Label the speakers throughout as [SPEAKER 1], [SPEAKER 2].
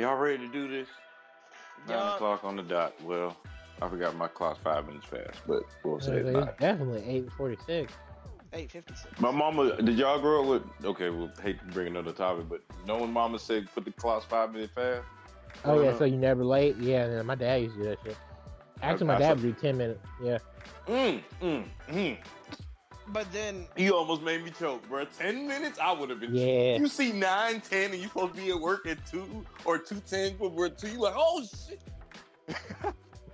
[SPEAKER 1] Y'all ready to do this? Nine
[SPEAKER 2] Yup.
[SPEAKER 1] o'clock on the dot. Well, I forgot my clock's five minutes fast, but we'll say
[SPEAKER 3] It's
[SPEAKER 1] it's not.
[SPEAKER 3] definitely eight forty six.
[SPEAKER 2] Eight fifty six.
[SPEAKER 1] My mama, did y'all grow up with? Okay, we'll hate to bring another topic, but no one mama said put the clocks five minutes fast.
[SPEAKER 3] Oh yeah,
[SPEAKER 1] up?
[SPEAKER 3] so you never late? Yeah, and my dad used to do that shit. Actually, my
[SPEAKER 1] I
[SPEAKER 3] dad
[SPEAKER 1] saw-
[SPEAKER 3] would do ten minutes. Yeah.
[SPEAKER 1] Mm, mm, mm.
[SPEAKER 2] But then
[SPEAKER 1] You almost made me choke, bro. Ten minutes, I would have been.
[SPEAKER 3] Yeah.
[SPEAKER 1] You see nine, ten, and you supposed to be at work at two or two ten for work two. You like, oh shit.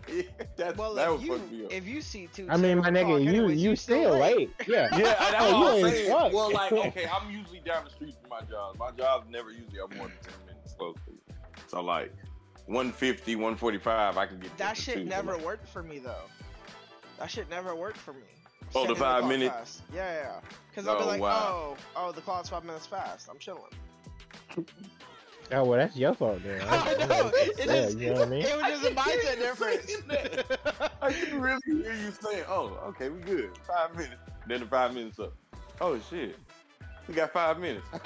[SPEAKER 1] yeah, that's
[SPEAKER 2] well
[SPEAKER 1] that
[SPEAKER 2] if
[SPEAKER 1] would
[SPEAKER 2] you
[SPEAKER 1] fuck me up.
[SPEAKER 2] if you see two
[SPEAKER 3] I mean, my nigga, you you still late. Yeah.
[SPEAKER 1] Yeah, that's
[SPEAKER 3] Oh,
[SPEAKER 1] what
[SPEAKER 3] you
[SPEAKER 1] I'm
[SPEAKER 3] ain't
[SPEAKER 1] saying.
[SPEAKER 3] fucked.
[SPEAKER 1] Well, like, okay, I'm usually down the street from my job. My job never usually are more than 10 minutes close to me. So, like, 150, 145, I can get
[SPEAKER 2] That shit
[SPEAKER 1] two,
[SPEAKER 2] never
[SPEAKER 1] like,
[SPEAKER 2] worked for me though. That shit never worked for me.
[SPEAKER 1] Oh, the five
[SPEAKER 2] clock
[SPEAKER 1] minute-
[SPEAKER 2] fast. Yeah, yeah. Because I'll be
[SPEAKER 1] Oh,
[SPEAKER 2] like,
[SPEAKER 1] wow.
[SPEAKER 2] oh, oh, the clock's five minutes fast. I'm chilling.
[SPEAKER 3] Oh well, that's your fault then.
[SPEAKER 2] I know. It
[SPEAKER 3] Yeah,
[SPEAKER 2] is.
[SPEAKER 3] you know what I mean?
[SPEAKER 2] It was just a
[SPEAKER 1] I can
[SPEAKER 2] mindset difference.
[SPEAKER 1] I can really hear you saying, oh, okay, we good. Five minutes. Then the five minutes up. Oh, shit. We got five minutes.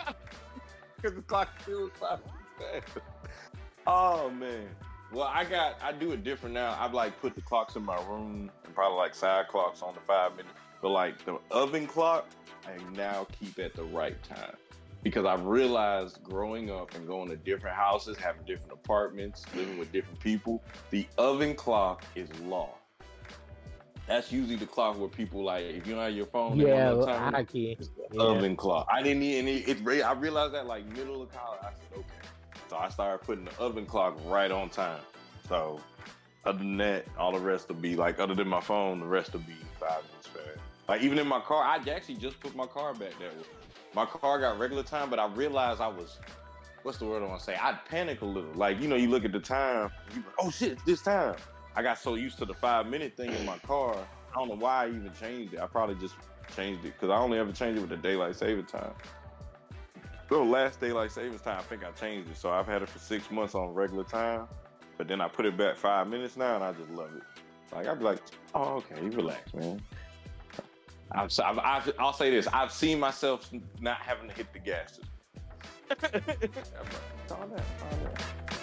[SPEAKER 1] Because the clock still was five minutes fast. Oh, man. Well, I got, I do it different now. I've like put the clocks in my room and probably like side clocks on the five minutes. But like the oven clock, I now keep at the right time. Because I've realized growing up and going to different houses, having different apartments, living with different people, the oven clock is law. That's usually the clock where people like if you don't have your phone,
[SPEAKER 3] Yeah,
[SPEAKER 1] time.
[SPEAKER 3] high key.
[SPEAKER 1] It's the
[SPEAKER 3] Yeah.
[SPEAKER 1] oven clock. I didn't need any. It, I realized that like middle of college. I said okay, so I started putting the oven clock right on time. So other than that, all the rest will be like other than my phone, the rest will be five minutes fast. Like even in my car, I actually just put my car back that way. My car got regular time, but I realized I was. What's the word I want to say? I'd panic a little. Like, you know, you look at the time, you like, oh shit, it's this time. I got so used to the five minute thing in my car. I don't know why I even changed it. I probably just changed it because I only ever changed it with the daylight saving time. So last daylight savings time, I think I changed it. So I've had it for six months on regular time, but then I put it back five minutes now, and I just love it. Like I'd be like, oh okay, you relax, man. I've, I've, I've, I'll say this: I've seen myself not having to hit the gas. I'm like, calm down, calm down.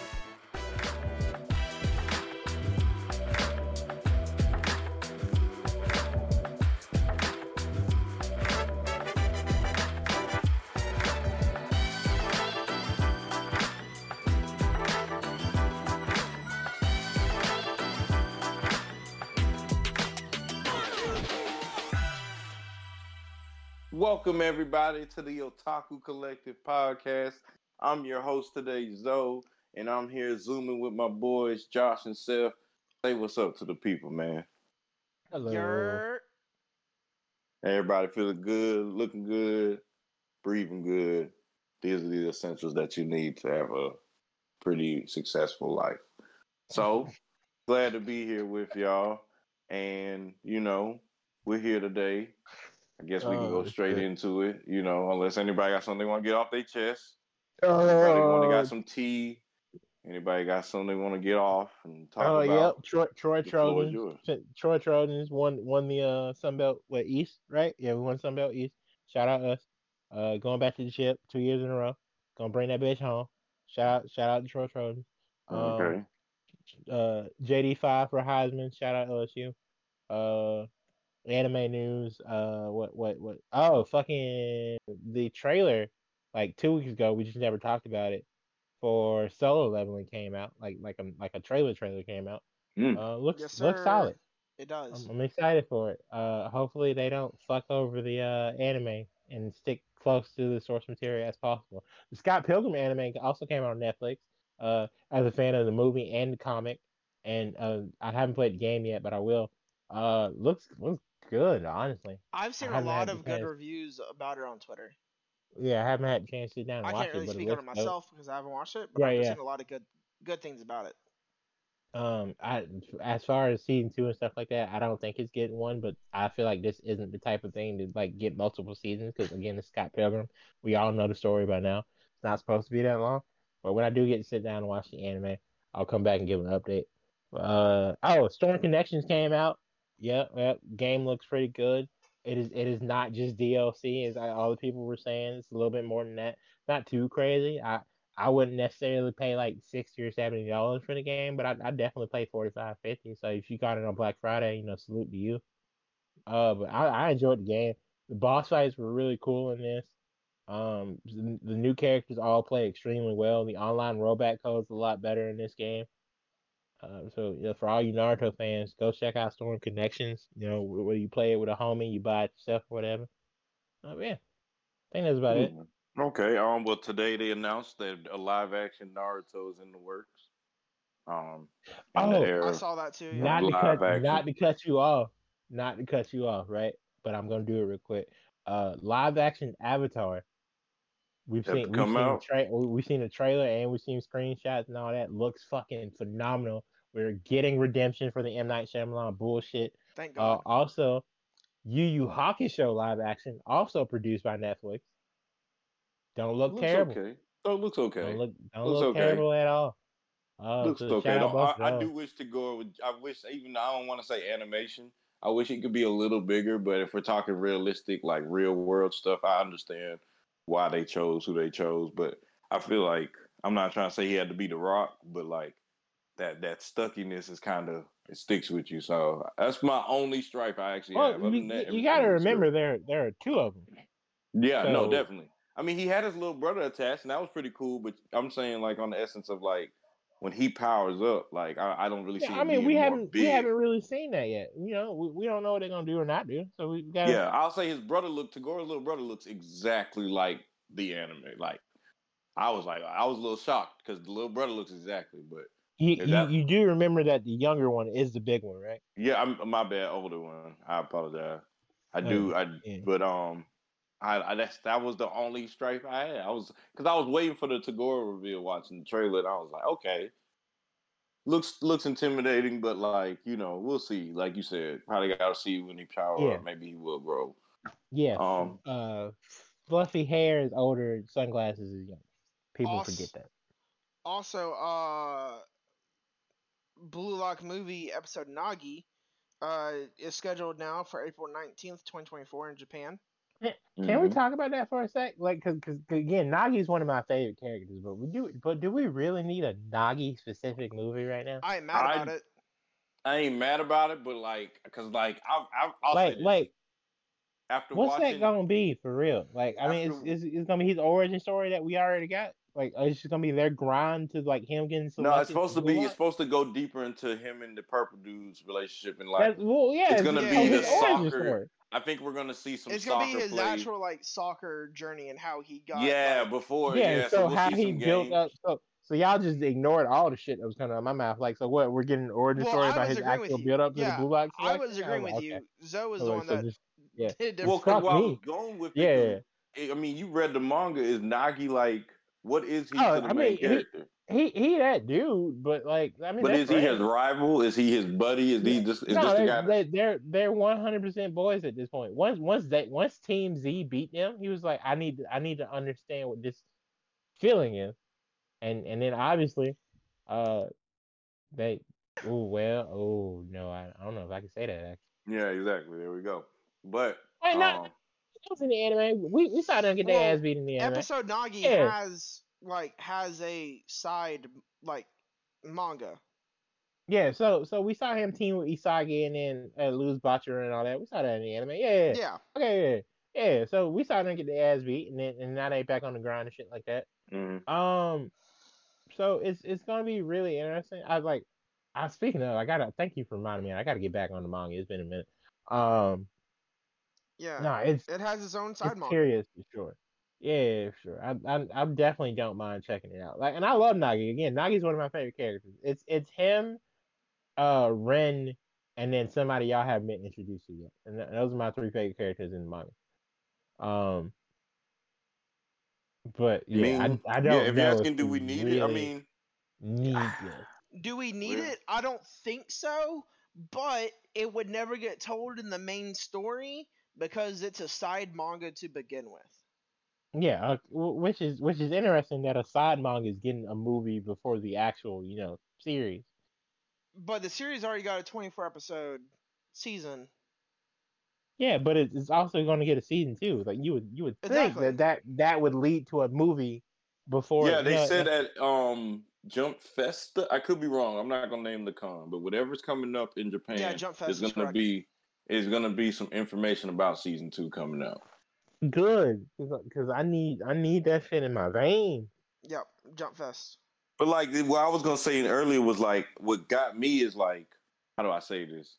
[SPEAKER 1] Welcome everybody to the Otaku Collective podcast. I'm your host today, Zoe, and I'm here zooming with my boys Josh and Seth. Say what's up to the people, man.
[SPEAKER 3] Hello.
[SPEAKER 2] You're
[SPEAKER 1] Everybody feeling good, looking good, breathing good. These are the essentials that you need to have a pretty successful life. So glad to be here with y'all. And you know, we're here today. I guess we can
[SPEAKER 3] Oh,
[SPEAKER 1] go straight
[SPEAKER 3] shit.
[SPEAKER 1] into it, you know, unless anybody got something they want to get off their chest. Anybody want to
[SPEAKER 3] Oh,
[SPEAKER 1] got some tea. Anybody got something they want to get off and talk
[SPEAKER 3] oh,
[SPEAKER 1] about?
[SPEAKER 3] Oh, yep. Troy, Troy
[SPEAKER 1] The floor is
[SPEAKER 3] Trojans. Troy Trojans won won the uh Sunbelt what East, right? Yeah, we won Sunbelt East. Shout out us. Uh, going back to the ship two years in a row. Gonna bring that bitch home. Shout out, shout out to Troy Trojans. Um,
[SPEAKER 1] Okay.
[SPEAKER 3] uh JD five for Heisman. Shout out LSU. Uh anime news. Uh what what what oh fucking the trailer like two weeks ago, we just never talked about it. For solo leveling came out. Like like a like a trailer trailer came out.
[SPEAKER 1] Mm.
[SPEAKER 3] Uh looks
[SPEAKER 2] Yes,
[SPEAKER 3] looks solid.
[SPEAKER 2] it does.
[SPEAKER 3] I'm, I'm excited for it. Uh hopefully they don't fuck over the uh anime and stick close to the source material as possible. The Scott Pilgrim anime also came out on Netflix. Uh, as a fan of the movie and the comic, and uh, I haven't played the game yet, but I will. Uh, looks looks good, honestly.
[SPEAKER 2] I've seen a lot of good reviews about it on Twitter.
[SPEAKER 3] Yeah, I haven't had a chance to sit down and
[SPEAKER 2] I
[SPEAKER 3] watch
[SPEAKER 2] can't really
[SPEAKER 3] it,
[SPEAKER 2] speak on it
[SPEAKER 3] dope.
[SPEAKER 2] myself because I haven't watched it, but
[SPEAKER 3] Right,
[SPEAKER 2] I've
[SPEAKER 3] yeah.
[SPEAKER 2] seen a lot of good good things about it.
[SPEAKER 3] Um, I as far as season two and stuff like that, I don't think it's getting one, but I feel like this isn't the type of thing to like get multiple seasons because again, it's Scott Pilgrim. We all know the story by now. It's not supposed to be that long, but when I do get to sit down and watch the anime, I'll come back and give an update. Uh oh, Storm Connections came out. Yep, yep. Game looks pretty good. It is it is not just DLC as I, all the people were saying. It's a little bit more than that. Not too crazy. I I wouldn't necessarily pay like sixty or seventy dollars for the game, but I I definitely pay 45 50 So if you got it on Black Friday, you know, salute to you. Uh, but I, I enjoyed the game. The boss fights were really cool in this. Um, the, the new characters all play extremely well. The online rollback code's a lot better in this game. Uh, so you know, for all you Naruto fans, go check out Storm Connections. You know, where you play it with a homie, you buy it yourself or whatever. Oh yeah, I think that's about it.
[SPEAKER 1] Mhm. Okay. Um. Well, today they announced that a live action Naruto is in the works. Um.
[SPEAKER 3] Oh,
[SPEAKER 2] I saw that too. Yeah.
[SPEAKER 3] Not to
[SPEAKER 1] live
[SPEAKER 3] cut, not to cut you off, not to cut you off, right? But I'm gonna do it real quick. Uh, live action Avatar. We've
[SPEAKER 1] Have to
[SPEAKER 3] seen, we've
[SPEAKER 1] come
[SPEAKER 3] seen, a
[SPEAKER 1] out?
[SPEAKER 3] tra- we- we've seen a trailer and we've seen screenshots and all that. Looks fucking phenomenal. We're getting redemption for the M Night Shyamalan bullshit.
[SPEAKER 2] Thank
[SPEAKER 3] Uh,
[SPEAKER 2] God.
[SPEAKER 3] also, Yu Yu Hakusho live action, also produced by Netflix. Don't look
[SPEAKER 1] looks
[SPEAKER 3] terrible.
[SPEAKER 1] okay. Oh, it looks okay.
[SPEAKER 3] Don't look, don't
[SPEAKER 1] Looks
[SPEAKER 3] look
[SPEAKER 1] okay.
[SPEAKER 3] terrible at all. Uh,
[SPEAKER 1] looks
[SPEAKER 3] so
[SPEAKER 1] okay.
[SPEAKER 3] shout out
[SPEAKER 1] Though. I, I do wish to go with. I wish even though I don't want to say animation. I wish it could be a little bigger. But if we're talking realistic, like real world stuff, I understand why they chose who they chose. But I feel like I'm not trying to say he had to be the Rock, but like that that stuckiness is kind of it sticks with you. So that's my only stripe I actually have.
[SPEAKER 3] Well,
[SPEAKER 1] Other
[SPEAKER 3] you, you got to remember there there are two of them.
[SPEAKER 1] Yeah, no, definitely. I mean, he had his little brother attached, and that was pretty cool. But I'm saying, like, on the essence of like when he powers up, like I, I don't really see.
[SPEAKER 3] Yeah,
[SPEAKER 1] him
[SPEAKER 3] I mean, we haven't we haven't really seen that yet. You know, we, we don't know what they're gonna do or not do. So we got
[SPEAKER 1] Yeah, I'll say his brother looked. Toguro's little brother looks exactly like the anime. Like, I was like, I was a little shocked because the little brother looks exactly. But
[SPEAKER 3] you, you you do remember that the younger one is the big one, right?
[SPEAKER 1] yeah, I'm my bad, older one. I apologize. I
[SPEAKER 3] Oh,
[SPEAKER 1] do. I
[SPEAKER 3] yeah.
[SPEAKER 1] but um. I, I that's that was the only stripe I had. I was because I was waiting for the Toguro reveal, watching the trailer, and I was like, okay, looks looks intimidating, but like you know, we'll see. Like you said, probably got to see when he power
[SPEAKER 3] Yeah.
[SPEAKER 1] up. Maybe he will grow.
[SPEAKER 3] Yeah.
[SPEAKER 1] Um,
[SPEAKER 3] uh, fluffy hair is older. Sunglasses is young. People
[SPEAKER 2] Awes-
[SPEAKER 3] forget that.
[SPEAKER 2] Also, uh, Blue Lock movie episode Nagi uh, is scheduled now for April 19th, 2024 in Japan.
[SPEAKER 3] Can we
[SPEAKER 1] mhm.
[SPEAKER 3] talk about that for a sec? Like, because again, Nagi's one of my favorite characters, but we do, but do we really need a Nagi specific movie right now?
[SPEAKER 2] I ain't mad
[SPEAKER 1] I-
[SPEAKER 2] about it.
[SPEAKER 1] I ain't mad about it, but like, cause like I, I I'll
[SPEAKER 3] like,
[SPEAKER 1] say
[SPEAKER 3] like,
[SPEAKER 1] after
[SPEAKER 3] what's
[SPEAKER 1] watching,
[SPEAKER 3] that gonna be for real? Like, I mean, it's,
[SPEAKER 1] After-
[SPEAKER 3] it's it's gonna be his origin story that we already got. Like, it's just gonna be their grind to like him getting selected.
[SPEAKER 1] no, it's supposed to be.
[SPEAKER 3] Lock?
[SPEAKER 1] It's supposed to go deeper into him and the purple dude's relationship, and like,
[SPEAKER 3] That's, well, yeah,
[SPEAKER 1] it's gonna
[SPEAKER 2] be
[SPEAKER 3] his
[SPEAKER 2] the
[SPEAKER 1] soccer-
[SPEAKER 3] story.
[SPEAKER 1] I think we're gonna see some
[SPEAKER 2] It's gonna
[SPEAKER 1] soccer
[SPEAKER 2] be his
[SPEAKER 1] play.
[SPEAKER 2] actual like soccer journey and how he got.
[SPEAKER 1] yeah,
[SPEAKER 2] like-
[SPEAKER 1] before
[SPEAKER 3] yeah,
[SPEAKER 1] yeah.
[SPEAKER 3] so,
[SPEAKER 1] we'll
[SPEAKER 3] how
[SPEAKER 1] see
[SPEAKER 3] he
[SPEAKER 1] some
[SPEAKER 3] built
[SPEAKER 1] games.
[SPEAKER 3] up. So, so y'all just ignored all the shit that was coming out of my mouth. Like, so what? We're getting an origin
[SPEAKER 2] Well,
[SPEAKER 3] story about his actual build up to
[SPEAKER 2] Yeah,
[SPEAKER 3] the Blue Lock.
[SPEAKER 2] I was agreeing with
[SPEAKER 3] like,
[SPEAKER 2] oh,
[SPEAKER 3] you.
[SPEAKER 2] Zoe was
[SPEAKER 3] So,
[SPEAKER 2] the one
[SPEAKER 3] so
[SPEAKER 2] that
[SPEAKER 3] just- yeah.
[SPEAKER 2] did
[SPEAKER 1] Well, because where I
[SPEAKER 3] me.
[SPEAKER 1] was going with
[SPEAKER 3] Yeah,
[SPEAKER 1] it, 'cause, I mean, you read the manga. Is Nagi like what is he
[SPEAKER 3] Oh,
[SPEAKER 1] to the
[SPEAKER 3] I
[SPEAKER 1] main
[SPEAKER 3] mean,
[SPEAKER 1] character?
[SPEAKER 3] he he he that dude, but like I mean,
[SPEAKER 1] but
[SPEAKER 3] they're
[SPEAKER 1] is he his rival? Is he his buddy? Is he just is
[SPEAKER 3] no,
[SPEAKER 1] this the
[SPEAKER 3] they're,
[SPEAKER 1] guy?
[SPEAKER 3] they, they're they're one hundred percent boys at this point. Once once they once Team Z beat them, he was like, I need I need to understand what this feeling is, and and then obviously, uh, they oh well oh no I, I don't know if I can say that actually.
[SPEAKER 1] Yeah, exactly. There we go. But
[SPEAKER 3] Wait, no,
[SPEAKER 1] um,
[SPEAKER 3] it was in the anime. We we saw them get their ass beat in the anime.
[SPEAKER 2] Episode Nagi
[SPEAKER 3] Yeah.
[SPEAKER 2] has like has a side like manga.
[SPEAKER 3] Yeah, so so we saw him team with Isagi and then uh, lose Butcher and all that. We saw that in the anime. Yeah, yeah.
[SPEAKER 2] Yeah.
[SPEAKER 3] Okay, yeah, yeah. So we saw them get the ass beat, and then and now they back on the grind and shit like that.
[SPEAKER 1] mhm.
[SPEAKER 3] Um, so it's it's gonna be really interesting. I like. I speaking of, I gotta thank you for reminding me. I gotta get back on the manga. It's been a minute. Um,
[SPEAKER 2] Yeah.
[SPEAKER 3] no, it's
[SPEAKER 2] It has its own side
[SPEAKER 3] it's
[SPEAKER 2] manga.
[SPEAKER 3] curious for sure. Yeah, sure. I, I I definitely don't mind checking it out. Like, and I love Nagi. Again, Nagi's one of my favorite characters. It's it's him, uh, Ren, and then somebody y'all haven't been introduced to yet. And th- those are my three favorite characters in the manga. Um, but
[SPEAKER 1] I
[SPEAKER 3] yeah,
[SPEAKER 1] mean,
[SPEAKER 3] I, I don't
[SPEAKER 1] yeah. If you're
[SPEAKER 3] if
[SPEAKER 1] asking, do we
[SPEAKER 3] we
[SPEAKER 1] need it? I mean,
[SPEAKER 3] need this.
[SPEAKER 2] Do we need
[SPEAKER 1] We're-
[SPEAKER 2] it? I don't think so, but it would never get told in the main story because it's a side manga to begin with.
[SPEAKER 3] Yeah, uh, which is which is interesting that a side manga is getting a movie before the actual you know series.
[SPEAKER 2] But the series already got a 24 episode season.
[SPEAKER 3] Yeah, but it's, it's also going to get a season two. Like you would you would think that, that that would lead to a movie before.
[SPEAKER 1] yeah, they
[SPEAKER 3] no,
[SPEAKER 1] said
[SPEAKER 3] no,
[SPEAKER 1] at um Jump Festa. I could be wrong. I'm not gonna name the con, but whatever's coming up in Japan
[SPEAKER 2] Yeah, Jump Fest
[SPEAKER 1] is
[SPEAKER 2] is
[SPEAKER 1] gonna be is gonna be some information about season two coming out.
[SPEAKER 3] Good because I need I need that shit in my vein.
[SPEAKER 2] Yep, Jump Fest.
[SPEAKER 1] But like what I was gonna say earlier was like what got me is like how do I say this?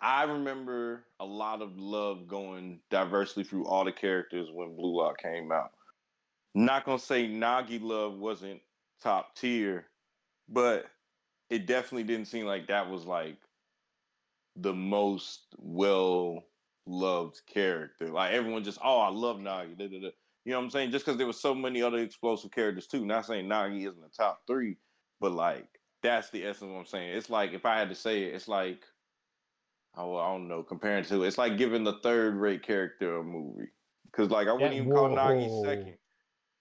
[SPEAKER 1] I remember a lot of love going diversely through all the characters when Blue Lock came out. Not gonna say Nagi love wasn't top tier, but it definitely didn't seem like that was like the most well loved character. Like everyone just, oh, I love Nagi. da, da, da. You know what I'm saying? Just because there was so many other explosive characters too. Not saying Nagi isn't the top three, but like that's the essence of what I'm saying. It's like if I had to say it, it's like oh, I don't know, comparing to it's like giving the third rate character a movie. Cause like I wouldn't
[SPEAKER 3] Yeah,
[SPEAKER 1] even call Nagi second.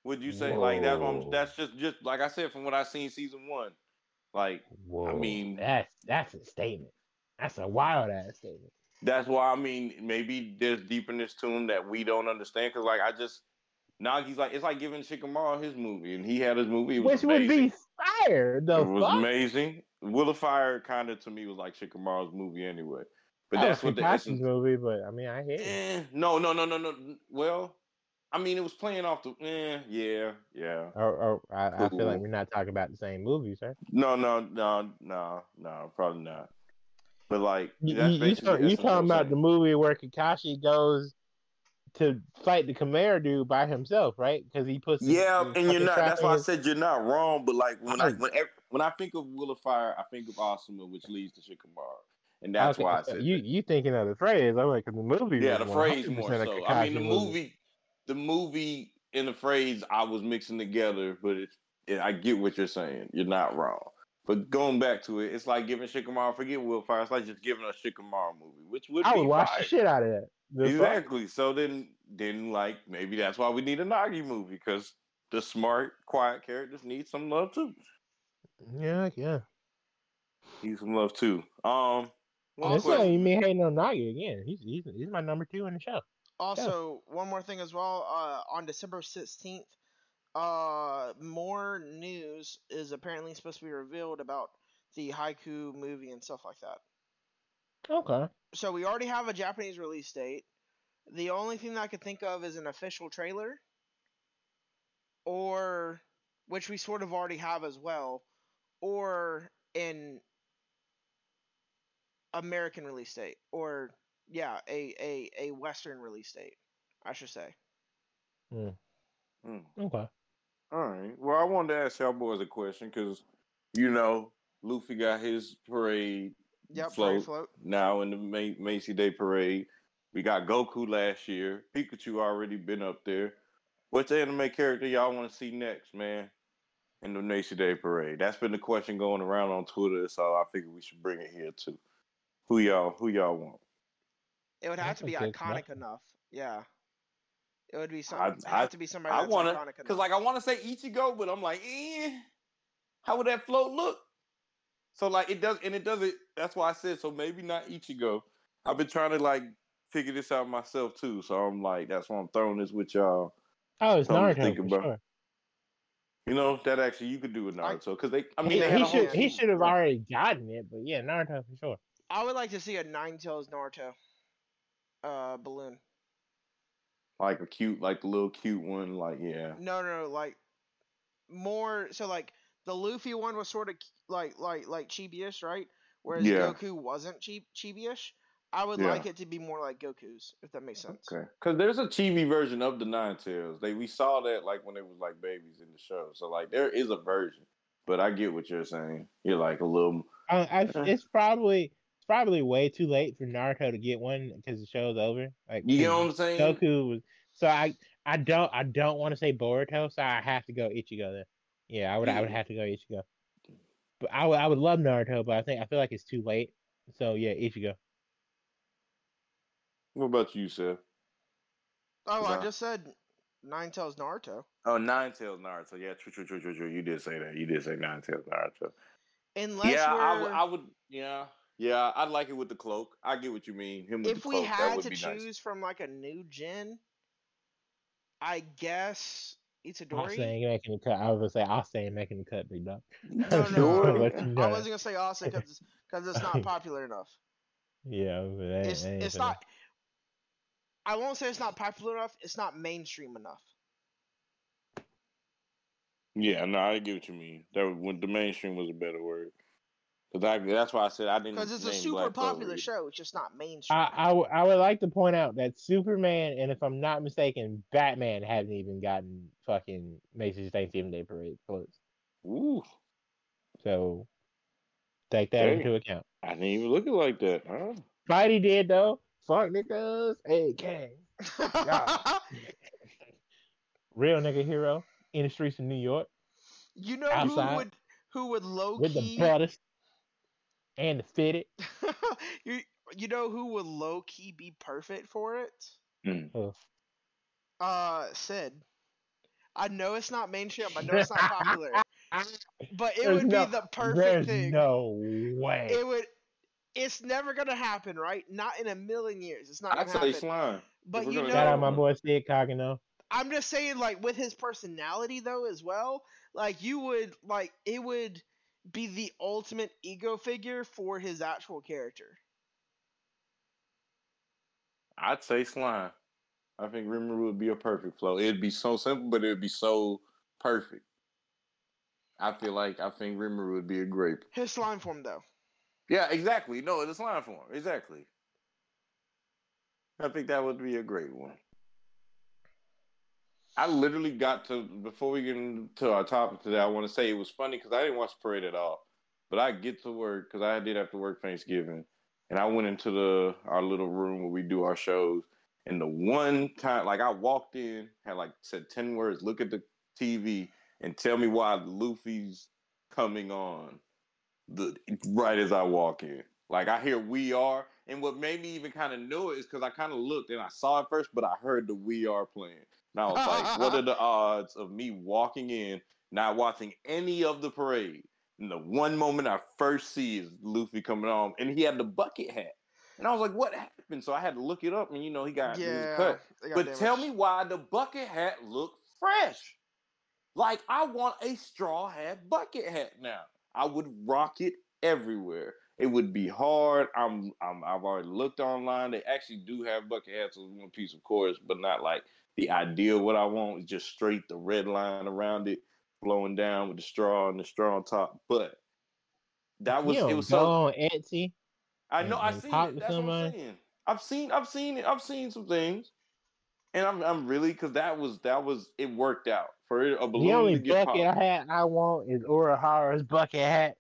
[SPEAKER 1] Would you say like that's what I'm, that's just just like I said from what I seen season one. Like
[SPEAKER 3] Whoa,
[SPEAKER 1] mean-
[SPEAKER 3] that's that's a statement. That's a wild ass statement.
[SPEAKER 1] That's why I mean maybe there's deepness to him that we don't understand. Cause like I just Nagi's like it's like giving Shikamaru his movie and he had his movie. Was
[SPEAKER 3] Which would be fire. The
[SPEAKER 1] it was
[SPEAKER 3] fuck?
[SPEAKER 1] amazing. Will of Fire kind of to me was like Shikamaru's movie anyway. But
[SPEAKER 3] That
[SPEAKER 1] that's what the essence.
[SPEAKER 3] movie, but I mean, I hear.
[SPEAKER 1] Eh, no, no, no, no, no. Well, I mean, it was playing off the. Eh, yeah, yeah.
[SPEAKER 3] Or, or I, I feel like we're not talking about the same movie, sir.
[SPEAKER 1] No, no, no, no, no. Probably not. But like,
[SPEAKER 3] You, you, you, talk- you
[SPEAKER 1] essence of what
[SPEAKER 3] talking about the movie where Kakashi goes to fight the Khmer dude by himself, right? Because he puts
[SPEAKER 1] Yeah,
[SPEAKER 3] the
[SPEAKER 1] and you're not. That's why I said you're not wrong. But like when I when when I think of Will of Fire, I think of Asuma, which leads to Shikamaru, and that's
[SPEAKER 3] Okay,
[SPEAKER 1] why I said
[SPEAKER 3] you
[SPEAKER 1] that.
[SPEAKER 3] you thinking of the phrase? I'm like, 'cause the movie.
[SPEAKER 1] Yeah, the phrase more so. I mean, the
[SPEAKER 3] Kakashi
[SPEAKER 1] movie, the movie and the phrase I was mixing together, but it's, it, I get what you're saying. You're not wrong. But going back to it, it's like giving Shikamaru, forget Will Fire, it's like just giving a Shikamaru movie, which would
[SPEAKER 3] I
[SPEAKER 1] be
[SPEAKER 3] would watch
[SPEAKER 1] fire.
[SPEAKER 3] the shit out of that. The fuck?
[SPEAKER 1] Exactly. So then, then like maybe that's why we need a Nagi movie because the smart, quiet characters need some love too.
[SPEAKER 3] Yeah, yeah.
[SPEAKER 1] Need some love too. Um, one
[SPEAKER 3] This
[SPEAKER 1] question.
[SPEAKER 3] ain't me hating on Nagi again. He's he's he's my number two in the show.
[SPEAKER 2] Also, one more thing as well. Uh, on December sixteenth, uh, more news is apparently supposed to be revealed about the Haikyu movie and stuff like that.
[SPEAKER 3] Okay.
[SPEAKER 2] So we already have a Japanese release date. The only thing that I could think of is an official trailer, or which we sort of already have as well, or an American release date, or yeah, a a a Western release date, I should say.
[SPEAKER 1] Hmm.
[SPEAKER 3] Okay.
[SPEAKER 1] All right. Well, I wanted to ask y'all boys a question because, you know, Luffy got his parade
[SPEAKER 2] Yep,
[SPEAKER 1] float,
[SPEAKER 2] parade float.
[SPEAKER 1] now in the Ma- Macy Day parade. We got Goku last year. Pikachu already been up there. What's the anime character y'all want to see next, man? In the Macy Day parade. That's been the question going around on Twitter, so I figured we should bring it here too. Who y'all? Who y'all want?
[SPEAKER 2] It would have
[SPEAKER 3] That's
[SPEAKER 2] to be iconic
[SPEAKER 3] question.
[SPEAKER 2] enough. Yeah. It would be some.
[SPEAKER 1] I-
[SPEAKER 2] have
[SPEAKER 1] I-
[SPEAKER 2] to be somebody
[SPEAKER 1] I want to,
[SPEAKER 2] iconic
[SPEAKER 1] because like I want to say Ichigo, but I'm like, eh, how would that float look? So like it does, and it doesn't. That's why I said so. Maybe not Ichigo. I've been trying to like figure this out myself too. So I'm like, that's why I'm throwing this with y'all.
[SPEAKER 3] Oh, it's
[SPEAKER 1] Something to
[SPEAKER 3] Naruto
[SPEAKER 1] think
[SPEAKER 3] for
[SPEAKER 1] about.
[SPEAKER 3] sure.
[SPEAKER 1] You know that actually you could do with
[SPEAKER 2] I-
[SPEAKER 1] Naruto because they. I mean,
[SPEAKER 3] he,
[SPEAKER 1] they had
[SPEAKER 3] he should he should have already gotten it, but yeah, Naruto for sure.
[SPEAKER 2] I would like to see a Nine Tails Naruto uh, balloon.
[SPEAKER 1] Like a cute, like the little cute one. Like yeah,
[SPEAKER 2] No, no, no, like more. So like the Luffy one was sort of like like like chibi-ish, right? Whereas
[SPEAKER 1] Yeah.
[SPEAKER 2] Goku wasn't cheap chibi-ish. I would
[SPEAKER 1] Yeah.
[SPEAKER 2] like it to be more like Goku's, if that makes sense.
[SPEAKER 1] okay. Because there's a TV version of the Nine Tails. They we saw that like when they was like babies in the show. So like there is a version. But I get what you're saying. You're like a little.
[SPEAKER 3] I, I,
[SPEAKER 1] Uh.
[SPEAKER 3] it's probably it's probably way too late for Naruto to get one because the show's over. Like
[SPEAKER 1] You get
[SPEAKER 3] 'cause
[SPEAKER 1] what I'm saying?
[SPEAKER 3] Goku was so I I don't I don't want to say Boruto, so I have to go Ichigo then. Yeah, I would I would have to go Ichigo. But I would I would love Naruto, but I think I feel like it's too late. So yeah, Ichigo.
[SPEAKER 1] What about you, Seth?
[SPEAKER 2] Oh, I just said Nine Tails Naruto.
[SPEAKER 1] Oh, Nine Tails Naruto. Yeah, true, true, true, true, true. You did say that. You did say Nine Tails Naruto.
[SPEAKER 2] Unless
[SPEAKER 1] yeah,
[SPEAKER 2] we're,
[SPEAKER 1] I would. I would. Yeah, yeah. I'd like it with the cloak. I get what you mean. Him with
[SPEAKER 2] if
[SPEAKER 1] the
[SPEAKER 2] we
[SPEAKER 1] cloak. that
[SPEAKER 2] had
[SPEAKER 1] would
[SPEAKER 2] to choose
[SPEAKER 1] nice.
[SPEAKER 2] from like a new gen, I guess Itadori.
[SPEAKER 3] Austin making the cut. I was gonna say Austin making the cut, big dog.
[SPEAKER 2] No, no, no.
[SPEAKER 3] wanna you know
[SPEAKER 2] I wasn't gonna say Austin because because it's not popular enough.
[SPEAKER 3] Yeah, but that,
[SPEAKER 2] It's
[SPEAKER 3] that
[SPEAKER 2] it's not. I won't say it's not popular enough. It's not mainstream enough.
[SPEAKER 1] Yeah, no, I get what you mean. That was, when the mainstream was a better word. Cause that's why I said I didn't.
[SPEAKER 2] Because it's a super
[SPEAKER 1] Black
[SPEAKER 2] popular
[SPEAKER 1] either.
[SPEAKER 2] show. It's just not mainstream.
[SPEAKER 3] I, I, w- I would like to point out that Superman and if I'm not mistaken, Batman haven't even gotten fucking Macy's Thanksgiving Day Parade closed.
[SPEAKER 1] Ooh,
[SPEAKER 3] So take that
[SPEAKER 1] Dang.
[SPEAKER 3] into account.
[SPEAKER 1] I didn't even look it like that. Huh?
[SPEAKER 3] Spidey did though. Fuck niggas. Hey, gang. Real nigga hero in the streets of New York
[SPEAKER 2] you know
[SPEAKER 3] Outside.
[SPEAKER 2] who would who would low
[SPEAKER 3] with the
[SPEAKER 2] key
[SPEAKER 3] brothers and the fitted.
[SPEAKER 2] you you know who would low key be perfect for it?
[SPEAKER 3] Oh,
[SPEAKER 2] Uh, Sid. I know it's not mainstream. I know it's not popular, but it
[SPEAKER 3] There's
[SPEAKER 2] would
[SPEAKER 3] no-
[SPEAKER 2] be the perfect
[SPEAKER 3] There's
[SPEAKER 2] thing.
[SPEAKER 3] no way.
[SPEAKER 2] It would. It's never gonna happen, right? Not in a million years. It's not
[SPEAKER 1] I'd
[SPEAKER 2] gonna
[SPEAKER 1] say
[SPEAKER 2] happen.
[SPEAKER 1] slime.
[SPEAKER 2] But you know,
[SPEAKER 3] Shout out my boy Sid Kagenou.
[SPEAKER 2] I'm just saying, like with his personality though, as well. Like you would like it would be the ultimate ego figure for his actual character.
[SPEAKER 1] I'd say slime. I think Rimuru would be a perfect flow. It'd be so simple, but it'd be so perfect. I feel like I think Rimuru would be a great.
[SPEAKER 2] His slime form though.
[SPEAKER 1] Yeah, exactly. No, it's slime form. Exactly. I think that would be a great one. I literally got to before we get into our topic today. I want to say it was funny because I didn't watch parade at all, but I get to work because I did have to work Thanksgiving, and I went into the our little room where we do our shows. And the one time, like I walked in, had like said ten words, look at the TV, and tell me why Luffy's coming on. The right as I walk in, like I hear "We Are," and what made me even kind of know it is because I kind of looked and I saw it first, but I heard the "We Are" playing. And I was like, what are the odds of me walking in, not watching any of the parade? And the one moment I first see is Luffy coming on, and he had the bucket hat. And I was like, what happened? So I had to look it up, and you know, he got
[SPEAKER 2] yeah.
[SPEAKER 1] cut.
[SPEAKER 2] got
[SPEAKER 1] But tell me why the bucket hat looked fresh. Like I want a straw hat bucket hat now. I would rock it everywhere. It would be hard. I'm, I'm I've already looked online. They actually do have bucket hats with one piece, of course, but not like the ideal. What I want is just straight the red line around it, flowing down with the straw and the straw on top. But that was
[SPEAKER 3] you
[SPEAKER 1] it was
[SPEAKER 3] go
[SPEAKER 1] so
[SPEAKER 3] on Etsy.
[SPEAKER 1] I know. I
[SPEAKER 3] talk
[SPEAKER 1] it.
[SPEAKER 3] to
[SPEAKER 1] That's what I'm
[SPEAKER 3] somebody.
[SPEAKER 1] saying. I've seen. I've seen it. I've seen some things, and I'm. I'm really because that was that was it worked out for it, a balloon
[SPEAKER 3] The only
[SPEAKER 1] to
[SPEAKER 3] bucket
[SPEAKER 1] popped.
[SPEAKER 3] hat I want is Urahara's bucket hat.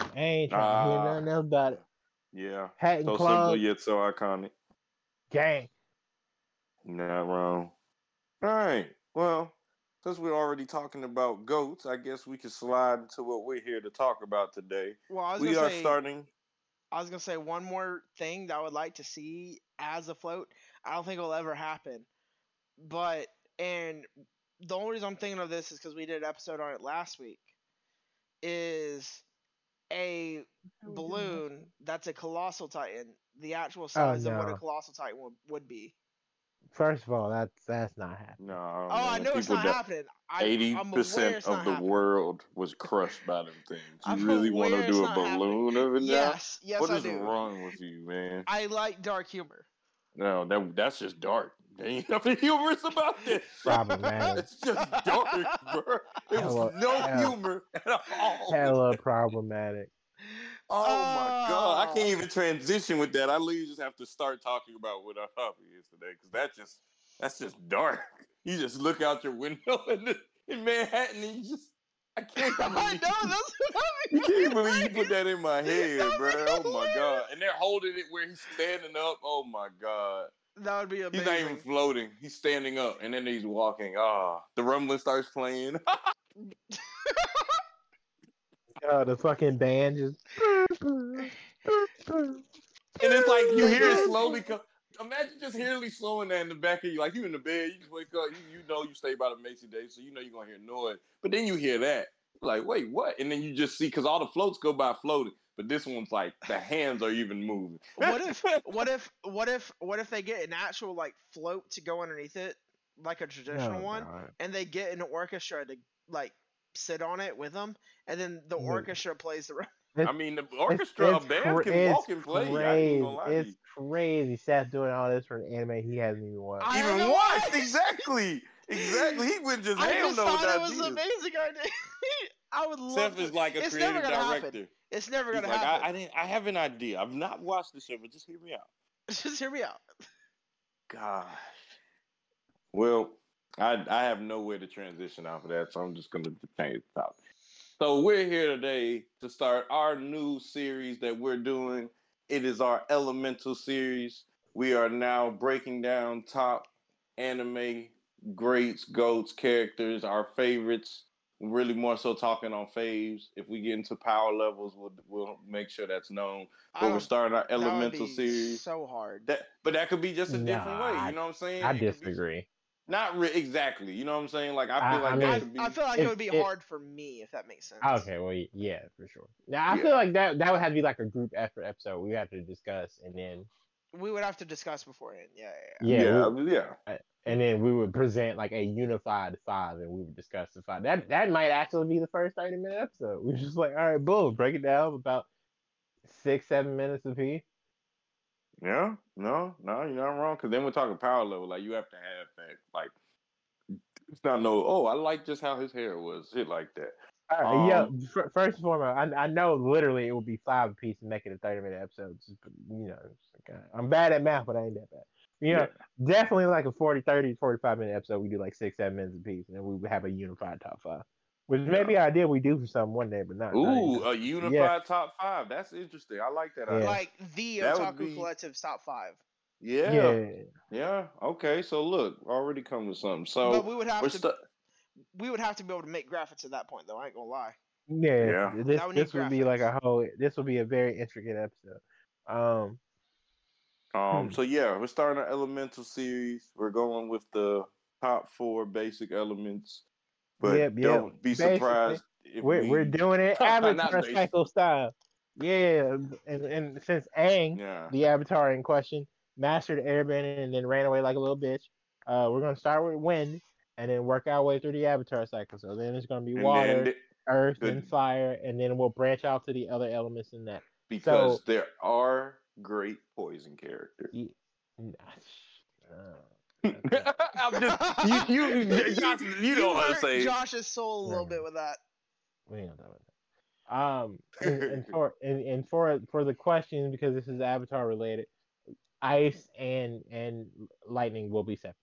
[SPEAKER 3] I ain't trying to
[SPEAKER 1] Ah.
[SPEAKER 3] hear nothing else about it.
[SPEAKER 1] Yeah,
[SPEAKER 3] Hat and
[SPEAKER 1] so simple yet so iconic.
[SPEAKER 3] gang.
[SPEAKER 1] Not wrong. All right. Well, since we're already talking about goats, I guess we can slide into what we're here to talk about today.
[SPEAKER 2] Well, I was
[SPEAKER 1] We
[SPEAKER 2] gonna
[SPEAKER 1] are
[SPEAKER 2] say,
[SPEAKER 1] starting.
[SPEAKER 2] I was gonna say one more thing that I would like to see as a float. I don't think it'll ever happen, but and the only reason I'm thinking of this is because we did an episode on it last week. Is a balloon that's a colossal titan, the actual size of what a
[SPEAKER 3] Oh,
[SPEAKER 2] colossal titan would, would be.
[SPEAKER 3] First of all, that's that's not happening.
[SPEAKER 1] No.
[SPEAKER 2] Oh, I know it's not happening.
[SPEAKER 1] Eighty percent of the
[SPEAKER 2] happening.
[SPEAKER 1] world was crushed by them things. You
[SPEAKER 2] I'm
[SPEAKER 1] really want to
[SPEAKER 2] it's
[SPEAKER 1] do a
[SPEAKER 2] not happening.
[SPEAKER 1] balloon of it now?
[SPEAKER 2] Yes, yes,
[SPEAKER 1] what
[SPEAKER 2] I
[SPEAKER 1] is
[SPEAKER 2] do.
[SPEAKER 1] wrong with you, man?
[SPEAKER 2] I like dark humor.
[SPEAKER 1] No, that that's just dark. There ain't nothing humorous about this.
[SPEAKER 3] Problematic.
[SPEAKER 1] it's just dark, bro. There was
[SPEAKER 3] Hella-
[SPEAKER 1] no
[SPEAKER 3] hella-
[SPEAKER 1] humor at all.
[SPEAKER 3] Hella problematic.
[SPEAKER 1] Oh my god, I
[SPEAKER 2] Oh.
[SPEAKER 1] can't even transition with that. I literally just have to start talking about what our topic is today because that just that's just dark. You just look out your window in, in Manhattan and you just I can't
[SPEAKER 2] I
[SPEAKER 1] believe
[SPEAKER 2] know that's what
[SPEAKER 1] You can't believe you put that in my head, bro. Oh my god! And they're holding it where he's standing up. Oh my god!
[SPEAKER 2] That would be amazing.
[SPEAKER 1] He's not even floating. He's standing up, and then he's walking. Ah, the rumbling starts playing.
[SPEAKER 3] Oh, the fucking band just.
[SPEAKER 1] And it's like you hear it slowly come. Imagine just hearing it slowing down in the back of you, like you in the bed, you just wake up, you, you know you stay by the Macy Day, so you know you're gonna hear noise. But then you hear that, like, wait, what? And then you just see because all the floats go by floating, but this one's like the hands are even moving.
[SPEAKER 2] What if what if what if what if they get an actual like float to go underneath it, like a traditional
[SPEAKER 3] Oh,
[SPEAKER 2] one,
[SPEAKER 3] God.
[SPEAKER 2] and they get an orchestra to like sit on it with them, and then the
[SPEAKER 3] Yeah.
[SPEAKER 2] orchestra plays the.
[SPEAKER 3] It's-
[SPEAKER 1] I mean, the orchestra,
[SPEAKER 3] it's
[SPEAKER 1] a band
[SPEAKER 3] cra-
[SPEAKER 1] can walk and play.
[SPEAKER 3] Crazy.
[SPEAKER 1] gonna lie to
[SPEAKER 3] It's crazy. Seth doing all this for an anime he hasn't even watched.
[SPEAKER 2] I
[SPEAKER 1] Even watched
[SPEAKER 2] watched.
[SPEAKER 1] exactly, exactly. He went just
[SPEAKER 2] I just thought
[SPEAKER 1] with
[SPEAKER 2] it
[SPEAKER 1] that
[SPEAKER 2] was
[SPEAKER 1] Jesus.
[SPEAKER 2] amazing idea. I would love.
[SPEAKER 1] Seth
[SPEAKER 2] to-
[SPEAKER 1] is like a
[SPEAKER 2] it's
[SPEAKER 1] creative
[SPEAKER 2] gonna
[SPEAKER 1] director.
[SPEAKER 2] happen. It's never gonna
[SPEAKER 1] like,
[SPEAKER 2] happen.
[SPEAKER 1] I, I didn't. I have an idea. I've not watched the show, but just hear me out.
[SPEAKER 2] Just hear me out.
[SPEAKER 1] Gosh. Well, I I have nowhere to transition off of that, so I'm just gonna change the topic. So we're here today to start our new series that we're doing. It is our Elemental series. We are now breaking down top anime greats, goats, characters, our favorites. Really more so talking on faves. If we get into power levels, we'll we'll make sure that's known. But we're
[SPEAKER 2] oh,
[SPEAKER 1] starting our
[SPEAKER 2] that would
[SPEAKER 1] Elemental
[SPEAKER 2] be
[SPEAKER 1] series.
[SPEAKER 2] So hard.
[SPEAKER 1] That, but that could be just a different way. You know what I'm saying?
[SPEAKER 3] I
[SPEAKER 1] It could be-
[SPEAKER 3] disagree.
[SPEAKER 1] Not re- exactly. You know what I'm saying? Like I
[SPEAKER 3] I-
[SPEAKER 1] feel like
[SPEAKER 3] I
[SPEAKER 1] that
[SPEAKER 3] mean-
[SPEAKER 2] I,
[SPEAKER 1] be.
[SPEAKER 2] I feel like
[SPEAKER 3] If
[SPEAKER 2] it would be
[SPEAKER 3] it-
[SPEAKER 2] hard for me if that makes sense.
[SPEAKER 3] Okay, well, yeah, for sure. Now I
[SPEAKER 1] Yeah.
[SPEAKER 3] feel like that that would have to be like a group effort episode. We have to discuss, and then
[SPEAKER 2] We would have to discuss beforehand. Yeah, yeah, yeah.
[SPEAKER 3] yeah,
[SPEAKER 1] yeah,
[SPEAKER 3] we-
[SPEAKER 1] yeah.
[SPEAKER 3] Uh, and then we would present like a unified five, and we would discuss the five. That that might actually be the first thirty minute episode. We're just like, all right, boom, break it down about six, seven minutes a piece.
[SPEAKER 1] Yeah, no, no, you're not wrong. Because then we're talking power level. Like you have to have that. Like it's not no. Oh, I like just how his hair was. Shit like that.
[SPEAKER 3] All right, yeah.
[SPEAKER 1] Um,
[SPEAKER 3] fir- First and foremost, I, I know literally it would be five a piece and make it a thirty minute episode. Just, You know, like, uh, I'm bad at math, but I ain't that bad. You know, definitely like a 40, 30, 45 minute episode. We do like six, seven minutes a piece, and then we would have a unified top five, which may be an idea we do for something one day, but not. not
[SPEAKER 1] Ooh,
[SPEAKER 3] yet.
[SPEAKER 1] a unified top five. That's interesting. I like that.
[SPEAKER 3] Yeah.
[SPEAKER 1] idea.
[SPEAKER 2] Like the
[SPEAKER 1] That
[SPEAKER 2] Otaku
[SPEAKER 1] be-
[SPEAKER 2] Collective's top five.
[SPEAKER 1] Yeah,
[SPEAKER 3] yeah,
[SPEAKER 1] yeah, Okay, so look, already come with something. So
[SPEAKER 2] but we would have to.
[SPEAKER 1] stu-
[SPEAKER 2] we would have to be able to make graphics at that point, though. I ain't gonna lie.
[SPEAKER 3] yeah.
[SPEAKER 1] Yeah.
[SPEAKER 3] This
[SPEAKER 2] would
[SPEAKER 3] this would be like a whole. This would be a very intricate episode. Um,
[SPEAKER 1] Um,
[SPEAKER 3] Hmm.
[SPEAKER 1] so yeah, we're starting our elemental series. We're going with the top four basic elements. But
[SPEAKER 3] Yep, yep.
[SPEAKER 1] don't be surprised if
[SPEAKER 3] we're
[SPEAKER 1] we,
[SPEAKER 3] we're doing it Avatar cycle style. Yeah, and and since Aang,
[SPEAKER 1] Yeah.
[SPEAKER 3] the Avatar in question, mastered airbending and then ran away like a little bitch. Uh, we're gonna start with wind and then work our way through the Avatar cycle. So then it's gonna be
[SPEAKER 1] And
[SPEAKER 3] water,
[SPEAKER 1] then th-
[SPEAKER 3] earth,
[SPEAKER 1] the-
[SPEAKER 3] and fire, and then we'll branch out to the other elements in that.
[SPEAKER 1] because
[SPEAKER 3] So-
[SPEAKER 1] there are great poison characters.
[SPEAKER 3] Ye- Uh,
[SPEAKER 1] I'm just you you Johnson, you know what I'm
[SPEAKER 2] hurt
[SPEAKER 1] saying.
[SPEAKER 2] Josh's soul a little bit with that.
[SPEAKER 3] we ain't gonna talk about that. Um, and, and for and, and for for the question because this is Avatar related, ice and and lightning will be separate.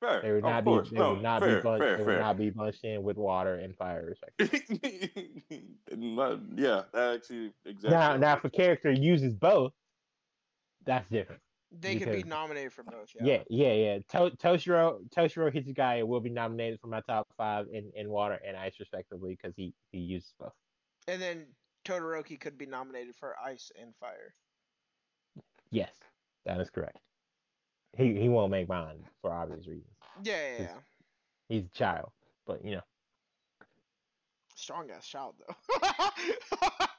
[SPEAKER 1] Fair,
[SPEAKER 3] They would
[SPEAKER 1] of
[SPEAKER 3] not
[SPEAKER 1] course.
[SPEAKER 3] be they
[SPEAKER 1] no,
[SPEAKER 3] would not
[SPEAKER 1] fair,
[SPEAKER 3] be bunched,
[SPEAKER 1] fair,
[SPEAKER 3] they
[SPEAKER 1] fair.
[SPEAKER 3] would not be bunched in with water and fire respectively.
[SPEAKER 1] Yeah, that actually exactly.
[SPEAKER 3] now now if a character uses both, that's different.
[SPEAKER 2] They could be nominated for both.
[SPEAKER 3] Yeah, yeah, yeah. To- Toshiro Toshiro Hitsugaya will be nominated for my top five in, in water and ice respectively because he he uses both.
[SPEAKER 2] And then Todoroki could be nominated for Ice and Fire.
[SPEAKER 3] Yes, that is correct. He he won't make mine for obvious reasons.
[SPEAKER 2] Yeah, yeah, yeah.
[SPEAKER 3] He's a child, but you know.
[SPEAKER 2] Strong ass child though.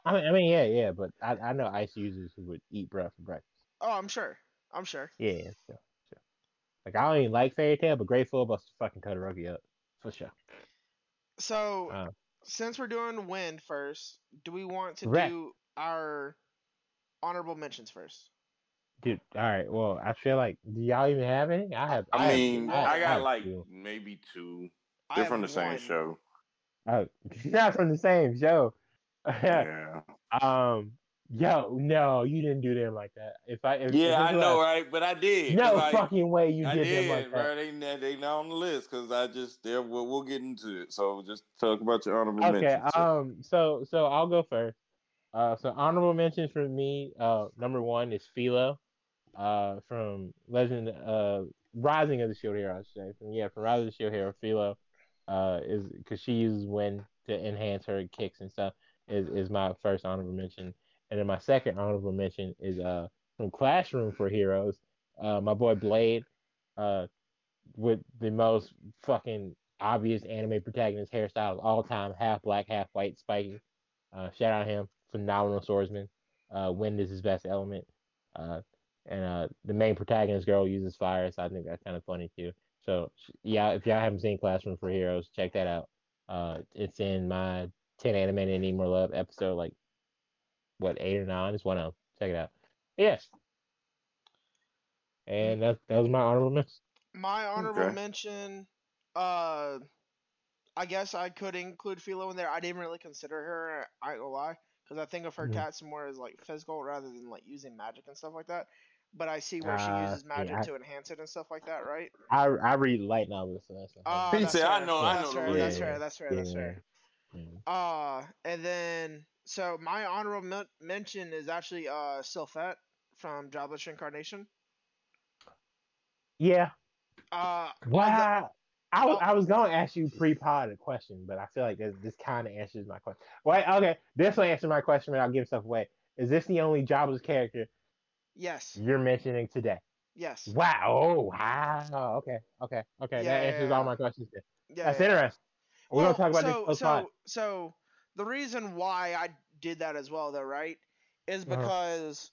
[SPEAKER 3] I mean, I mean, yeah, yeah, but I, I know ice users who would eat bread for breakfast.
[SPEAKER 2] oh, I'm sure. I'm sure.
[SPEAKER 3] Yeah, yeah, sure, sure. Like I don't even like Fairy Tail, but Gray Fullbuster fucking Todoroki up for sure.
[SPEAKER 2] So
[SPEAKER 3] Uh.
[SPEAKER 2] since we're doing wind first, do we want to
[SPEAKER 3] Correct.
[SPEAKER 2] do our honorable mentions first?
[SPEAKER 3] Dude, all right. Well, I feel like do y'all even have any? I have.
[SPEAKER 1] I
[SPEAKER 3] have-
[SPEAKER 1] mean,
[SPEAKER 2] I-
[SPEAKER 1] I,
[SPEAKER 2] I
[SPEAKER 1] got
[SPEAKER 3] have
[SPEAKER 1] like
[SPEAKER 3] two.
[SPEAKER 1] maybe two. They're
[SPEAKER 2] have
[SPEAKER 1] from the same
[SPEAKER 2] one.
[SPEAKER 1] show.
[SPEAKER 3] Oh, not from the same show.
[SPEAKER 1] Yeah,
[SPEAKER 3] um, yo, no, you didn't do them like that. If I, if, if
[SPEAKER 1] yeah, I know, right? But I did.
[SPEAKER 3] No
[SPEAKER 1] I,
[SPEAKER 3] fucking way you
[SPEAKER 1] I
[SPEAKER 3] did,
[SPEAKER 1] did,
[SPEAKER 3] them like that.
[SPEAKER 1] bro. They not they not on the list because I just there. We'll, we'll get into it. So just talk about your honorable
[SPEAKER 3] Okay,
[SPEAKER 1] mentions. So-
[SPEAKER 3] um, so so I'll go first. Uh, so honorable mentions for me. Uh, number one is Filo, uh, from Legend, uh, Rising of the Shield Hero. I should say. From, yeah, from Rising of the Shield Hero, Filo, uh, is because she uses wind to enhance her kicks and stuff. Is is my first honorable mention, and then my second honorable mention is uh from Classroom for Heroes. Uh, my boy Blade, uh, with the most fucking obvious anime protagonist hairstyle of all time, half black, half white, spiky. Uh, shout out him, phenomenal swordsman. Uh, wind is his best element. Uh, and uh, the main protagonist girl uses fire, so I think that's kind of funny too. So yeah, if y'all haven't seen Classroom for Heroes, check that out. Uh, it's in my 10 animated need more love episode, like what eight or nine? It's one of them. Check it out. Yes. And that that was my honorable mention.
[SPEAKER 2] My honorable
[SPEAKER 1] Okay.
[SPEAKER 2] mention, uh, I guess I could include Filo in there. I didn't really consider her. I ain't gonna lie, because I think of her
[SPEAKER 3] Mhm.
[SPEAKER 2] tats more as like physical rather than like using magic and stuff like that. But I see where she
[SPEAKER 3] Uh,
[SPEAKER 2] uses
[SPEAKER 3] yeah,
[SPEAKER 2] magic
[SPEAKER 3] I-
[SPEAKER 2] to enhance it and stuff like that, right?
[SPEAKER 3] I I read light novels, so that's
[SPEAKER 2] Uh, that's
[SPEAKER 1] said, "I
[SPEAKER 2] fair.
[SPEAKER 1] know- I
[SPEAKER 2] That's
[SPEAKER 1] know the
[SPEAKER 2] fair.
[SPEAKER 1] rules."
[SPEAKER 2] That's
[SPEAKER 3] Yeah,
[SPEAKER 2] fair. That's fair. That's fair.
[SPEAKER 3] yeah.
[SPEAKER 2] Uh, and then so my honorable men- mention is actually uh Sylphiette from Jobless Incarnation.
[SPEAKER 3] Yeah.
[SPEAKER 2] Uh,
[SPEAKER 3] Wow. I was. I was gonna ask you pre-pod a question, but I feel like this, this kind of answers my question. Wait, okay, this will answer my question, but I'll give stuff away. Is this the only jobless character
[SPEAKER 2] yes,
[SPEAKER 3] you're mentioning today?
[SPEAKER 2] yes,
[SPEAKER 3] Wow. Oh, wow. Okay. Okay. Okay.
[SPEAKER 2] Yeah,
[SPEAKER 3] that
[SPEAKER 2] yeah,
[SPEAKER 3] answers
[SPEAKER 2] yeah.
[SPEAKER 3] all my questions. Then.
[SPEAKER 2] yeah.
[SPEAKER 3] That's interesting. We're
[SPEAKER 2] Well,
[SPEAKER 3] gonna talk about
[SPEAKER 2] so,
[SPEAKER 3] this
[SPEAKER 2] so, so the reason why I did that as well, though, right, is
[SPEAKER 3] Uh-huh.
[SPEAKER 2] because,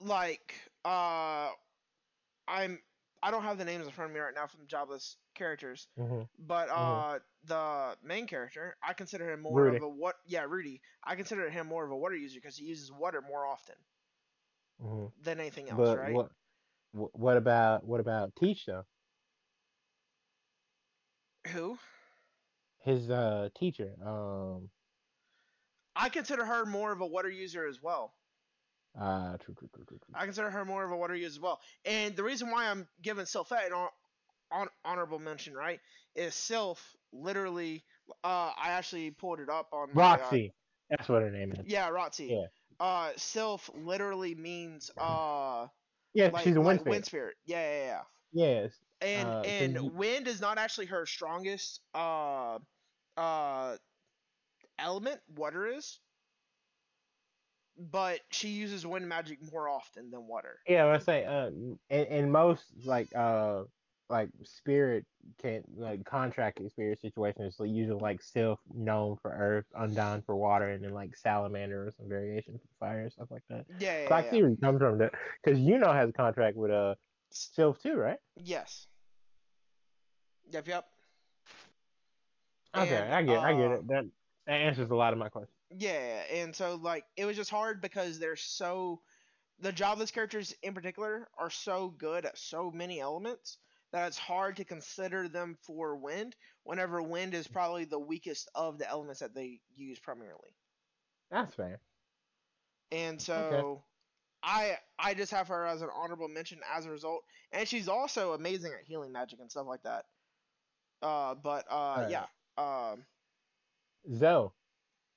[SPEAKER 2] like, uh, I'm I don't have the names in front of me right now from jobless characters,
[SPEAKER 3] hmm
[SPEAKER 2] but uh,
[SPEAKER 3] Mhm.
[SPEAKER 2] the main character, I consider him more
[SPEAKER 3] Rudy.
[SPEAKER 2] of a what? Yeah, Rudy. I consider him more of a water user because he uses water more often
[SPEAKER 3] hmm
[SPEAKER 2] than anything else,
[SPEAKER 3] But
[SPEAKER 2] right?
[SPEAKER 3] what? What about what about Teach though?
[SPEAKER 2] Who?
[SPEAKER 3] His uh teacher. Um.
[SPEAKER 2] I consider her more of a water user as well.
[SPEAKER 3] Uh. True. True. True. True. true.
[SPEAKER 2] I consider her more of a water user as well. And the reason why I'm giving Sylphiette an hon- hon- honorable mention, right, is Sylph literally. Uh, I actually pulled it up on my, uh,
[SPEAKER 3] Roxy. That's what her name is.
[SPEAKER 2] yeah, Roxy.
[SPEAKER 3] Yeah.
[SPEAKER 2] Uh, Sylph literally means uh,
[SPEAKER 3] Yeah,
[SPEAKER 2] like,
[SPEAKER 3] she's a
[SPEAKER 2] like
[SPEAKER 3] wind
[SPEAKER 2] wind
[SPEAKER 3] spirit.
[SPEAKER 2] spirit. Yeah, yeah, yeah.
[SPEAKER 3] Yes.
[SPEAKER 2] And
[SPEAKER 3] Uh,
[SPEAKER 2] and wind is not actually her strongest uh uh element. Water is. But she uses wind magic more often than water.
[SPEAKER 3] Yeah, I say uh, in, in most like uh like spirit can like contract spirit situations, so usually like Sylph known for earth, Undine for water, and then like salamander or some variation for fire and stuff like that.
[SPEAKER 2] Yeah, yeah, yeah.
[SPEAKER 3] Theory comes from that because you know has a contract with uh Sylph too, right?
[SPEAKER 2] Yes. Yep, yep.
[SPEAKER 3] Okay,
[SPEAKER 2] And,
[SPEAKER 3] I get, I get
[SPEAKER 2] uh,
[SPEAKER 3] it. That that answers a lot of my questions.
[SPEAKER 2] Yeah, and so like it was just hard because they're so the jobless characters in particular are so good at so many elements that it's hard to consider them for wind whenever wind is probably the weakest of the elements that they use primarily.
[SPEAKER 3] That's fair.
[SPEAKER 2] And so I I just have her as an honorable mention as a result. And she's also amazing at healing magic and stuff like that. Uh but uh
[SPEAKER 3] Right.
[SPEAKER 2] yeah. Um
[SPEAKER 3] Zoe.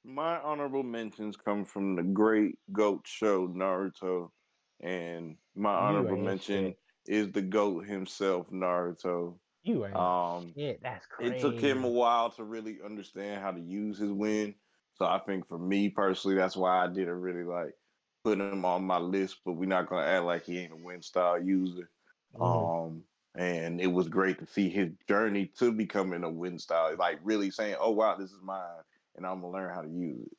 [SPEAKER 1] My honorable mentions come from the great goat show Naruto, and my honorable mention
[SPEAKER 3] shit.
[SPEAKER 1] is the goat himself, Naruto.
[SPEAKER 3] You ain't
[SPEAKER 1] Um,
[SPEAKER 3] shit. That's crazy.
[SPEAKER 1] it took him a while to really understand how to use his wind. So I think for me personally, that's why I didn't really like put him on my list. But we're not gonna act like he ain't a wind style user.
[SPEAKER 3] Mhm.
[SPEAKER 1] Um, and it was great to see his journey to becoming a wind style, like really saying, "Oh wow, this is mine, and I'm gonna learn how to use it."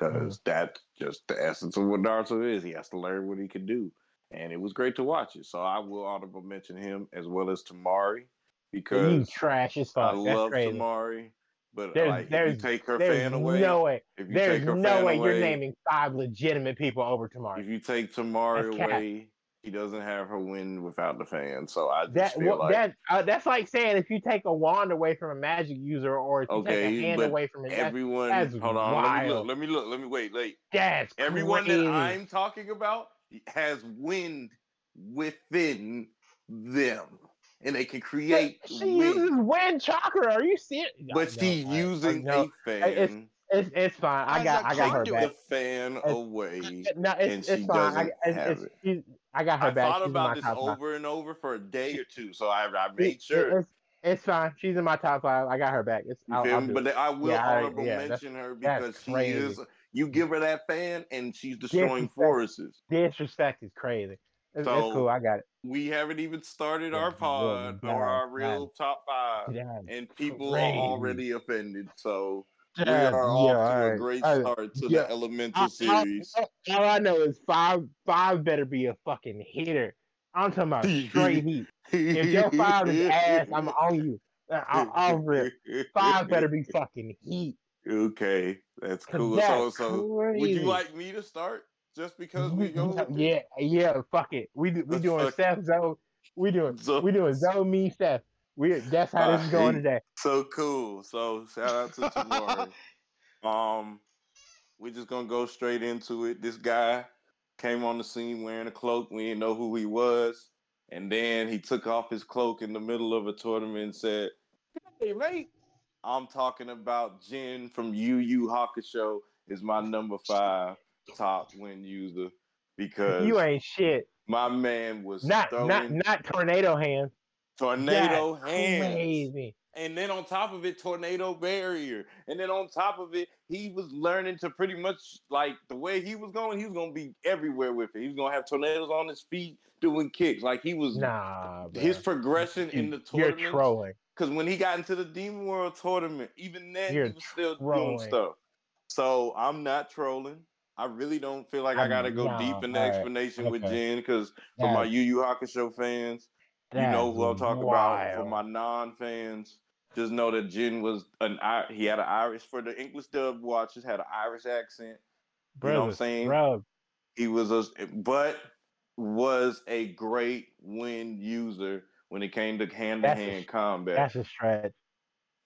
[SPEAKER 1] Mm-hmm. Because that's just the essence of what Naruto is. He has to learn what he can do, and it was great to watch it. So I will honorable mention him as well as Temari
[SPEAKER 3] you
[SPEAKER 1] because
[SPEAKER 3] trash as
[SPEAKER 1] I
[SPEAKER 3] fuck. That's
[SPEAKER 1] love
[SPEAKER 3] crazy.
[SPEAKER 1] Temari. But
[SPEAKER 3] There's-
[SPEAKER 1] like, if you
[SPEAKER 3] there's-
[SPEAKER 1] take her
[SPEAKER 3] There's
[SPEAKER 1] fan away,
[SPEAKER 3] no way.
[SPEAKER 1] if you
[SPEAKER 3] There's
[SPEAKER 1] take her
[SPEAKER 3] no
[SPEAKER 1] fan
[SPEAKER 3] way
[SPEAKER 1] away,
[SPEAKER 3] you're naming five legitimate people over Temari.
[SPEAKER 1] if you take
[SPEAKER 3] Temari
[SPEAKER 1] away, he doesn't have her win without the fan. So I just
[SPEAKER 3] That
[SPEAKER 1] feel
[SPEAKER 3] what
[SPEAKER 1] like
[SPEAKER 3] that uh, that's like saying if you take a wand away from a magic user, or if you take
[SPEAKER 1] Okay,
[SPEAKER 3] a hand away from it,
[SPEAKER 1] everyone
[SPEAKER 3] that's
[SPEAKER 1] hold on let me look let me look let me wait wait
[SPEAKER 3] that's
[SPEAKER 1] everyone
[SPEAKER 3] crazy.
[SPEAKER 1] that i'm talking about has wind within them and they can create
[SPEAKER 3] She
[SPEAKER 1] wind
[SPEAKER 3] uses wind chakra. Are you serious?
[SPEAKER 1] but
[SPEAKER 3] No,
[SPEAKER 1] she's
[SPEAKER 3] I
[SPEAKER 1] using
[SPEAKER 3] know.
[SPEAKER 1] a fan
[SPEAKER 3] It's it's fine. I got I got her
[SPEAKER 1] take the fan
[SPEAKER 3] It's-
[SPEAKER 1] away
[SPEAKER 3] No,
[SPEAKER 1] and
[SPEAKER 3] it's
[SPEAKER 1] she
[SPEAKER 3] it's fine. I, it's, it's,
[SPEAKER 1] it.
[SPEAKER 3] I got her
[SPEAKER 1] i
[SPEAKER 3] back.
[SPEAKER 1] thought
[SPEAKER 3] She's
[SPEAKER 1] about this
[SPEAKER 3] five.
[SPEAKER 1] over and over for a day or two so i, I
[SPEAKER 3] It-
[SPEAKER 1] made sure
[SPEAKER 3] It's, it's fine. She's in my top five. I got her back. It's I'll, I'll?
[SPEAKER 1] But
[SPEAKER 3] it.
[SPEAKER 1] I will
[SPEAKER 3] Yeah, I-
[SPEAKER 1] honorable
[SPEAKER 3] yeah,
[SPEAKER 1] mention her because she
[SPEAKER 3] crazy.
[SPEAKER 1] is. You give her that fan, and she's destroying
[SPEAKER 3] Disrespect.
[SPEAKER 1] forests.
[SPEAKER 3] Disrespect is crazy. It's,
[SPEAKER 1] So,
[SPEAKER 3] it's cool. I got it.
[SPEAKER 1] We haven't even started
[SPEAKER 3] Yeah,
[SPEAKER 1] our pod
[SPEAKER 3] God,
[SPEAKER 1] or our
[SPEAKER 3] God.
[SPEAKER 1] real top five,
[SPEAKER 3] God,
[SPEAKER 1] and people
[SPEAKER 3] crazy.
[SPEAKER 1] are already offended. So We
[SPEAKER 3] Yeah,
[SPEAKER 1] are off
[SPEAKER 3] yeah,
[SPEAKER 1] to a great start to
[SPEAKER 3] Yeah.
[SPEAKER 1] the elemental
[SPEAKER 3] all-
[SPEAKER 1] series.
[SPEAKER 3] all- all I know is five five better be a fucking hitter. I'm talking about straight heat. If your five is ass, I'm on you. Uh, I'll, I'll rip. Five better be fucking heat.
[SPEAKER 1] Okay, that's cool.
[SPEAKER 3] that's
[SPEAKER 1] so, so would you like me to start just because we go?
[SPEAKER 3] yeah, yeah, fuck it. We we
[SPEAKER 1] Let's
[SPEAKER 3] doing Seth Zoe. We doing
[SPEAKER 1] So-
[SPEAKER 3] we doing Zoe me Seth. We that's how this is going today.
[SPEAKER 1] So cool. So shout out to Temari. um, we're just gonna go straight into it. This guy came on the scene wearing a cloak. We didn't know who he was, and then he took off his cloak in the middle of a tournament and said, "Hey, mate." I'm talking about Jin from Yu Yu Hakusho is my number five top win user because
[SPEAKER 3] You ain't shit.
[SPEAKER 1] my man was
[SPEAKER 3] Not not not tornado hands.
[SPEAKER 1] Tornado
[SPEAKER 3] That's
[SPEAKER 1] hands.
[SPEAKER 3] Crazy.
[SPEAKER 1] And then on top of it, tornado barrier. And then on top of it, he was learning to pretty much like the way he was going, he was gonna be everywhere with it. He was gonna have tornadoes on his feet doing kicks. Like he was
[SPEAKER 3] Nah, bro.
[SPEAKER 1] his progression in the tournament.
[SPEAKER 3] You're trolling.
[SPEAKER 1] Because when he got into the Demon World tournament, even then
[SPEAKER 3] You're
[SPEAKER 1] he was still
[SPEAKER 3] trolling.
[SPEAKER 1] doing stuff. So I'm not trolling. I really don't feel like I,
[SPEAKER 3] I'm
[SPEAKER 1] gotta go
[SPEAKER 3] not.
[SPEAKER 1] deep in the explanation with
[SPEAKER 3] okay.
[SPEAKER 1] Jin because for my Yu Yu Hakusho fans, you know who I'm talking about. For my non fans, just know that Jin was an he had an Irish for the English dub watchers had an Irish accent.
[SPEAKER 3] bro,
[SPEAKER 1] you know what I'm saying?
[SPEAKER 3] Bro,
[SPEAKER 1] He was a but was a great win user when it came to hand to hand combat.
[SPEAKER 3] that's a stretch.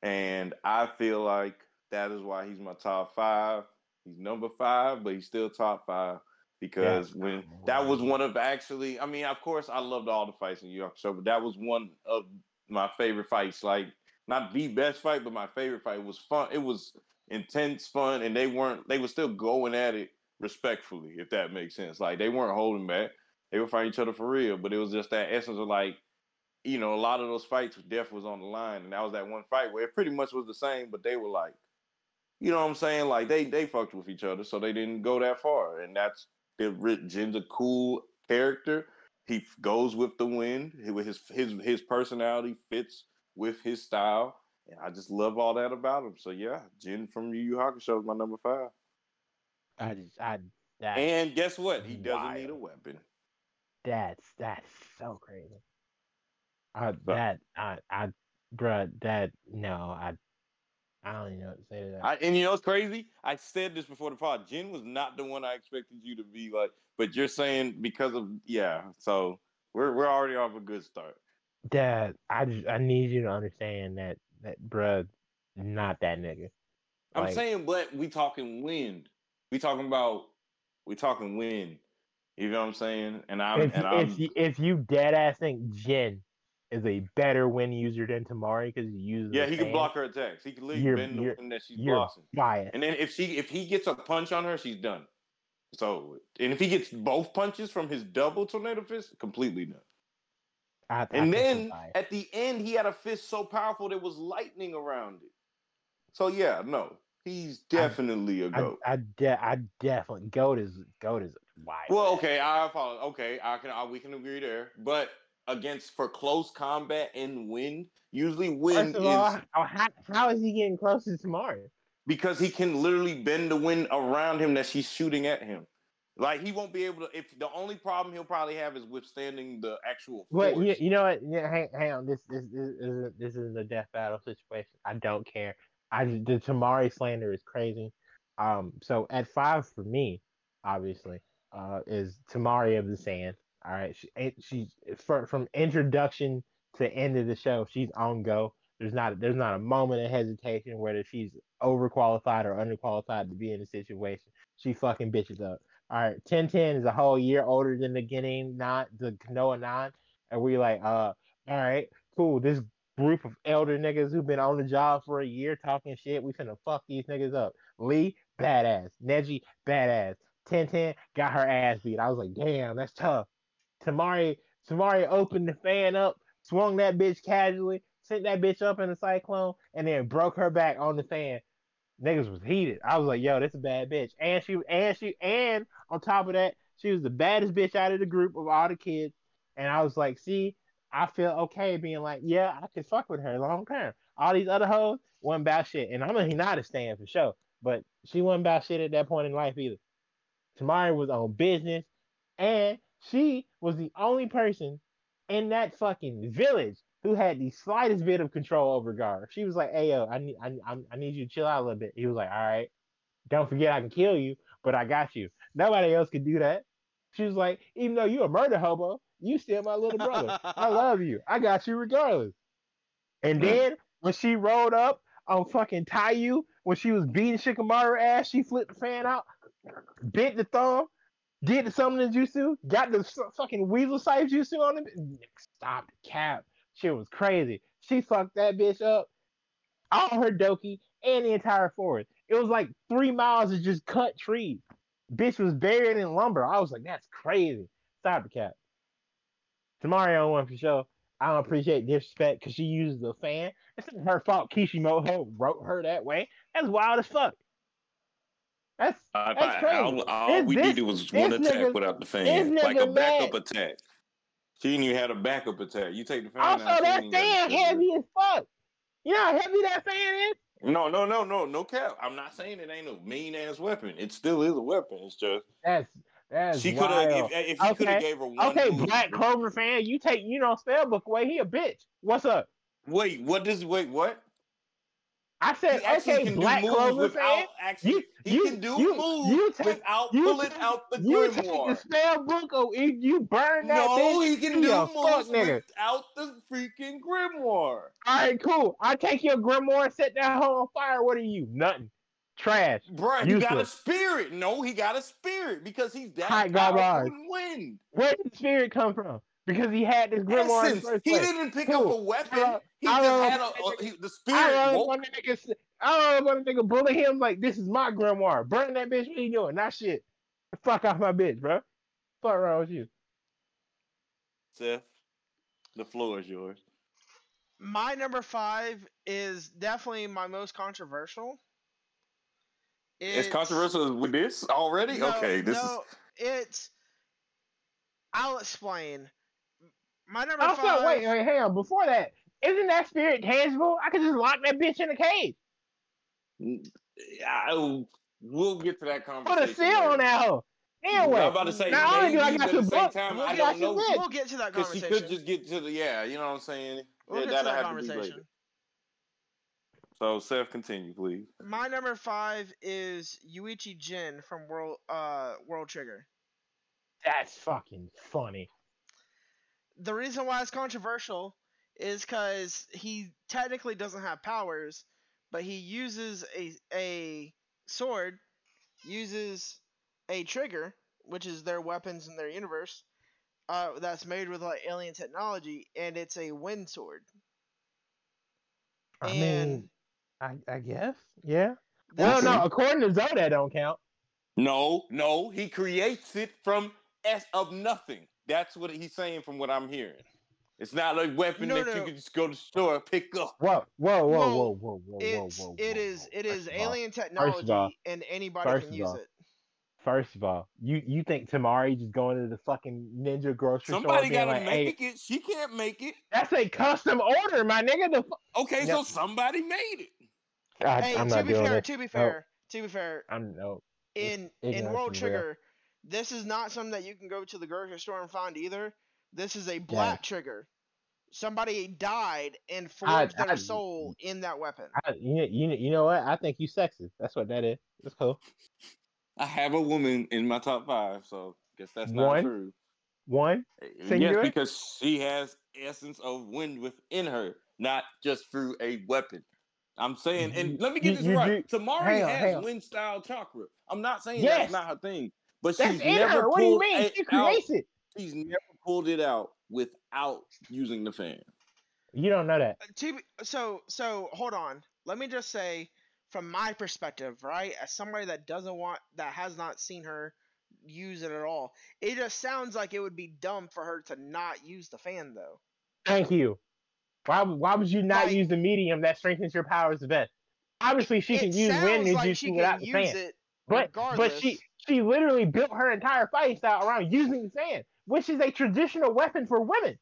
[SPEAKER 1] And I feel like that is why he's my top five. He's number five, but he's still top five because when oh, that was one of actually, I mean, of course, I loved all the fights in New York Show, but that was one of my favorite fights. Like, not the best fight, but my favorite fight It was fun. It was intense, fun, and they weren't. They were still going at it respectfully, if that makes sense. Like they weren't holding back. They were fighting each other for real, but it was just that essence of like you know, a lot of those fights, death was on the line, and that was that one fight where it pretty much was the same, but they were like, you know what I'm saying? Like they they fucked with each other, so they didn't go that far, and that's it. Jin's a cool character. He goes with the wind. His his his personality fits with his style, and I just love all that about him. So yeah, Jin from Yu Yu Hakusho is my number five.
[SPEAKER 3] I just I that
[SPEAKER 1] And guess what? He doesn't need a weapon.
[SPEAKER 3] that's that's so crazy. Uh, I that I I bruh that no I I don't even know what to say to that.
[SPEAKER 1] I, and you know what's crazy? I said this before the pod. Jin was not the one I expected you to be like, but you're saying because of yeah. So we're we're already off a good start.
[SPEAKER 3] Dad, I just I need you to understand that that bruh not that nigga.
[SPEAKER 1] I'm saying, but we talking wind. We talking about we talking wind. You know what I'm saying? And I'm
[SPEAKER 3] if,
[SPEAKER 1] and
[SPEAKER 3] you-
[SPEAKER 1] I'm
[SPEAKER 3] if you if you dead ass think Jin is a better win user than Temari because he uses
[SPEAKER 1] yeah, he can block her attacks. He can
[SPEAKER 3] leave
[SPEAKER 1] bend the that she's blocking.
[SPEAKER 3] biased.
[SPEAKER 1] And then if she if he gets a punch on her, she's done. So and if he gets both punches from his double tornado fist, completely done.
[SPEAKER 3] I, I
[SPEAKER 1] And then at the end, he had a fist so powerful there was lightning around it. So yeah, no, he's definitely a
[SPEAKER 3] I,
[SPEAKER 1] goat.
[SPEAKER 3] I, de- I definitely goat is goat is wide.
[SPEAKER 1] well, okay, I apologize. Okay, I can I, we can agree there, but against for close combat and wind, usually wind is
[SPEAKER 3] how, how, is he getting close to Temari?
[SPEAKER 1] because he can literally bend the wind around him that she's shooting at him. Like he won't be able to. If the only problem he'll probably have is withstanding the actual force.
[SPEAKER 3] Wait, you, you know what? Yeah, hang, hang on. This this this isn't this is a death battle situation. I don't care. I the Temari slander is crazy. Um, so at five for me, obviously, uh, is Temari of the Sand. All right, she she's for, from introduction to end of the show. She's on go. There's not there's not a moment of hesitation whether she's overqualified or underqualified to be in a situation. She fucking bitches up. All right, Tenten is a whole year older than the beginning, not the Konoha 9. And we like, uh, all right, cool. This group of elder niggas who've been on the job for a year talking shit, we finna fuck these niggas up. Lee, badass. Neji, badass. Tenten got her ass beat. I was like, damn, that's tough. Temari, Temari opened the fan up, swung that bitch casually, sent that bitch up in a cyclone, and then broke her back on the fan. Niggas was heated. I was like, yo, this a bad bitch. And she and she and on top of that, she was the baddest bitch out of the group of all the kids. And I was like, see, I feel okay being like, yeah, I could fuck with her long term. All these other hoes wasn't about shit. And I'm a Hinata stand for sure. But she wasn't about shit at that point in life either. Temari was on business, and she was the only person in that fucking village who had the slightest bit of control over Gaara. She was like, "Hey yo, I need I, I, need you to chill out a little bit." He was like, "All right, don't forget I can kill you, but I got you. Nobody else could do that." She was like, "Even though you're a murder hobo, you still my little brother. I love you. I got you regardless." And then when she rolled up on fucking Tayuya when she was beating Shikamaru ass, she flipped the fan out, bit the thumb, did the summoning jutsu, got the fucking weasel size jutsu on him. Stop the cap. She was crazy. She fucked that bitch up. All her doki and the entire forest. It was like three miles of just cut trees. Bitch was buried in lumber. I was like, that's crazy. Stop the cap. Temari on one for sure. I don't appreciate disrespect because she uses the fan. It's not her fault Kishimoto wrote her that way. That's wild as fuck. Uh, that's
[SPEAKER 1] I,
[SPEAKER 3] That's crazy.
[SPEAKER 1] all, all we
[SPEAKER 3] this-
[SPEAKER 1] needed was one attack
[SPEAKER 3] nigga-
[SPEAKER 1] without the fan, like a backup
[SPEAKER 3] mad.
[SPEAKER 1] attack. She didn't even have a backup attack. You take the fan
[SPEAKER 3] also
[SPEAKER 1] out.
[SPEAKER 3] that fan heavy as fuck. You know how heavy that fan is?
[SPEAKER 1] No, no, no, no, no cap. I'm not saying it ain't a mean ass weapon. It still is a weapon. It's just
[SPEAKER 3] That's that's
[SPEAKER 1] she could have if, if he could
[SPEAKER 3] Okay,
[SPEAKER 1] have gave her one.
[SPEAKER 3] Okay,
[SPEAKER 1] move-
[SPEAKER 3] Black Clover fan, you take you know spellbook away. He a bitch. What's up?
[SPEAKER 1] Wait, what does wait? What?
[SPEAKER 3] I said okay,
[SPEAKER 1] can
[SPEAKER 3] Black
[SPEAKER 1] do moves
[SPEAKER 3] Clover
[SPEAKER 1] without
[SPEAKER 3] fan.
[SPEAKER 1] actually.
[SPEAKER 3] You-
[SPEAKER 1] he
[SPEAKER 3] you-
[SPEAKER 1] can do
[SPEAKER 3] you-
[SPEAKER 1] moves
[SPEAKER 3] you take-
[SPEAKER 1] without
[SPEAKER 3] you
[SPEAKER 1] pulling
[SPEAKER 3] take-
[SPEAKER 1] out the
[SPEAKER 3] You take the
[SPEAKER 1] grimoire.
[SPEAKER 3] spellbook, oh, if you burn that
[SPEAKER 1] No,
[SPEAKER 3] bitch.
[SPEAKER 1] he can do moves without the freaking grimoire.
[SPEAKER 3] All right, cool. I take your grimoire, and set that hoe on fire. What are you? Nothing. Trash.
[SPEAKER 1] Bruh, he got a spirit. No, he got a spirit because he's that
[SPEAKER 3] Hot
[SPEAKER 1] powerful in wind.
[SPEAKER 3] Where did the spirit come from? Because he had this grimoire in the
[SPEAKER 1] Essence.
[SPEAKER 3] first
[SPEAKER 1] He
[SPEAKER 3] place.
[SPEAKER 1] didn't pick
[SPEAKER 3] Cool.
[SPEAKER 1] up a weapon.
[SPEAKER 3] Uh,
[SPEAKER 1] he
[SPEAKER 3] I
[SPEAKER 1] just had a,
[SPEAKER 3] know.
[SPEAKER 1] a- he- the
[SPEAKER 3] I don't
[SPEAKER 1] woke.
[SPEAKER 3] want to nigga. s- I don't want to nigga bully him like this is my grimoire. Burn that bitch. What are you doing? Not shit. Fuck off my bitch, bro. Fuck wrong with you?
[SPEAKER 1] Seth, the floor is yours.
[SPEAKER 2] My number five is definitely my most controversial.
[SPEAKER 1] It's, controversial with this already.
[SPEAKER 2] No,
[SPEAKER 1] okay, this
[SPEAKER 2] no, it's. I'll explain. My number
[SPEAKER 3] Also,
[SPEAKER 2] five.
[SPEAKER 3] wait, wait, hang on. Before that, isn't that spirit tangible? I could just lock that bitch in a cage.
[SPEAKER 1] is. I, we'll get to that conversation.
[SPEAKER 3] Put
[SPEAKER 1] conversation.
[SPEAKER 3] a seal on
[SPEAKER 1] later.
[SPEAKER 3] that hoe. Anyway,
[SPEAKER 1] I'm about to say
[SPEAKER 3] not only do I
[SPEAKER 1] maybe,
[SPEAKER 3] got
[SPEAKER 1] but
[SPEAKER 3] your
[SPEAKER 1] at the
[SPEAKER 3] book,
[SPEAKER 1] time,
[SPEAKER 3] we'll
[SPEAKER 1] I don't know.
[SPEAKER 3] bitch.
[SPEAKER 2] We'll get to that
[SPEAKER 1] Because she could just get to the yeah, you know what I'm saying.
[SPEAKER 2] we'll
[SPEAKER 1] Yeah,
[SPEAKER 2] get to
[SPEAKER 1] that'll
[SPEAKER 2] that
[SPEAKER 1] to
[SPEAKER 2] conversation.
[SPEAKER 1] So Seth, continue, please.
[SPEAKER 2] My number five is Yuichi Jin from World uh World Trigger.
[SPEAKER 3] That's fucking funny.
[SPEAKER 2] The reason why it's controversial is because he technically doesn't have powers, but he uses a a sword, uses a trigger, which is their weapons in their universe, uh, that's made with like alien technology, and it's a wind sword.
[SPEAKER 3] I
[SPEAKER 2] And
[SPEAKER 3] mean, I, I guess, yeah. Well,
[SPEAKER 2] That's-
[SPEAKER 3] no, according to Zoe, that don't count.
[SPEAKER 1] No, no, he creates it from s of nothing. That's what he's saying from what I'm hearing. It's not a weapon
[SPEAKER 2] No,
[SPEAKER 1] that
[SPEAKER 2] no.
[SPEAKER 1] you can just go to the store and pick up.
[SPEAKER 3] Whoa, whoa, whoa,
[SPEAKER 2] Well,
[SPEAKER 3] whoa, whoa, whoa, whoa,
[SPEAKER 2] It's
[SPEAKER 3] whoa, whoa.
[SPEAKER 2] it is
[SPEAKER 3] whoa.
[SPEAKER 2] it
[SPEAKER 3] First
[SPEAKER 2] is
[SPEAKER 3] of all-
[SPEAKER 2] alien
[SPEAKER 3] of all-
[SPEAKER 2] technology, and anybody can use
[SPEAKER 3] all,
[SPEAKER 2] it.
[SPEAKER 3] First of all, you you think Temari just going to the fucking ninja grocery store
[SPEAKER 1] Somebody gotta
[SPEAKER 3] like, hey,
[SPEAKER 1] make it. She can't make it.
[SPEAKER 3] that's a custom order, my nigga. The fu-
[SPEAKER 1] Okay,
[SPEAKER 3] No.
[SPEAKER 1] so somebody made it.
[SPEAKER 3] I,
[SPEAKER 2] Hey,
[SPEAKER 3] I'm
[SPEAKER 2] to
[SPEAKER 3] not
[SPEAKER 2] be
[SPEAKER 3] doing
[SPEAKER 2] fair, to be fair, to be fair,
[SPEAKER 3] I'm no.
[SPEAKER 2] in
[SPEAKER 3] ignorance
[SPEAKER 2] in World
[SPEAKER 3] is real.
[SPEAKER 2] Trigger, this is not something that you can go to the grocery store and find either. This is a black trigger. Somebody died and forged
[SPEAKER 3] I-
[SPEAKER 2] their soul
[SPEAKER 3] mm.
[SPEAKER 2] in that weapon.
[SPEAKER 3] I, you, you you know what? I think you sexist. That's what that is. That's cool.
[SPEAKER 1] I have a woman in my top five, so guess that's not
[SPEAKER 3] One?
[SPEAKER 1] true.
[SPEAKER 3] One.
[SPEAKER 1] Yes, because she has essence of wind within her, not just through a weapon. I'm saying, and let me get this
[SPEAKER 3] you
[SPEAKER 1] right.
[SPEAKER 3] do-
[SPEAKER 1] Temari
[SPEAKER 3] hang on,
[SPEAKER 1] has
[SPEAKER 3] on.
[SPEAKER 1] wind style chakra. I'm not saying
[SPEAKER 3] Yes.
[SPEAKER 1] that's not her thing, but
[SPEAKER 3] That's
[SPEAKER 1] she's
[SPEAKER 3] in
[SPEAKER 1] never
[SPEAKER 3] her. What do you mean?
[SPEAKER 1] it
[SPEAKER 3] She
[SPEAKER 1] out.
[SPEAKER 3] creates it.
[SPEAKER 1] She's never pulled it out without using the fan.
[SPEAKER 3] You don't know that.
[SPEAKER 2] Uh, To so so hold on. Let me just say, from my perspective, right, as somebody that doesn't want that has not seen her use it at all, it just sounds like it would be dumb for her to not use the fan though.
[SPEAKER 3] Thank you. Why would- why would you not
[SPEAKER 2] Like-
[SPEAKER 3] use the medium that strengthens your powers the best? Obviously, she
[SPEAKER 2] it
[SPEAKER 3] can use
[SPEAKER 2] sounds
[SPEAKER 3] wind
[SPEAKER 2] like
[SPEAKER 3] ninjutsu
[SPEAKER 2] she
[SPEAKER 3] without
[SPEAKER 2] can
[SPEAKER 3] the
[SPEAKER 2] use
[SPEAKER 3] fan.
[SPEAKER 2] it
[SPEAKER 3] But
[SPEAKER 2] regardless.
[SPEAKER 3] but she she literally built her entire fighting style around using the fan, which is a traditional weapon for women.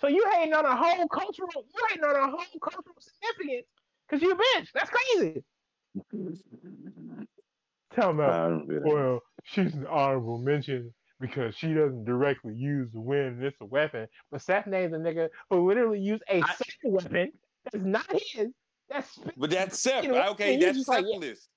[SPEAKER 3] So you hating on a whole cultural, you hating on a whole cultural significance because you a bitch. That's crazy. Tell me,
[SPEAKER 1] I don't get it.
[SPEAKER 3] well, she's an honorable mention because she doesn't directly use the wind and it's a weapon. But Seth names a nigga who literally used a
[SPEAKER 1] I-
[SPEAKER 3] second weapon that's not his. That's
[SPEAKER 1] But that's Seth. Okay, that's
[SPEAKER 3] just like,
[SPEAKER 1] Seth
[SPEAKER 3] yeah.
[SPEAKER 1] list.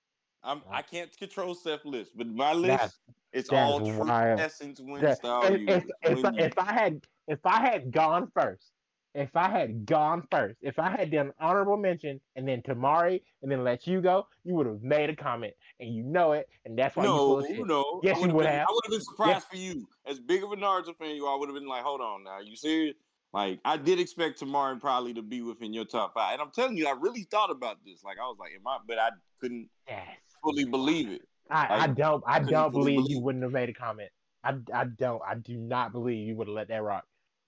[SPEAKER 1] I'm, I can't control Seth list, but my list
[SPEAKER 3] That's-
[SPEAKER 1] it's
[SPEAKER 3] that's
[SPEAKER 1] all true
[SPEAKER 3] wild.
[SPEAKER 1] essence win style.
[SPEAKER 3] if, if, if, if I had if I had gone first, if I had gone first, if I had done honorable mention and then Temari and then let you go, you would have made a comment and you know it, and that's why
[SPEAKER 1] no,
[SPEAKER 3] full of shit.
[SPEAKER 1] no.
[SPEAKER 3] Yes,
[SPEAKER 1] I
[SPEAKER 3] you
[SPEAKER 1] been,
[SPEAKER 3] have.
[SPEAKER 1] I would have been surprised for you. As big of a Naruto fan you are, I would have been like, hold on now, you serious? Like I did expect Temari probably to be within your top five, and I'm telling you, I really thought about this. Like I was like, am I? But I couldn't
[SPEAKER 3] Yes.
[SPEAKER 1] Fully believe it.
[SPEAKER 3] I, I
[SPEAKER 1] Like,
[SPEAKER 3] don't I
[SPEAKER 1] couldn't
[SPEAKER 3] don't believe
[SPEAKER 1] believe
[SPEAKER 3] you wouldn't have made a comment. I, I don't I do not believe you would have let that rock.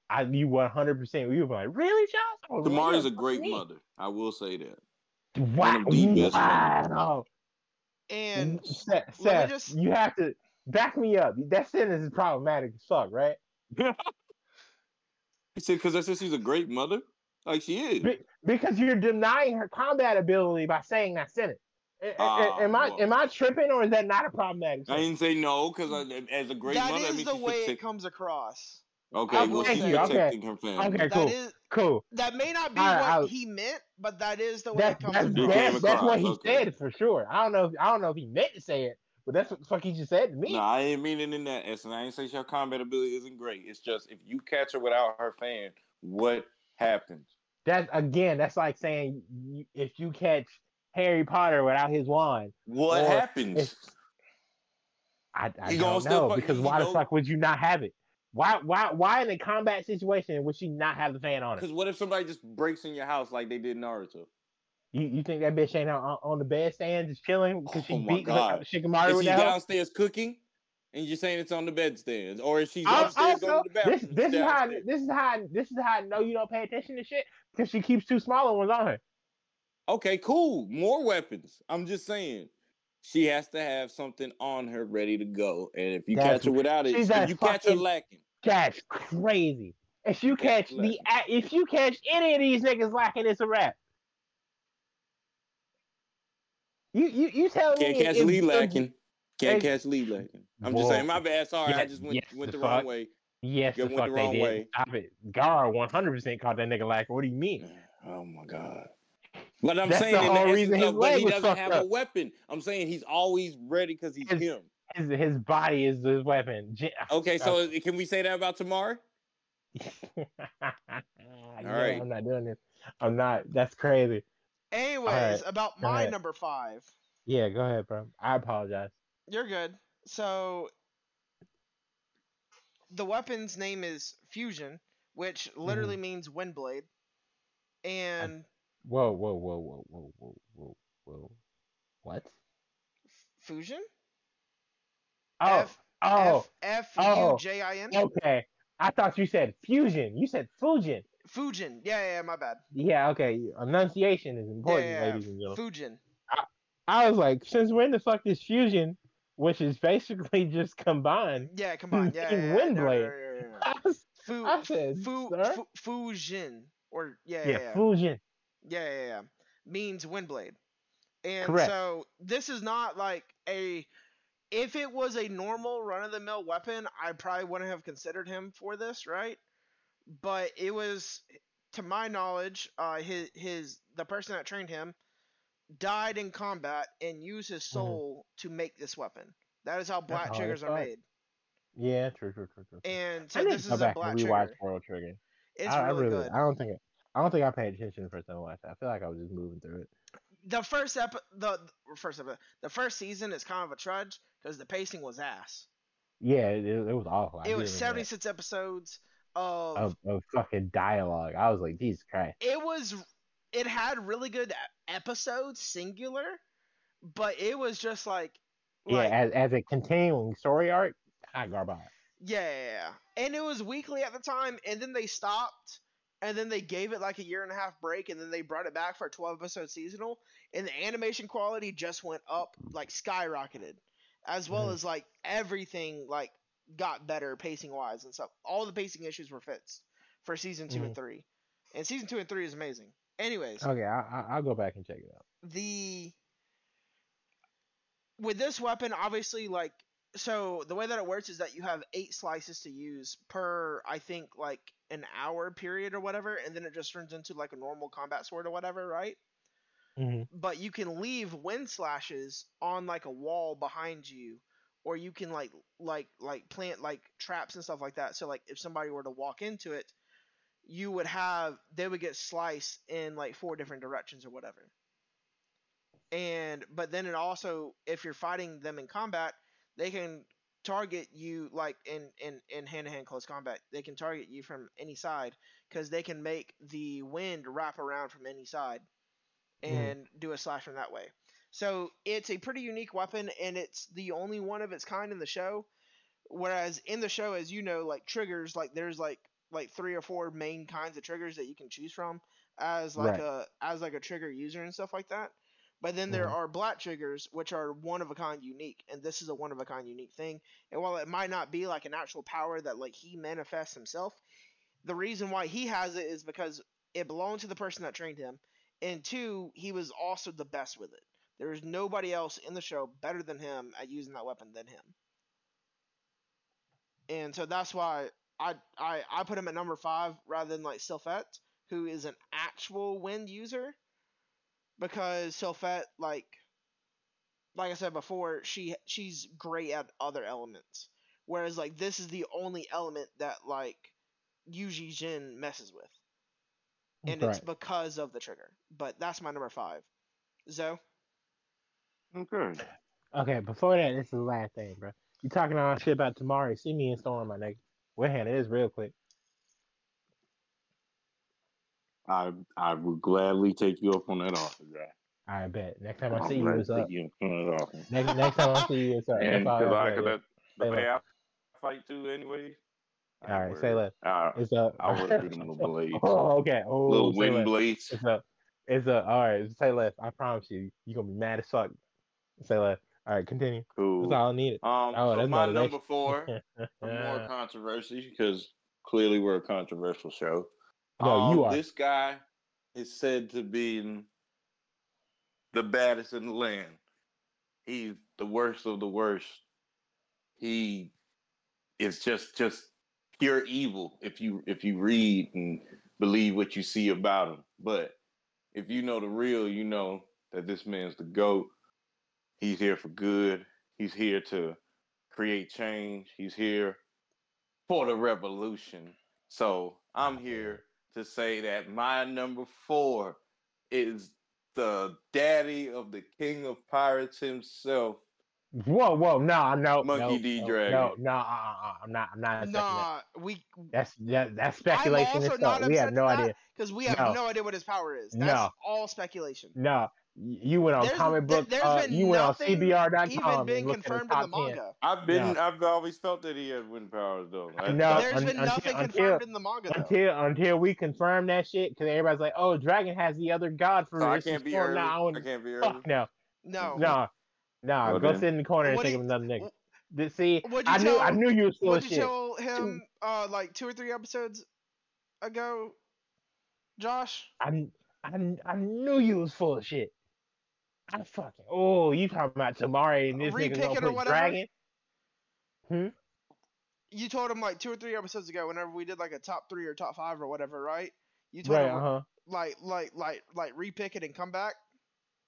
[SPEAKER 3] I you one hundred percent you would be like, really, Josh? Oh,
[SPEAKER 1] Temari's
[SPEAKER 3] really?
[SPEAKER 1] a great
[SPEAKER 3] Me?
[SPEAKER 1] mother. I will say that.
[SPEAKER 3] Wow,
[SPEAKER 1] of the best
[SPEAKER 3] wow.
[SPEAKER 2] And
[SPEAKER 3] Seth, Seth,
[SPEAKER 2] just-
[SPEAKER 3] you have to back me up. That sentence is problematic as fuck, right?
[SPEAKER 1] He said, because I said she's a great mother. Like she is.
[SPEAKER 3] Be- because you're denying her combat ability by saying that sentence. A- a-
[SPEAKER 1] Ah,
[SPEAKER 3] am I
[SPEAKER 1] well.
[SPEAKER 3] am I tripping or is that not a problematic?
[SPEAKER 1] I didn't say no because as a great
[SPEAKER 2] that
[SPEAKER 1] mother, I
[SPEAKER 2] is the way it comes across.
[SPEAKER 1] Okay,
[SPEAKER 2] I
[SPEAKER 1] well,
[SPEAKER 2] will
[SPEAKER 1] she's
[SPEAKER 2] say- okay.
[SPEAKER 1] protecting her family.
[SPEAKER 3] Okay,
[SPEAKER 2] That
[SPEAKER 3] cool.
[SPEAKER 2] is
[SPEAKER 3] Cool.
[SPEAKER 2] that may not be
[SPEAKER 3] Alright,
[SPEAKER 2] what
[SPEAKER 3] I'll-
[SPEAKER 2] he meant, but that is the way
[SPEAKER 3] That's
[SPEAKER 2] it comes
[SPEAKER 3] that's,
[SPEAKER 1] It
[SPEAKER 2] across.
[SPEAKER 3] that's, that's what he
[SPEAKER 1] okay.
[SPEAKER 3] said for sure. I don't know. If, I don't know if he meant to say it, but that's what the fuck he just said to me.
[SPEAKER 1] No, I ain't mean it in that essence. I ain't say her combat ability isn't great. It's just if you catch her without her fan, what happens?
[SPEAKER 3] That's again. That's like saying you, if you catch Harry Potter without his wand,
[SPEAKER 1] What
[SPEAKER 3] Or
[SPEAKER 1] happens?
[SPEAKER 3] I, I
[SPEAKER 1] He
[SPEAKER 3] don't know because why the fuck would you not have it? Why why why in a combat situation would she not have the fan on?
[SPEAKER 1] Because what if somebody just breaks in your house like they did in Naruto?
[SPEAKER 3] You you think that bitch ain't on, on the bed stand just chilling because she
[SPEAKER 1] Oh my
[SPEAKER 3] beat
[SPEAKER 1] God.
[SPEAKER 3] Shikamaru
[SPEAKER 1] Is she downstairs cooking, and you're saying it's on the bedstand, or is she upstairs going to the bathroom?
[SPEAKER 3] this this is how this is how this is how I know you don't pay attention to shit because she keeps two smaller ones on her.
[SPEAKER 1] Okay, cool. More weapons. I'm just saying. She has to have something on her ready to go. And if you
[SPEAKER 3] That's-
[SPEAKER 1] catch her without it, if you catch her lacking.
[SPEAKER 3] That's crazy. If you catch the if you catch any of these niggas lacking, it's a wrap. You you you telling
[SPEAKER 1] Can't
[SPEAKER 3] me
[SPEAKER 1] catch Lee lacking. Can't catch Lee lacking. I'm just saying, my bad. Sorry, I just went
[SPEAKER 3] yes,
[SPEAKER 1] went
[SPEAKER 3] the
[SPEAKER 1] the wrong way.
[SPEAKER 3] Yes, the
[SPEAKER 1] went
[SPEAKER 3] fuck
[SPEAKER 1] the
[SPEAKER 3] they did.
[SPEAKER 1] way.
[SPEAKER 3] Stop it. Gaara 100% caught that nigga lacking. What do you mean?
[SPEAKER 1] Oh my god. But I'm
[SPEAKER 3] That's
[SPEAKER 1] saying
[SPEAKER 3] the
[SPEAKER 1] in the
[SPEAKER 3] whole reason uh, his
[SPEAKER 1] of,
[SPEAKER 3] leg
[SPEAKER 1] he doesn't
[SPEAKER 3] fucked
[SPEAKER 1] have a weapon. I'm saying he's always ready because he's
[SPEAKER 3] His-
[SPEAKER 1] him.
[SPEAKER 3] His his body is his weapon. Ah,
[SPEAKER 1] okay, ah. so can we say that about Tamar?
[SPEAKER 3] Yeah,
[SPEAKER 1] right.
[SPEAKER 3] I'm not doing this. I'm not. That's crazy.
[SPEAKER 2] Anyways,
[SPEAKER 3] Alright,
[SPEAKER 2] about
[SPEAKER 3] go
[SPEAKER 2] my
[SPEAKER 3] ahead.
[SPEAKER 2] number five.
[SPEAKER 3] Yeah, go ahead, bro. I apologize.
[SPEAKER 2] You're good. So the weapon's name is Fusion, which literally
[SPEAKER 3] Mm-hmm.
[SPEAKER 2] means Windblade. And
[SPEAKER 3] Whoa, whoa, whoa, whoa, whoa, whoa, whoa, whoa. What?
[SPEAKER 2] Fusion?
[SPEAKER 3] Oh,
[SPEAKER 2] F
[SPEAKER 3] oh,
[SPEAKER 2] F F
[SPEAKER 3] oh,
[SPEAKER 2] U J I N?
[SPEAKER 3] okay. I thought you said fusion. You said Fujin.
[SPEAKER 2] Fujin. Yeah, yeah, yeah, my bad.
[SPEAKER 3] Yeah, okay. Enunciation is
[SPEAKER 2] Yeah,
[SPEAKER 3] important,
[SPEAKER 2] yeah, yeah.
[SPEAKER 3] ladies and gentlemen.
[SPEAKER 2] Fujin.
[SPEAKER 3] I was like, since when the fuck is fusion, which is basically just combined?
[SPEAKER 2] Yeah, come on. Yeah, yeah, yeah. No, no,
[SPEAKER 3] Windblade.
[SPEAKER 2] no, no, no, no.
[SPEAKER 3] I was-
[SPEAKER 2] Fu,
[SPEAKER 3] I said,
[SPEAKER 2] fu, fu, Fujin. Or, yeah,
[SPEAKER 3] yeah,
[SPEAKER 2] yeah, yeah.
[SPEAKER 3] fusion.
[SPEAKER 2] Yeah, yeah, yeah. Means Windblade. And
[SPEAKER 3] Correct.
[SPEAKER 2] so this is not like a. If it was a normal run of the mill weapon, I probably wouldn't have considered him for this, right? But it was, to my knowledge, uh, his his the person that trained him died in combat and used his
[SPEAKER 3] Mhm.
[SPEAKER 2] soul to make this weapon. That is how black
[SPEAKER 3] hard
[SPEAKER 2] triggers are made.
[SPEAKER 3] Yeah, true, true, true, true.
[SPEAKER 2] And so this is a black trigger.
[SPEAKER 3] World Trigger.
[SPEAKER 2] It's
[SPEAKER 3] I, I
[SPEAKER 2] really,
[SPEAKER 3] really,
[SPEAKER 2] good.
[SPEAKER 3] I don't think, it, I don't think I paid attention the first time I watched it. I feel like I was just moving through it.
[SPEAKER 2] the first ep the the first epi- the first season is kind of a trudge because the pacing was ass.
[SPEAKER 3] Yeah, it, it was awful. I
[SPEAKER 2] it was 76 episodes of,
[SPEAKER 3] of, of fucking dialogue. I was like, Jesus Christ.
[SPEAKER 2] it was it had really good episodes singular, but it was just like like
[SPEAKER 3] yeah, as, as a continuing story arc, hot garbage.
[SPEAKER 2] yeah, yeah, yeah. and it was weekly at the time, and then they stopped. And then they gave it like a year and a half break, and then they brought it back for a 12 episode seasonal, and the animation quality just went up, like skyrocketed, as well
[SPEAKER 3] Mhm.
[SPEAKER 2] as like everything like got better pacing wise and stuff. All the pacing issues were fixed for season 2
[SPEAKER 3] Mhm.
[SPEAKER 2] and three, and season two and three is amazing. Anyways,
[SPEAKER 3] Okay, I, I, I'll go back and check it out.
[SPEAKER 2] the with this weapon obviously like so the way that it works is that you have eight slices to use per i think like an hour period or whatever and then it just turns into like a normal combat sword or whatever right?
[SPEAKER 3] Hmm
[SPEAKER 2] but you can leave wind slashes on like a wall behind you or you can like like like plant like traps and stuff like that. So like if somebody were to walk into it you would have they would get sliced in like four different directions or whatever. And but then it also if you're fighting them in combat they can target you like in in in hand-to-hand close combat they can target you from any side because they can make the wind wrap around from any side
[SPEAKER 3] Mhm.
[SPEAKER 2] and do a slash from that way so it's a pretty unique weapon and it's the only one of its kind in the show whereas in the show as you know like triggers like there's like like three or four main kinds of triggers that you can choose from as like
[SPEAKER 3] Right.
[SPEAKER 2] a as like a trigger user and stuff like that but then there
[SPEAKER 3] Mhm.
[SPEAKER 2] are black triggers which are one of a kind unique and this is a one of a kind unique thing. And while it might not be like an actual power that like he manifests himself the reason why he has it is because it belonged to the person that trained him and two he was also the best with it. There is nobody else in the show better than him at using that weapon than him. And so that's why I I, I put him at number five rather than like Sylphiette, who is an actual wind user, because Sylphiette like like I said before, she she's great at other elements, whereas like this is the only element that like Yuji Jin messes with, and it's because of the trigger. But that's my number five. Zoe,
[SPEAKER 1] Okay.
[SPEAKER 3] Okay, before that, this is the last thing, bro. You talking all that shit about Temari? See me in Storm, my nigga. We'll handle this real quick.
[SPEAKER 1] I I would gladly take you up on that offer, guy.
[SPEAKER 3] I bet. Next time I see you, it's up.
[SPEAKER 1] you up on that offer.
[SPEAKER 3] Next next time I see you, it's up.
[SPEAKER 1] And because
[SPEAKER 3] I
[SPEAKER 1] I could let the pay out fight too, anyway.
[SPEAKER 3] All right, say less.
[SPEAKER 1] I,
[SPEAKER 3] It's up.
[SPEAKER 1] I would have them little blades,
[SPEAKER 3] Oh, okay. Oh,
[SPEAKER 1] little wind blades.
[SPEAKER 3] It's up. It's up. All right. Say less. I promise you, you're gonna be mad as fuck. Say less. All right, continue.
[SPEAKER 1] Cool.
[SPEAKER 3] That's all I needed.
[SPEAKER 1] Um,
[SPEAKER 3] Oh,
[SPEAKER 1] so
[SPEAKER 3] that's
[SPEAKER 1] my number four, more controversy, because clearly we're a controversial show.
[SPEAKER 3] No, you
[SPEAKER 1] Um,
[SPEAKER 3] are.
[SPEAKER 1] This guy is said to be the baddest in the land. He's the worst of the worst. He is just just pure evil if you if you read and believe what you see about him. But if you know the real, you know that this man's the goat. He's here for good. He's here to create change. He's here for the revolution. So I'm here to say that my number four is the daddy of the king of pirates himself.
[SPEAKER 3] Whoa, whoa, no, no,
[SPEAKER 1] Monkey
[SPEAKER 3] no,
[SPEAKER 1] D.
[SPEAKER 3] no,
[SPEAKER 1] Dragon.
[SPEAKER 3] No, no, uh, uh, I'm not. I'm not. accepting that.
[SPEAKER 2] nah, we
[SPEAKER 3] That's that, that's speculation.
[SPEAKER 2] I'm also
[SPEAKER 3] and
[SPEAKER 2] not
[SPEAKER 3] stuff. We have no
[SPEAKER 2] accepting
[SPEAKER 3] idea.
[SPEAKER 2] because we have
[SPEAKER 3] No.
[SPEAKER 2] no. idea what his power is. That's
[SPEAKER 3] No.
[SPEAKER 2] all speculation.
[SPEAKER 3] No, Y- you went on
[SPEAKER 2] There's-
[SPEAKER 3] comic book.
[SPEAKER 2] there's
[SPEAKER 3] uh,
[SPEAKER 2] been
[SPEAKER 3] you went on
[SPEAKER 2] nothing
[SPEAKER 3] CBR.com
[SPEAKER 2] Even
[SPEAKER 3] and
[SPEAKER 2] been
[SPEAKER 3] looked at the
[SPEAKER 2] confirmed in the
[SPEAKER 3] top 10.
[SPEAKER 2] manga.
[SPEAKER 1] I've been
[SPEAKER 3] No.
[SPEAKER 1] I've always felt that he had wind powers though. I-
[SPEAKER 3] No,
[SPEAKER 2] There's
[SPEAKER 3] un-
[SPEAKER 2] been nothing
[SPEAKER 3] until-
[SPEAKER 2] confirmed in the manga though.
[SPEAKER 3] Until until we confirm that shit, because everybody's like, "Oh, Dragon has the other god for
[SPEAKER 1] so I can't be
[SPEAKER 3] form."
[SPEAKER 1] early.
[SPEAKER 3] Nah, I
[SPEAKER 1] I can't be early.
[SPEAKER 3] Fuck no,
[SPEAKER 2] no.
[SPEAKER 3] no, no.
[SPEAKER 1] Well
[SPEAKER 3] Go
[SPEAKER 1] then.
[SPEAKER 3] sit in the corner and
[SPEAKER 2] What
[SPEAKER 3] think of another nigga. Th- See,
[SPEAKER 2] you
[SPEAKER 3] I knew
[SPEAKER 2] tell-
[SPEAKER 3] I knew you was full
[SPEAKER 2] What
[SPEAKER 3] of
[SPEAKER 2] did you
[SPEAKER 3] shit.
[SPEAKER 2] tell him uh like two or three episodes ago, Josh?
[SPEAKER 3] I, I, I knew you was full of shit. I fucking oh, you talking about Temari and this nigga gonna
[SPEAKER 2] it or
[SPEAKER 3] put
[SPEAKER 2] whatever?
[SPEAKER 3] Dragon?
[SPEAKER 2] You told him like two or three episodes ago, whenever we did like a top three or top five or whatever, right? You told
[SPEAKER 3] Right,
[SPEAKER 2] him
[SPEAKER 3] uh huh.
[SPEAKER 2] like like like like repick it and come back.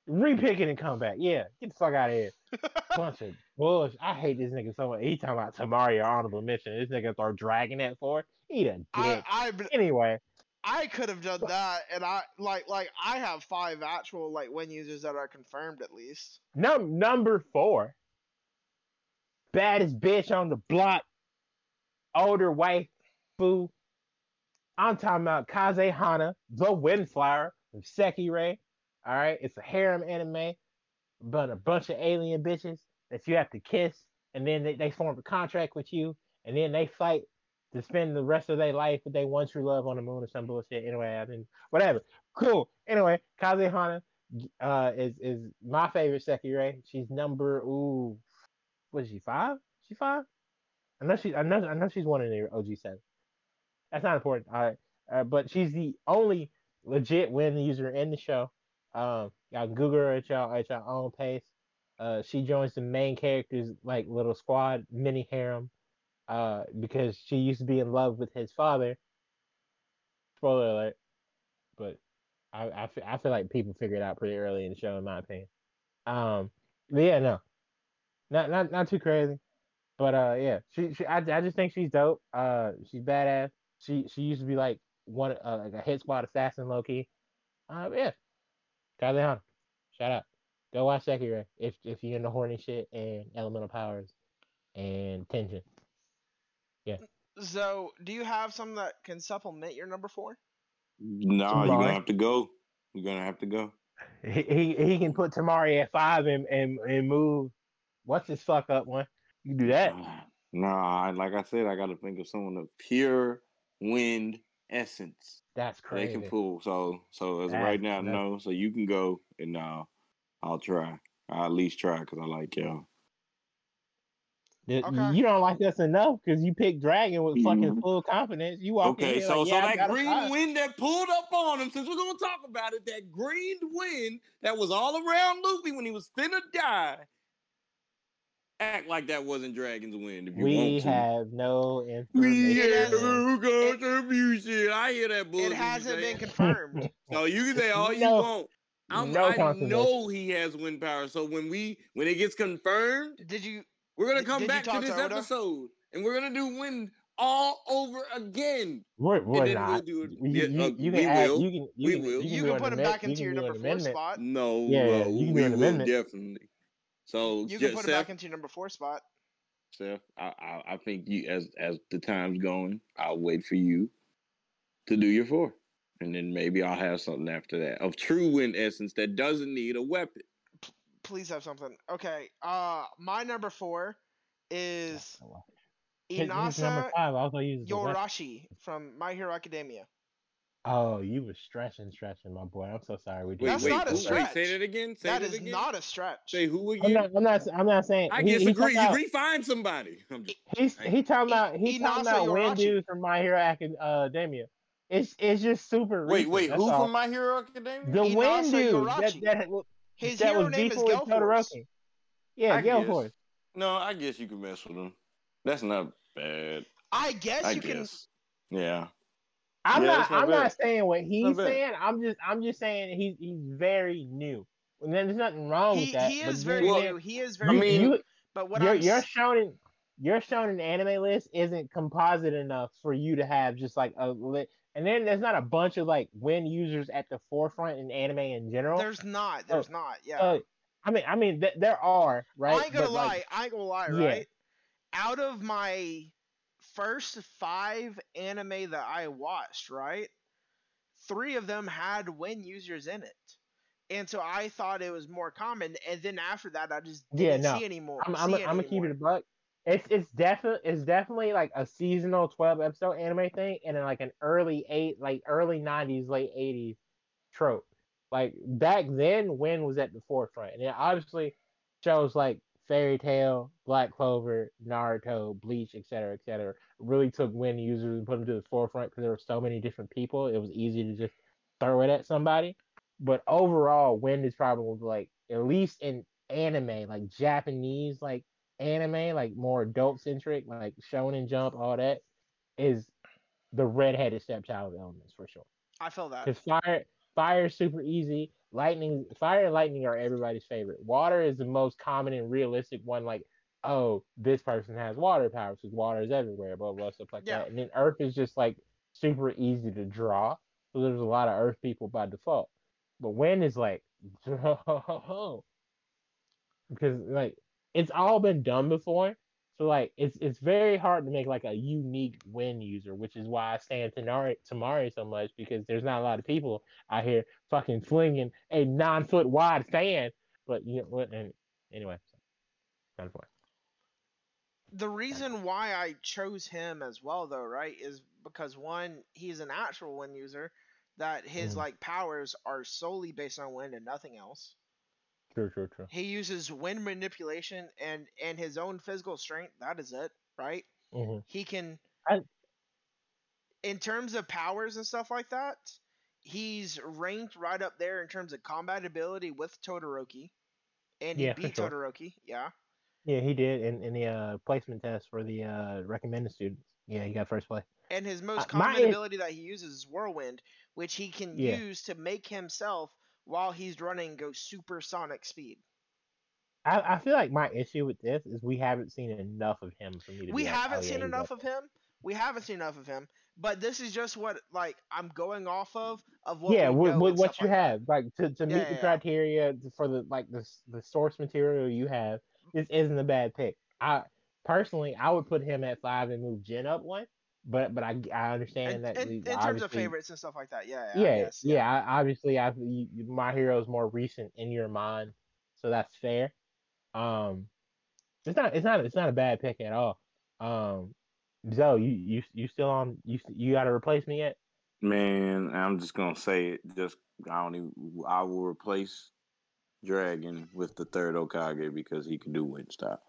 [SPEAKER 3] Repick it and come back. Yeah, get the fuck out of here. Bunch of bullshit. I hate this nigga so much. He talking about Temari or honorable mention. This nigga throw Dragon that for. Eat a dick.
[SPEAKER 2] I I
[SPEAKER 3] anyway,
[SPEAKER 2] I could have done that, and I like like I have five actual like win users that are confirmed at least.
[SPEAKER 3] num number four. Baddest bitch on the block. Older white boo. I'm talking about Kaze Hana, the Windflower from Sekirei. All right, it's a harem anime, but a bunch of alien bitches that you have to kiss, and then they, they form a contract with you, and then they fight to spend the rest of their life with their one true love on the moon or some bullshit. Anyway, I mean, whatever. Cool. Anyway, Kaze Hana uh, is is my favorite Sekirei. She's number ooh, what is she five? She five? I know she. I know. I know she's one in the OG seven. That's not important. All right. uh, but she's the only legit win user in the show. Um, y'all Google her at y'all at your own pace. Uh, she joins the main character's like little squad mini harem, uh, because she used to be in love with his father. Spoiler alert, but I I feel, like people figured it out pretty early in the show, in my opinion. Um, but yeah, no, not not not too crazy, but uh, yeah, she, she I, I just think she's dope. Uh, she's badass. She she used to be like one uh, like a hit squad assassin, low key. Uh, yeah, Kaze shout out. Go watch Sekirei if if you're into horny shit and elemental powers and tension.
[SPEAKER 2] So, do you have some that can supplement your number four?
[SPEAKER 1] No, you're gonna have to go. You're gonna have to go.
[SPEAKER 3] He he, he can put Temari at five and, and and move. What's his fuck up one? You can do that.
[SPEAKER 1] Nah, I- like I said, I got to think of someone of pure wind essence
[SPEAKER 3] That's crazy.
[SPEAKER 1] they
[SPEAKER 3] crazy.
[SPEAKER 1] can pull. So, so as of right now,
[SPEAKER 3] that-
[SPEAKER 1] no. So you can go, and uh, I'll try. I'll at least try because I like y'all.
[SPEAKER 3] Th-
[SPEAKER 2] Okay.
[SPEAKER 3] You don't like us enough because you picked Dragon with fucking
[SPEAKER 1] Mhm.
[SPEAKER 3] full confidence. You walk
[SPEAKER 1] Okay,
[SPEAKER 3] here
[SPEAKER 1] so
[SPEAKER 3] like,
[SPEAKER 1] so
[SPEAKER 3] yeah,
[SPEAKER 1] that green
[SPEAKER 3] five.
[SPEAKER 1] wind that pulled up on him, since we're gonna talk about it, that green wind that was all around Luffy when he was finna die. Act like that wasn't Dragon's wind if you
[SPEAKER 3] We
[SPEAKER 1] want to.
[SPEAKER 3] have no
[SPEAKER 1] We
[SPEAKER 3] information.
[SPEAKER 2] It
[SPEAKER 1] have no contribution. I hear that bullshit.
[SPEAKER 2] It hasn't been confirmed.
[SPEAKER 1] So you can say all you
[SPEAKER 3] No-
[SPEAKER 1] want. I'm,
[SPEAKER 3] no
[SPEAKER 1] I know he has wind power. So when we when it gets confirmed,
[SPEAKER 2] Did you?
[SPEAKER 1] We're gonna come
[SPEAKER 2] did you
[SPEAKER 1] back to this
[SPEAKER 2] to
[SPEAKER 1] episode and we're gonna do wind all over again.
[SPEAKER 3] We're, we're
[SPEAKER 1] then we'll
[SPEAKER 3] not.
[SPEAKER 1] do it-
[SPEAKER 3] You, you,
[SPEAKER 1] uh,
[SPEAKER 3] you
[SPEAKER 1] we
[SPEAKER 3] can add,
[SPEAKER 1] will.
[SPEAKER 3] you can you
[SPEAKER 1] We
[SPEAKER 3] can,
[SPEAKER 1] will.
[SPEAKER 3] you can,
[SPEAKER 2] You
[SPEAKER 3] do
[SPEAKER 2] can put him back into
[SPEAKER 3] can
[SPEAKER 2] your number four
[SPEAKER 3] amendment.
[SPEAKER 2] spot.
[SPEAKER 1] No,
[SPEAKER 3] Yeah, yeah,
[SPEAKER 1] well,
[SPEAKER 3] you can
[SPEAKER 1] we
[SPEAKER 3] an
[SPEAKER 1] will
[SPEAKER 3] amendment.
[SPEAKER 1] definitely. So
[SPEAKER 2] You
[SPEAKER 1] ju-
[SPEAKER 2] can put him back into your number four spot.
[SPEAKER 1] Seth, I, I I think you as as the time's going, I'll wait for you to do your four, and then maybe I'll have something after that of true wind essence that doesn't need a weapon.
[SPEAKER 2] Please have something. Okay. Uh, my number four is
[SPEAKER 3] His, his number
[SPEAKER 2] Inasa
[SPEAKER 3] five also uses the weapon.
[SPEAKER 2] Yoarashi from My Hero Academia.
[SPEAKER 3] Oh, you were stretching, stretching, my boy. I'm so sorry. We did
[SPEAKER 1] Wait,
[SPEAKER 2] That's
[SPEAKER 1] wait,
[SPEAKER 2] not a stretch.
[SPEAKER 1] wait, say that again. Say
[SPEAKER 2] That
[SPEAKER 1] that
[SPEAKER 2] is
[SPEAKER 1] again.
[SPEAKER 2] not a stretch.
[SPEAKER 1] Say who
[SPEAKER 3] I'm not. I'm not. I'm not saying.
[SPEAKER 1] I
[SPEAKER 3] he, he
[SPEAKER 1] disagree.
[SPEAKER 3] talking
[SPEAKER 1] You
[SPEAKER 3] about-
[SPEAKER 1] refine somebody. I'm just,
[SPEAKER 3] He's he talking about he
[SPEAKER 2] I-
[SPEAKER 3] talking
[SPEAKER 2] Inasa
[SPEAKER 3] about Wind Yoarashi. From My Hero Academia. It's it's just super.
[SPEAKER 1] wait,
[SPEAKER 3] recent,
[SPEAKER 1] wait.
[SPEAKER 3] that's
[SPEAKER 1] Who
[SPEAKER 3] all.
[SPEAKER 1] from My Hero Academia?
[SPEAKER 3] the
[SPEAKER 2] Inasa
[SPEAKER 3] Wind Dude that that,
[SPEAKER 2] His
[SPEAKER 3] that
[SPEAKER 2] hero
[SPEAKER 3] was
[SPEAKER 2] name is
[SPEAKER 3] beefing with
[SPEAKER 2] Gelforce.
[SPEAKER 3] Todoroki. Yeah,
[SPEAKER 1] I
[SPEAKER 3] Gale
[SPEAKER 1] guess. No, I guess you can mess with him. That's not bad.
[SPEAKER 2] I guess
[SPEAKER 1] I
[SPEAKER 2] you can.
[SPEAKER 1] Yeah.
[SPEAKER 3] I'm
[SPEAKER 1] Yeah,
[SPEAKER 3] not.
[SPEAKER 1] not
[SPEAKER 3] I'm
[SPEAKER 1] bad.
[SPEAKER 3] not saying what he's saying. I'm just. I'm just saying he's he's very new. And then there's nothing wrong
[SPEAKER 2] He,
[SPEAKER 3] with that.
[SPEAKER 2] he is very
[SPEAKER 1] Well,
[SPEAKER 2] new. He is very
[SPEAKER 1] I
[SPEAKER 2] very
[SPEAKER 1] mean,
[SPEAKER 2] new.
[SPEAKER 3] you,
[SPEAKER 2] But what
[SPEAKER 3] your
[SPEAKER 2] I'm
[SPEAKER 3] your
[SPEAKER 2] s-
[SPEAKER 3] shonen your shonen anime list isn't composite enough for you to have just like a lit. And then there's not a bunch of like win users at the forefront in anime in general.
[SPEAKER 2] there's not. There's not. Yeah.
[SPEAKER 3] Uh, I mean, I mean, th- there are right.
[SPEAKER 2] I ain't gonna
[SPEAKER 3] but,
[SPEAKER 2] lie.
[SPEAKER 3] like,
[SPEAKER 2] I ain't gonna lie.
[SPEAKER 3] Yeah.
[SPEAKER 2] Right. Out of my first five anime that I watched, right, three of them had win users in it, and so I thought it was more common. And then after that, I just didn't
[SPEAKER 3] no.
[SPEAKER 2] see anymore.
[SPEAKER 3] I'm,
[SPEAKER 2] see
[SPEAKER 3] I'm,
[SPEAKER 2] it
[SPEAKER 3] I'm gonna keep it a buck. It's it's definitely it's definitely like a seasonal 12 episode anime thing, and then like an early eight like early 90s late 80s trope. Like back then, Win was at the forefront, and it obviously shows like Fairy Tail, Black Clover, Naruto, Bleach, etc., etc. Really took Win users and put them to the forefront because there were so many different people. It was easy to just throw it at somebody. But overall, Wind is probably like at least in anime, like Japanese, like anime, like more adult centric, like Shonen Jump, all that, is the redheaded stepchild of elements for sure.
[SPEAKER 2] I feel that.
[SPEAKER 3] Because fire, fire is super easy. Lightning, fire and lightning are everybody's favorite. Water is the most common and realistic one. Like, oh, this person has water powers because water is everywhere, blah blah stuff like
[SPEAKER 2] Yeah.
[SPEAKER 3] that. And then Earth is just like super easy to draw. So there's a lot of Earth people by default. But wind is like, because like it's all been done before. So like it's it's very hard to make like a unique wind user, which is why I stand Temari Temari so much because there's not a lot of people out here fucking flinging a nine foot wide fan. But you know what? And anyway, so, kind of point.
[SPEAKER 2] the reason why I chose him as well, though, right, is because one, he's an actual wind user, that his
[SPEAKER 3] Mhm.
[SPEAKER 2] like powers are solely based on wind and nothing else.
[SPEAKER 3] True, true, true.
[SPEAKER 2] He uses wind manipulation and and his own physical strength. That is it, right?
[SPEAKER 3] hmm
[SPEAKER 2] He can.
[SPEAKER 3] I-
[SPEAKER 2] in terms of powers and stuff like that, he's ranked right up there in terms of combat ability with Todoroki, and he
[SPEAKER 3] Yeah,
[SPEAKER 2] beat
[SPEAKER 3] sure.
[SPEAKER 2] Todoroki. Yeah,
[SPEAKER 3] Yeah, he did in, in the uh, placement test for the uh, recommended students. Yeah, he got first place.
[SPEAKER 2] and his most common ability that he uses is Whirlwind, which he can
[SPEAKER 3] Yeah.
[SPEAKER 2] use to make himself while he's running go supersonic speed.
[SPEAKER 3] I, I feel like my issue with this is we haven't seen enough of him for me to.
[SPEAKER 2] we haven't
[SPEAKER 3] oh,
[SPEAKER 2] seen enough of him. We haven't seen enough of him. But this is just what like I'm going off of of what.
[SPEAKER 3] Yeah,
[SPEAKER 2] know
[SPEAKER 3] with what you
[SPEAKER 2] like that.
[SPEAKER 3] have, like to, to meet
[SPEAKER 2] Yeah,
[SPEAKER 3] the
[SPEAKER 2] yeah, yeah.
[SPEAKER 3] criteria for the like the the source material you have, this isn't a bad pick. I personally, I would put him at five and move Jin up one, but but I I understand
[SPEAKER 2] In,
[SPEAKER 3] that
[SPEAKER 2] in, in terms of favorites and stuff like that, yeah, yeah,
[SPEAKER 3] yeah,
[SPEAKER 2] guess,
[SPEAKER 3] yeah. I, obviously, I you, you- my hero is more recent in your mind, so that's fair. Um, it's not, it's not, it's not a bad pick at all. Um, Zoe, you you you still on? You you got to replace me yet?
[SPEAKER 1] Man, I'm just gonna say it. Just I don't even. I will replace Dragon with the third Hokage because he can do wind style.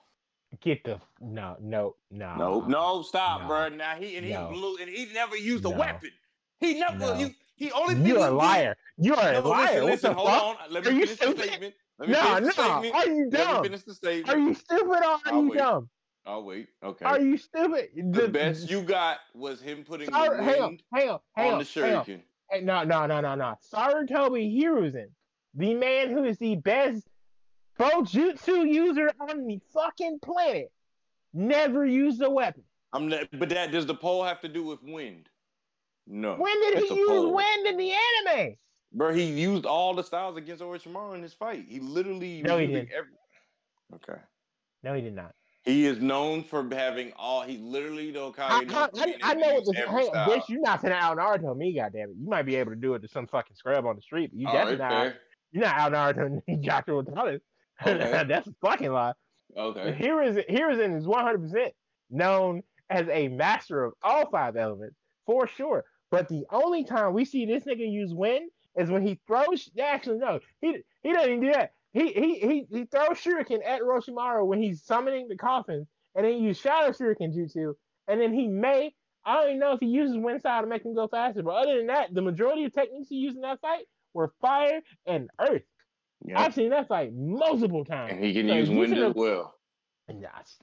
[SPEAKER 3] Get the no no no
[SPEAKER 1] No, no, stop,
[SPEAKER 3] no,
[SPEAKER 1] bro. Now he and he
[SPEAKER 3] no,
[SPEAKER 1] blew and he never used a
[SPEAKER 3] no,
[SPEAKER 1] weapon. He never. You, he only
[SPEAKER 3] You're a liar. You're a liar.
[SPEAKER 1] listen,
[SPEAKER 3] what the
[SPEAKER 1] Hold
[SPEAKER 3] fuck?
[SPEAKER 1] on. Let
[SPEAKER 3] Are
[SPEAKER 1] me
[SPEAKER 3] you
[SPEAKER 1] finish the statement. Let me
[SPEAKER 3] No, no.
[SPEAKER 1] statement.
[SPEAKER 3] Are you
[SPEAKER 1] Let me
[SPEAKER 3] dumb?
[SPEAKER 1] finish the statement.
[SPEAKER 3] Are you stupid or are
[SPEAKER 1] I'll
[SPEAKER 3] you
[SPEAKER 1] wait.
[SPEAKER 3] dumb?
[SPEAKER 1] I'll wait. Okay.
[SPEAKER 3] Are you stupid?
[SPEAKER 1] the best you got was him putting
[SPEAKER 3] Sorry,
[SPEAKER 1] the
[SPEAKER 3] hang on, hang on, hang
[SPEAKER 1] on
[SPEAKER 3] on,
[SPEAKER 1] the shuriken.
[SPEAKER 3] Hey, no, no, no, no, no. Sarutobi Hiruzen, the man who is the best Bojutsu user on the fucking planet, never used a weapon.
[SPEAKER 1] I'm not, but that does the pole have to do with wind? No.
[SPEAKER 3] When did
[SPEAKER 1] Oh,
[SPEAKER 3] he use
[SPEAKER 1] pole.
[SPEAKER 3] wind in the anime?
[SPEAKER 1] Bro, he used all the styles against Orochimaru in his fight. He literally
[SPEAKER 3] No, he didn't.
[SPEAKER 1] every- Okay.
[SPEAKER 3] No, he did not.
[SPEAKER 1] He is known for having all. He literally the
[SPEAKER 3] I,
[SPEAKER 1] Hokage.
[SPEAKER 3] I, I, I know what the bitch. You're not finna out Naruto me, goddamn it. You might be able to do it to some fucking scrub on the street, but you
[SPEAKER 1] All
[SPEAKER 3] definitely
[SPEAKER 1] right,
[SPEAKER 3] not.
[SPEAKER 1] fair.
[SPEAKER 3] You're not out Naruto Joshua Thomas.
[SPEAKER 1] Okay.
[SPEAKER 3] That's a fucking lie.
[SPEAKER 1] Okay.
[SPEAKER 3] Hiruzen, Hiruzen is 100% known as a master of all five elements, for sure. But the only time we see this nigga use wind is when he throws. Actually, no, he he doesn't even do that. He he he, he throws shuriken at Orochimaru when he's summoning the coffins, and then he uses shadow shuriken jutsu, and then he may. I don't even know if he uses wind style to make him go faster, but other than that, the majority of techniques he used in that fight were fire and earth.
[SPEAKER 1] Yeah.
[SPEAKER 3] I've seen that fight multiple times.
[SPEAKER 1] And he can
[SPEAKER 3] So
[SPEAKER 1] use wind as well.
[SPEAKER 3] Nah, it's-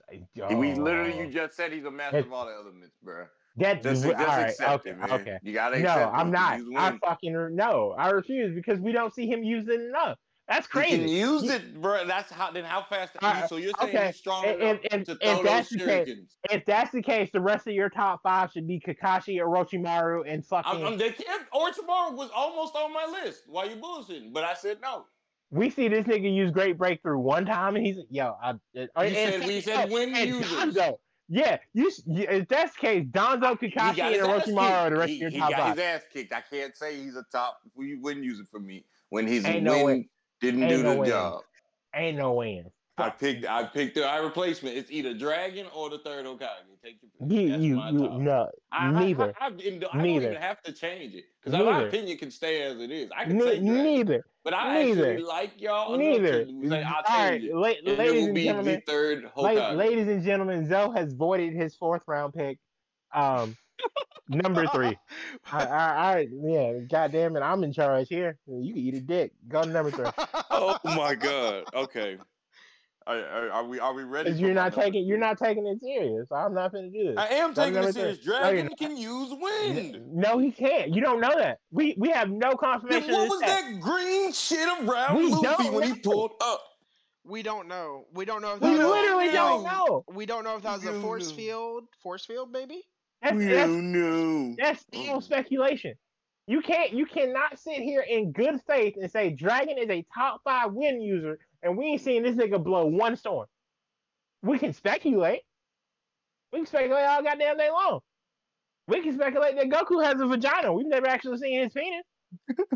[SPEAKER 1] we literally,
[SPEAKER 3] oh.
[SPEAKER 1] you just said he's a master of all the elements, bro.
[SPEAKER 3] That
[SPEAKER 1] Just, just
[SPEAKER 3] right,
[SPEAKER 1] accept
[SPEAKER 3] okay,
[SPEAKER 1] it, man.
[SPEAKER 3] okay.
[SPEAKER 1] You gotta
[SPEAKER 3] No,
[SPEAKER 1] accept it.
[SPEAKER 3] I'm not. I fucking no. I refuse because we don't see him use it enough. That's
[SPEAKER 1] He can
[SPEAKER 3] crazy.
[SPEAKER 1] use
[SPEAKER 3] He-
[SPEAKER 1] it, bro. That's how. Then how fast?
[SPEAKER 3] Uh,
[SPEAKER 1] so you're saying
[SPEAKER 3] okay,
[SPEAKER 1] he's strong
[SPEAKER 3] and-
[SPEAKER 1] enough
[SPEAKER 3] and-
[SPEAKER 1] to throw
[SPEAKER 3] if
[SPEAKER 1] those
[SPEAKER 3] that's the case- If that's the case, the rest of your top five should be Kakashi, Orochimaru, and fucking.
[SPEAKER 1] I'm, I'm, they Orochimaru was almost on my list while you bullshitting, but I said no.
[SPEAKER 3] We see this nigga use Great Breakthrough one time, and he's yo. I, uh,
[SPEAKER 1] You said- we said when
[SPEAKER 3] and. Danzo. Yeah, you. If that's the case,
[SPEAKER 1] Danzo,
[SPEAKER 3] Kakashi, and Orochimaru are the rest
[SPEAKER 1] He,
[SPEAKER 3] of your
[SPEAKER 1] he
[SPEAKER 3] top
[SPEAKER 1] got
[SPEAKER 3] five.
[SPEAKER 1] his ass kicked. I can't say he's a top. We wouldn't use it for me when his
[SPEAKER 3] Ain't
[SPEAKER 1] win
[SPEAKER 3] no
[SPEAKER 1] didn't
[SPEAKER 3] Ain't
[SPEAKER 1] do
[SPEAKER 3] no
[SPEAKER 1] the
[SPEAKER 3] way.
[SPEAKER 1] job.
[SPEAKER 3] Ain't no way.
[SPEAKER 1] I picked. I picked the I replacement. It's either Dragon or the third Hokage. Take your pick.
[SPEAKER 3] You,
[SPEAKER 1] That's
[SPEAKER 3] you,
[SPEAKER 1] my
[SPEAKER 3] you, no,
[SPEAKER 1] I,
[SPEAKER 3] neither.
[SPEAKER 1] I, I, I, I don't even have to change it because my opinion can stay as it is. I can
[SPEAKER 3] Ne-
[SPEAKER 1] say Dragon,
[SPEAKER 3] neither.
[SPEAKER 1] but I
[SPEAKER 3] neither.
[SPEAKER 1] actually like y'all
[SPEAKER 3] Neither.
[SPEAKER 1] say I'll
[SPEAKER 3] All right,
[SPEAKER 1] it.
[SPEAKER 3] la-
[SPEAKER 1] And it
[SPEAKER 3] ladies
[SPEAKER 1] will
[SPEAKER 3] and
[SPEAKER 1] be
[SPEAKER 3] gentlemen,
[SPEAKER 1] the third Hokage.
[SPEAKER 3] ladies and gentlemen, Zoe has voided his fourth round pick. Um, number three. I, I, I, yeah, goddamn it, I'm in charge here. You can eat a dick. Go to number three.
[SPEAKER 1] oh my god. Okay. Are, are, are we are we ready?
[SPEAKER 3] You're
[SPEAKER 1] my
[SPEAKER 3] not
[SPEAKER 1] number
[SPEAKER 3] taking, you're not taking it serious. I'm not gonna do this.
[SPEAKER 1] I am
[SPEAKER 3] Go
[SPEAKER 1] taking it serious.
[SPEAKER 3] three. No,
[SPEAKER 1] Dragon can use wind.
[SPEAKER 3] No, he can't. You don't know that. We we have no
[SPEAKER 1] Then
[SPEAKER 3] confirmation.
[SPEAKER 1] what was
[SPEAKER 3] this
[SPEAKER 1] that green shit around
[SPEAKER 3] We
[SPEAKER 1] Luffy
[SPEAKER 3] don't
[SPEAKER 1] when he pulled up?
[SPEAKER 2] we don't know. We don't know if
[SPEAKER 3] We
[SPEAKER 2] that was
[SPEAKER 3] literally
[SPEAKER 2] a,
[SPEAKER 3] don't know.
[SPEAKER 2] We don't know if that was a force
[SPEAKER 1] don't know.
[SPEAKER 2] field. Force field, maybe.
[SPEAKER 3] That's,
[SPEAKER 1] We
[SPEAKER 3] that's
[SPEAKER 1] don't know.
[SPEAKER 3] That's all speculation. You can't you cannot sit here in good faith and say Dragon is a top five win user and we ain't seen this nigga blow one storm. We can speculate. We can speculate all goddamn day long. We can speculate that Goku has a vagina. We've never actually seen his penis.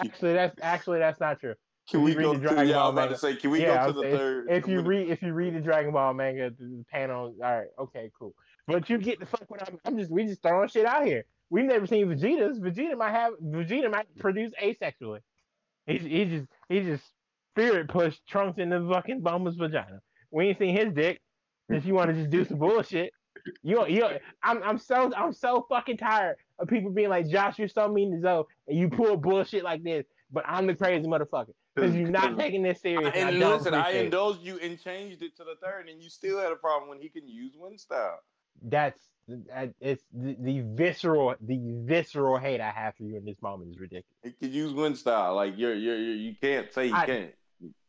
[SPEAKER 3] Actually, that's actually that's not true.
[SPEAKER 1] Can we go to?
[SPEAKER 3] Dragon
[SPEAKER 1] Yeah, I
[SPEAKER 3] Ball
[SPEAKER 1] was about to say, can we
[SPEAKER 3] yeah,
[SPEAKER 1] go to the third?
[SPEAKER 3] If you read if you read the Dragon Ball manga, the, the panel, all right, okay, cool. But you get the fuck what I'm. I'm just we just throwing shit out here. We've never seen Vegeta's. Vegeta might have Vegeta might produce asexually. He he just he just spirit pushed Trunks in the fucking Bulma's vagina. We ain't seen his dick. If you want to just do some bullshit, You you I'm I'm so I'm so fucking tired of people being like, Josh, you're so mean to Zoe, and you pull bullshit like this, but I'm the crazy motherfucker. Because you're not taking this serious.
[SPEAKER 1] And,
[SPEAKER 3] and I
[SPEAKER 1] listen, I indulged you and changed it to the third, and you still had a problem when he can use wind style.
[SPEAKER 3] That's it's the, the visceral the visceral hate I have for you in this moment is ridiculous.
[SPEAKER 1] He could use wind style. Like you're, you're, you're you can't say you
[SPEAKER 3] I-
[SPEAKER 1] can't.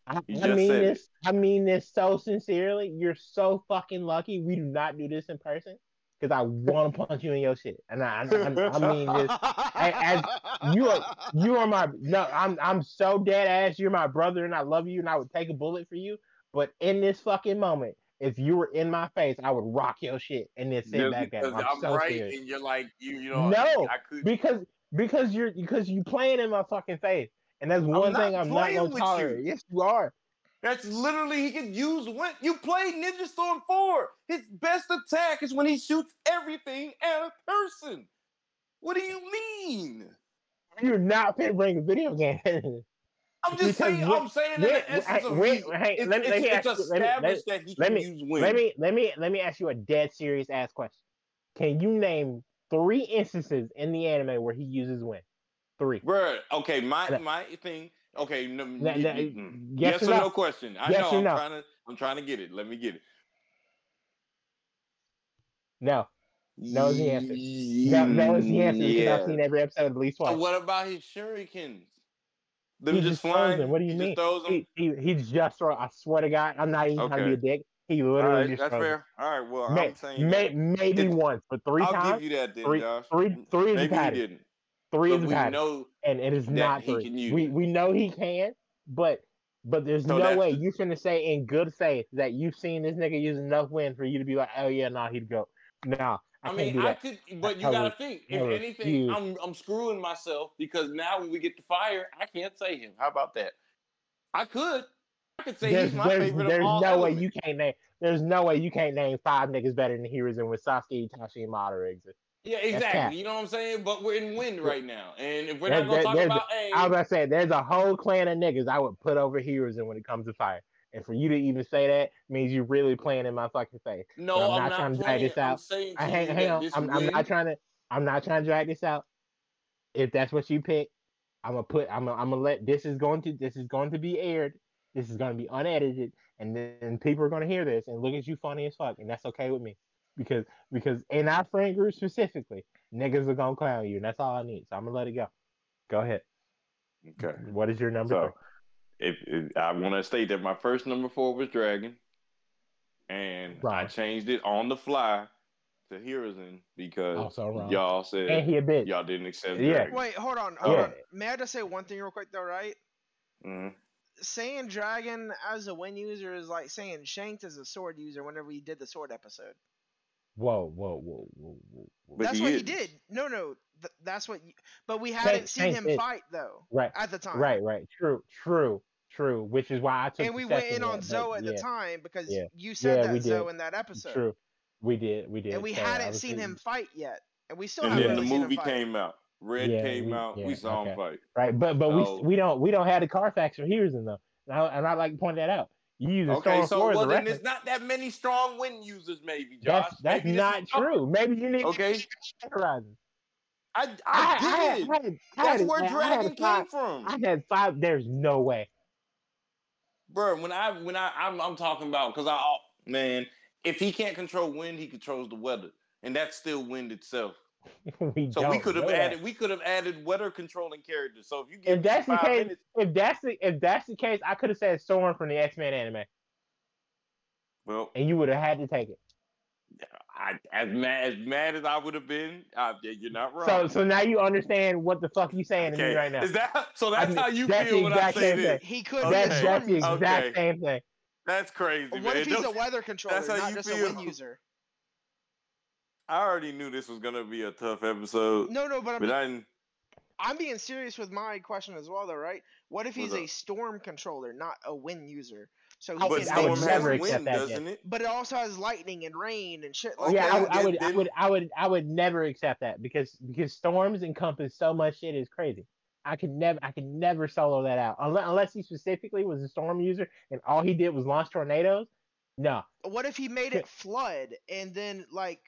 [SPEAKER 3] I, I mean
[SPEAKER 1] said it.
[SPEAKER 3] this. I mean this so sincerely. You're so fucking lucky. We do not do this in person because I want to punch you in your shit. And I, I, I, I mean this. as you are- You are my no. I'm I'm so dead ass. You're my brother, and I love you, and I would take a bullet for you. But in this fucking moment, if you were in my face, I would rock your shit and then sit
[SPEAKER 1] Just
[SPEAKER 3] back
[SPEAKER 1] because
[SPEAKER 3] I'm,
[SPEAKER 1] I'm
[SPEAKER 3] so
[SPEAKER 1] right,
[SPEAKER 3] serious.
[SPEAKER 1] and you're like you, you know.
[SPEAKER 3] No,
[SPEAKER 1] I could.
[SPEAKER 3] because because you're because you playing in my fucking face, and that's one thing I'm not
[SPEAKER 1] playing
[SPEAKER 3] gonna tolerate.
[SPEAKER 1] you.
[SPEAKER 3] Yes, you are.
[SPEAKER 1] That's literally he could use wind. You played Ninja Storm four. His best attack is when he shoots everything at a person. What do you mean?
[SPEAKER 3] You're not bring a video game.
[SPEAKER 1] I'm just
[SPEAKER 3] Because
[SPEAKER 1] saying.
[SPEAKER 3] when-
[SPEAKER 1] I'm saying in the essence of
[SPEAKER 3] when- hey,
[SPEAKER 1] it's,
[SPEAKER 3] let me- let
[SPEAKER 1] it's,
[SPEAKER 3] me
[SPEAKER 1] it's
[SPEAKER 3] ask let me- let-
[SPEAKER 1] established that he
[SPEAKER 3] let
[SPEAKER 1] can
[SPEAKER 3] me-
[SPEAKER 1] use wind.
[SPEAKER 3] let me let me let me ask you a dead serious ass question. Can you name three instances in the anime where he uses wind? Three.
[SPEAKER 1] Bruh, okay, my
[SPEAKER 3] That-
[SPEAKER 1] my thing. Okay, no,
[SPEAKER 3] That- that-
[SPEAKER 1] mm.
[SPEAKER 3] yes
[SPEAKER 1] yes,
[SPEAKER 3] or no?
[SPEAKER 1] no question. I
[SPEAKER 3] Yes
[SPEAKER 1] know. I'm
[SPEAKER 3] no?
[SPEAKER 1] trying to. I'm trying to get it. Let me get it.
[SPEAKER 3] No. No is the answer. No, no is the answer because
[SPEAKER 1] Yeah.
[SPEAKER 3] I've seen every episode at least
[SPEAKER 1] So
[SPEAKER 3] twice.
[SPEAKER 1] what about his shurikens? Them
[SPEAKER 3] He
[SPEAKER 1] just
[SPEAKER 3] just throws
[SPEAKER 1] flying.
[SPEAKER 3] them. What do you mean?
[SPEAKER 1] Throws.
[SPEAKER 3] He, he, he just throw. I swear to God, I'm not even trying to be a dick. He literally
[SPEAKER 1] right,
[SPEAKER 3] just
[SPEAKER 1] that's
[SPEAKER 3] throws
[SPEAKER 1] fair. All right, well,
[SPEAKER 3] May,
[SPEAKER 1] I'm saying
[SPEAKER 3] may, maybe once, but 3
[SPEAKER 1] I'll
[SPEAKER 3] times.
[SPEAKER 1] give you that then,
[SPEAKER 3] three-
[SPEAKER 1] Josh.
[SPEAKER 3] three- three a
[SPEAKER 1] Maybe he
[SPEAKER 3] pattern. Three
[SPEAKER 1] But
[SPEAKER 3] is a
[SPEAKER 1] we know
[SPEAKER 3] and it is not three. we we know he can, but but there's
[SPEAKER 1] So
[SPEAKER 3] no way
[SPEAKER 1] the-
[SPEAKER 3] you finna say in good faith that you've seen this nigga use enough wind for you to be like, oh yeah, nah, he'd go. Nah, I,
[SPEAKER 1] I, mean, I could, but you gotta think. If anything,
[SPEAKER 3] refuse.
[SPEAKER 1] I'm I'm screwing myself because now when we get to fire, I can't say him. How about that? I could. I could say
[SPEAKER 3] there's
[SPEAKER 1] he's my
[SPEAKER 3] there's,
[SPEAKER 1] favorite
[SPEAKER 3] there's
[SPEAKER 1] of all
[SPEAKER 3] no way you can't name. There's no way you can't name five niggas better than he Hiruzen with Sasuke, Itachi, and Madara exist.
[SPEAKER 1] Yeah, exactly. You know what I'm saying? But we're in wind right now, and if we're
[SPEAKER 3] There-
[SPEAKER 1] not gonna
[SPEAKER 3] there-
[SPEAKER 1] talk about
[SPEAKER 3] I was about to say there's a whole clan of niggas I would put over Hiruzen when it comes to fire. And for you to even say that means you're really playing in my fucking face.
[SPEAKER 1] no,
[SPEAKER 3] I'm
[SPEAKER 1] I'm,
[SPEAKER 3] not trying to drag this
[SPEAKER 1] I'm
[SPEAKER 3] out. I, hang, hang on. I'm, I'm not trying to. I'm not trying to drag this out. If that's what you pick, I'm gonna put. I'm. Gonna, I'm gonna let. This is going to. This is going to be aired. This is going to be unedited, and then people are going to hear this and look at you funny as fuck, and that's okay with me, because because in our friend group specifically, niggas are gonna clown you, and that's all I need. So I'm gonna let it go. Go ahead.
[SPEAKER 1] Okay.
[SPEAKER 3] What is your number?
[SPEAKER 1] So, if, if I want to state that my first number four was Dragon, and I changed it on the fly to Hiruzen because
[SPEAKER 3] Also wrong.
[SPEAKER 1] y'all said
[SPEAKER 3] And he a bitch.
[SPEAKER 1] y'all didn't accept
[SPEAKER 3] Yeah.
[SPEAKER 1] Dragon.
[SPEAKER 2] Wait, hold on, hold
[SPEAKER 3] Yeah.
[SPEAKER 2] on. May I just say one thing real quick though, right?
[SPEAKER 1] Mhm.
[SPEAKER 2] Saying dragon as a win user is like saying Shanks as a sword user whenever we did the sword episode.
[SPEAKER 3] Whoa, whoa, whoa, whoa, whoa. whoa.
[SPEAKER 1] But
[SPEAKER 2] that's
[SPEAKER 1] he
[SPEAKER 2] what he did. No, no, th- that's what. You, but we hadn't
[SPEAKER 3] Shanks-
[SPEAKER 2] seen
[SPEAKER 3] Shanks
[SPEAKER 2] him
[SPEAKER 3] is-
[SPEAKER 2] fight though
[SPEAKER 3] Right.
[SPEAKER 2] at the time.
[SPEAKER 3] Right, right. True, true, true. Which is why I took.
[SPEAKER 2] And we went in on
[SPEAKER 3] one,
[SPEAKER 2] Zoe at
[SPEAKER 3] yeah,
[SPEAKER 2] the time because
[SPEAKER 3] yeah.
[SPEAKER 2] you said
[SPEAKER 3] Yeah,
[SPEAKER 2] that Zoe in that episode.
[SPEAKER 3] True. We did. We did.
[SPEAKER 2] And we
[SPEAKER 3] So
[SPEAKER 2] hadn't seen him fight yet, and we still
[SPEAKER 1] And
[SPEAKER 2] haven't
[SPEAKER 1] then the
[SPEAKER 2] really seen
[SPEAKER 1] movie came out. Red
[SPEAKER 3] Yeah,
[SPEAKER 1] came
[SPEAKER 3] we-
[SPEAKER 1] out.
[SPEAKER 3] yeah,
[SPEAKER 1] we saw
[SPEAKER 3] okay.
[SPEAKER 1] him fight.
[SPEAKER 3] Right, but but
[SPEAKER 1] So-
[SPEAKER 3] we we don't we don't have the Carfax for Hiruzen though, and I, and I like to point that out. You use a
[SPEAKER 1] Okay, so well then there's not that many strong wind users, maybe Josh.
[SPEAKER 3] That's that's
[SPEAKER 1] Maybe
[SPEAKER 3] not true. Maybe you need
[SPEAKER 1] Okay.
[SPEAKER 3] Hiruzen.
[SPEAKER 1] I I,
[SPEAKER 3] I, I,
[SPEAKER 1] did.
[SPEAKER 3] had- I had- I
[SPEAKER 1] That's
[SPEAKER 3] had-
[SPEAKER 1] where
[SPEAKER 3] I had
[SPEAKER 1] Dragon came from.
[SPEAKER 3] I had five. There's no way.
[SPEAKER 1] bro. When I when I I'm, I'm talking about because I man, if he can't control wind, he controls the weather, and that's still wind itself.
[SPEAKER 3] we
[SPEAKER 1] So we could have
[SPEAKER 3] know that.
[SPEAKER 1] added we could have added weather controlling characters. So if you give
[SPEAKER 3] If that's the case,
[SPEAKER 1] minutes,
[SPEAKER 3] if that's the if that's the case, I could have said Storm from the X Men anime,
[SPEAKER 1] well,
[SPEAKER 3] and you would have had to take it.
[SPEAKER 1] I, as mad as mad as I would have been, yeah, you're not wrong.
[SPEAKER 3] So so now you understand what the fuck you saying to me right now.
[SPEAKER 1] is that so? That's
[SPEAKER 3] mean,
[SPEAKER 1] how you
[SPEAKER 3] that's
[SPEAKER 1] feel
[SPEAKER 3] the
[SPEAKER 1] when I
[SPEAKER 3] exact
[SPEAKER 1] say
[SPEAKER 3] same
[SPEAKER 1] this.
[SPEAKER 3] thing.
[SPEAKER 2] He could
[SPEAKER 1] Okay.
[SPEAKER 3] That's that's the exact
[SPEAKER 1] Okay.
[SPEAKER 3] same thing.
[SPEAKER 1] That's crazy,
[SPEAKER 2] What
[SPEAKER 1] man.
[SPEAKER 2] if he's a
[SPEAKER 1] Don't-
[SPEAKER 2] weather controller,
[SPEAKER 1] how
[SPEAKER 2] not
[SPEAKER 1] you
[SPEAKER 2] just a wind user?
[SPEAKER 1] I already knew this was gonna be a tough episode,
[SPEAKER 2] No, no, but I'm
[SPEAKER 1] but I didn't.
[SPEAKER 2] I'm being serious with my question as well, though, right? What if he's a storm controller, not a wind user? So he
[SPEAKER 3] I
[SPEAKER 1] But
[SPEAKER 2] can
[SPEAKER 3] I would
[SPEAKER 1] Storm
[SPEAKER 3] never
[SPEAKER 1] has
[SPEAKER 3] accept
[SPEAKER 1] wind,
[SPEAKER 3] that,
[SPEAKER 1] doesn't it?
[SPEAKER 2] But it also has lightning and rain and shit. Like
[SPEAKER 3] yeah, I,
[SPEAKER 2] that.
[SPEAKER 3] would- I
[SPEAKER 1] then-
[SPEAKER 3] would, I would, I would, I would never accept that because because storms encompass so much shit is crazy. I could never, I could never solo that out unless, unless he specifically was a storm user and all he did was launch tornadoes. No,
[SPEAKER 2] What if he made it flood and then like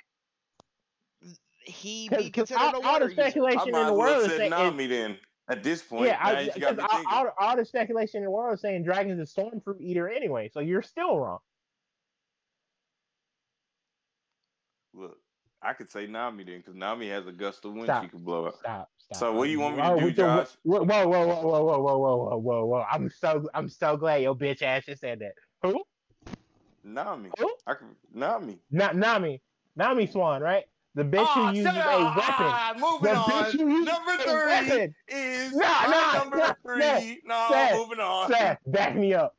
[SPEAKER 2] he
[SPEAKER 3] because
[SPEAKER 2] be considered a
[SPEAKER 3] all, all the speculation in
[SPEAKER 1] might
[SPEAKER 3] the
[SPEAKER 1] as
[SPEAKER 3] world
[SPEAKER 1] well
[SPEAKER 3] is
[SPEAKER 1] said
[SPEAKER 3] saying,
[SPEAKER 1] Nami then. At this point,
[SPEAKER 3] yeah, I,
[SPEAKER 1] you got
[SPEAKER 3] because all, all, the- all the speculation in the world is saying Dragon's a storm fruit eater anyway, so you're still wrong.
[SPEAKER 1] Look, I could say Nami then, because Nami has a gust of wind
[SPEAKER 3] Stop.
[SPEAKER 1] she could blow up.
[SPEAKER 3] Stop, stop.
[SPEAKER 1] So what do you want me to
[SPEAKER 3] Oh,
[SPEAKER 1] do,
[SPEAKER 3] we
[SPEAKER 1] Josh?
[SPEAKER 3] Whoa, whoa, whoa, whoa, whoa, whoa, whoa, whoa, whoa, whoa! I'm so, I'm so glad your bitch ass just said that. Who?
[SPEAKER 1] Nami.
[SPEAKER 3] Who?
[SPEAKER 1] I could Nami.
[SPEAKER 3] Not Nami, Nami Swan, right? The bitch
[SPEAKER 1] Ah,
[SPEAKER 3] who uses
[SPEAKER 1] shut
[SPEAKER 3] a
[SPEAKER 1] up.
[SPEAKER 3] weapon.
[SPEAKER 1] Ah, moving
[SPEAKER 3] The
[SPEAKER 1] on.
[SPEAKER 3] bitch who uses
[SPEAKER 1] Number
[SPEAKER 3] a
[SPEAKER 1] three
[SPEAKER 3] weapon.
[SPEAKER 1] is
[SPEAKER 3] Nah,
[SPEAKER 1] my
[SPEAKER 3] nah,
[SPEAKER 1] number
[SPEAKER 3] nah,
[SPEAKER 1] three. no,
[SPEAKER 3] Seth,
[SPEAKER 1] moving on.
[SPEAKER 3] Seth, back me up.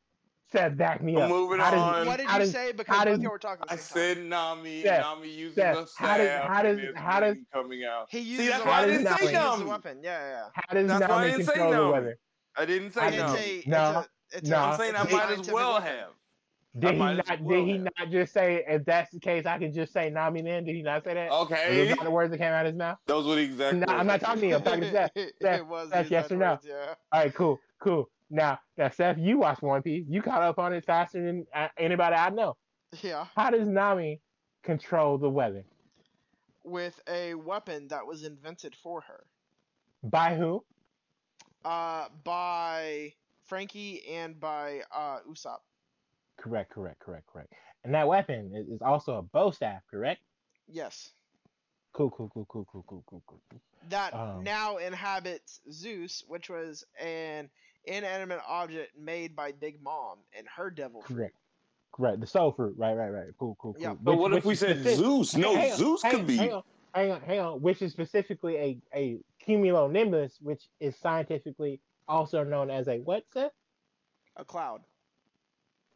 [SPEAKER 3] Seth, back me
[SPEAKER 1] I'm
[SPEAKER 3] up.
[SPEAKER 1] moving
[SPEAKER 3] How does-
[SPEAKER 1] on.
[SPEAKER 2] What did
[SPEAKER 3] how
[SPEAKER 2] you
[SPEAKER 3] does-
[SPEAKER 2] say? Because
[SPEAKER 3] how
[SPEAKER 2] both
[SPEAKER 3] does-
[SPEAKER 2] y'all were talking. At
[SPEAKER 1] I
[SPEAKER 2] the same time.
[SPEAKER 1] said Nami.
[SPEAKER 3] Seth,
[SPEAKER 1] Nami uses
[SPEAKER 3] Seth,
[SPEAKER 1] a
[SPEAKER 3] how does- how does- how does-
[SPEAKER 1] coming out?
[SPEAKER 2] He
[SPEAKER 1] See, that's
[SPEAKER 2] a
[SPEAKER 1] why I
[SPEAKER 2] weapon.
[SPEAKER 3] didn't say
[SPEAKER 2] He uses a
[SPEAKER 1] Nami.
[SPEAKER 2] weapon. Yeah, yeah. yeah.
[SPEAKER 3] How does
[SPEAKER 1] That's why I didn't say
[SPEAKER 3] control the
[SPEAKER 1] Nami.
[SPEAKER 3] weather?
[SPEAKER 1] I didn't say
[SPEAKER 3] I
[SPEAKER 2] It's
[SPEAKER 3] didn't
[SPEAKER 1] Nami.
[SPEAKER 2] a, it's
[SPEAKER 3] No,
[SPEAKER 2] a, it's
[SPEAKER 3] no.
[SPEAKER 2] a,
[SPEAKER 1] I'm saying I might as well have.
[SPEAKER 3] Did he not? did he not just say if that's the case, I can just say Nami? Then did he not say that? Okay, Those
[SPEAKER 1] Okay.
[SPEAKER 3] are the words that came out of his mouth.
[SPEAKER 1] Those were the exact
[SPEAKER 3] No,
[SPEAKER 1] words.
[SPEAKER 3] I'm not talking to you. I'm talking to Seth.
[SPEAKER 2] it was
[SPEAKER 3] Seth, yes or no?
[SPEAKER 2] words, Yeah.
[SPEAKER 3] All right, cool, cool. Now, now, Seth, you watched One Piece. You caught up on it faster than uh, anybody I know.
[SPEAKER 2] Yeah.
[SPEAKER 3] How does Nami control the weather?
[SPEAKER 2] With a weapon that was invented for her.
[SPEAKER 3] By who?
[SPEAKER 2] Uh, by Franky and by uh Usopp.
[SPEAKER 3] Correct, correct, correct, correct. And that weapon is, is also a bow staff, correct?
[SPEAKER 2] Yes.
[SPEAKER 3] Cool, cool, cool, cool, cool, cool, cool, cool. cool.
[SPEAKER 2] That
[SPEAKER 3] Um,
[SPEAKER 2] now inhabits Zeus, which was an inanimate object made by Big Mom and her devil fruit.
[SPEAKER 3] Correct, correct. The soul fruit, right, right, right. Cool, cool, cool.
[SPEAKER 2] Yeah.
[SPEAKER 1] But
[SPEAKER 3] Which-
[SPEAKER 1] what if we said
[SPEAKER 3] specific-
[SPEAKER 1] Zeus? No,
[SPEAKER 3] hang on,
[SPEAKER 1] Zeus
[SPEAKER 3] hang
[SPEAKER 1] could
[SPEAKER 3] on,
[SPEAKER 1] be.
[SPEAKER 3] Hang on, hang on, hang on. Which is specifically a a cumulonimbus, which is scientifically also known as a what? Sir?
[SPEAKER 2] A cloud.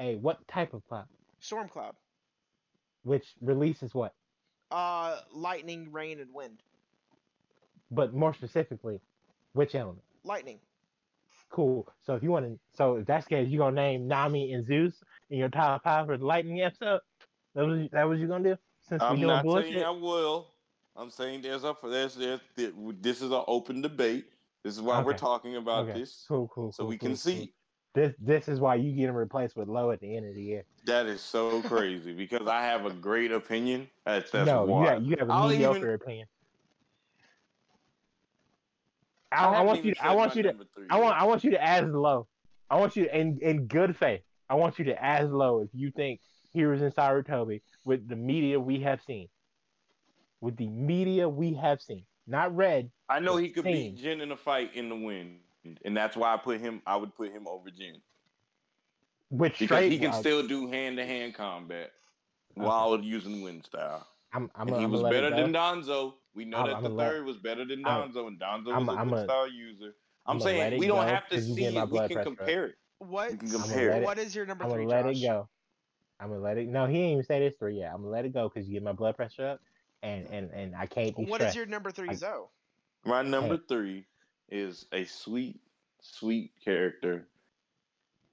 [SPEAKER 3] A what type of cloud?
[SPEAKER 2] Storm cloud.
[SPEAKER 3] Which releases what?
[SPEAKER 2] Uh, lightning, rain, and wind.
[SPEAKER 3] But more specifically, which element?
[SPEAKER 2] Lightning.
[SPEAKER 3] Cool. So if you want to, so if that's the case, you gonna name Nami and Zeus in your top five for the lightning episode? That was that what you gonna do? Since we
[SPEAKER 1] I'm
[SPEAKER 3] doing
[SPEAKER 1] not
[SPEAKER 3] bullshit.
[SPEAKER 1] saying I will. I'm saying there's a there's, there's this is an open debate. This is why we're talking about
[SPEAKER 3] Okay.
[SPEAKER 1] this,
[SPEAKER 3] Cool, cool.
[SPEAKER 1] so
[SPEAKER 3] cool,
[SPEAKER 1] we
[SPEAKER 3] cool,
[SPEAKER 1] can
[SPEAKER 3] cool.
[SPEAKER 1] see.
[SPEAKER 3] This this is why you get them replaced with low at the end of the year.
[SPEAKER 1] That is so crazy because I have a great opinion. That's that's
[SPEAKER 3] no,
[SPEAKER 1] why.
[SPEAKER 3] have, you have a
[SPEAKER 1] I'll
[SPEAKER 3] mediocre
[SPEAKER 1] even-
[SPEAKER 3] opinion. I, I want you. To, I want you to.
[SPEAKER 1] three
[SPEAKER 3] I want. I want you to as low. I want you to, in in good faith. I want you to as low if you think Hiruzen Sarutobi with the media we have seen. With the media we have seen, not red.
[SPEAKER 1] I know he could
[SPEAKER 3] Same.
[SPEAKER 1] beat Jin in a fight in the wind, and that's why I put him. I would put him over Jin
[SPEAKER 3] Which
[SPEAKER 1] because he can
[SPEAKER 3] well,
[SPEAKER 1] still do hand to hand combat while using wind style.
[SPEAKER 3] I'm. I'm.
[SPEAKER 1] And he
[SPEAKER 3] I'm
[SPEAKER 1] was better than Danzo. We know
[SPEAKER 3] I'm-
[SPEAKER 1] that
[SPEAKER 3] I'ma
[SPEAKER 1] the
[SPEAKER 3] let-
[SPEAKER 1] third was better than
[SPEAKER 3] I'm-
[SPEAKER 1] Danzo, and Danzo
[SPEAKER 3] I'm-
[SPEAKER 1] was a
[SPEAKER 3] I'm
[SPEAKER 1] good
[SPEAKER 3] a-
[SPEAKER 1] style user. I'm
[SPEAKER 3] I'ma
[SPEAKER 1] saying we don't have to see it. We can compare it.
[SPEAKER 2] What?
[SPEAKER 1] You can
[SPEAKER 3] I'ma
[SPEAKER 1] compare
[SPEAKER 3] let
[SPEAKER 1] it.
[SPEAKER 3] it-
[SPEAKER 2] What is your number
[SPEAKER 3] I'm
[SPEAKER 2] three,
[SPEAKER 3] gonna let
[SPEAKER 2] Josh?
[SPEAKER 3] it go. I'm gonna let it. No, he ain't even say this three yet. I'm gonna let it go because you get my blood pressure up, and and and I can't be
[SPEAKER 2] What is
[SPEAKER 3] stressed.
[SPEAKER 2] your number three,
[SPEAKER 3] I-
[SPEAKER 2] Zoe?
[SPEAKER 1] My number three is a sweet, sweet character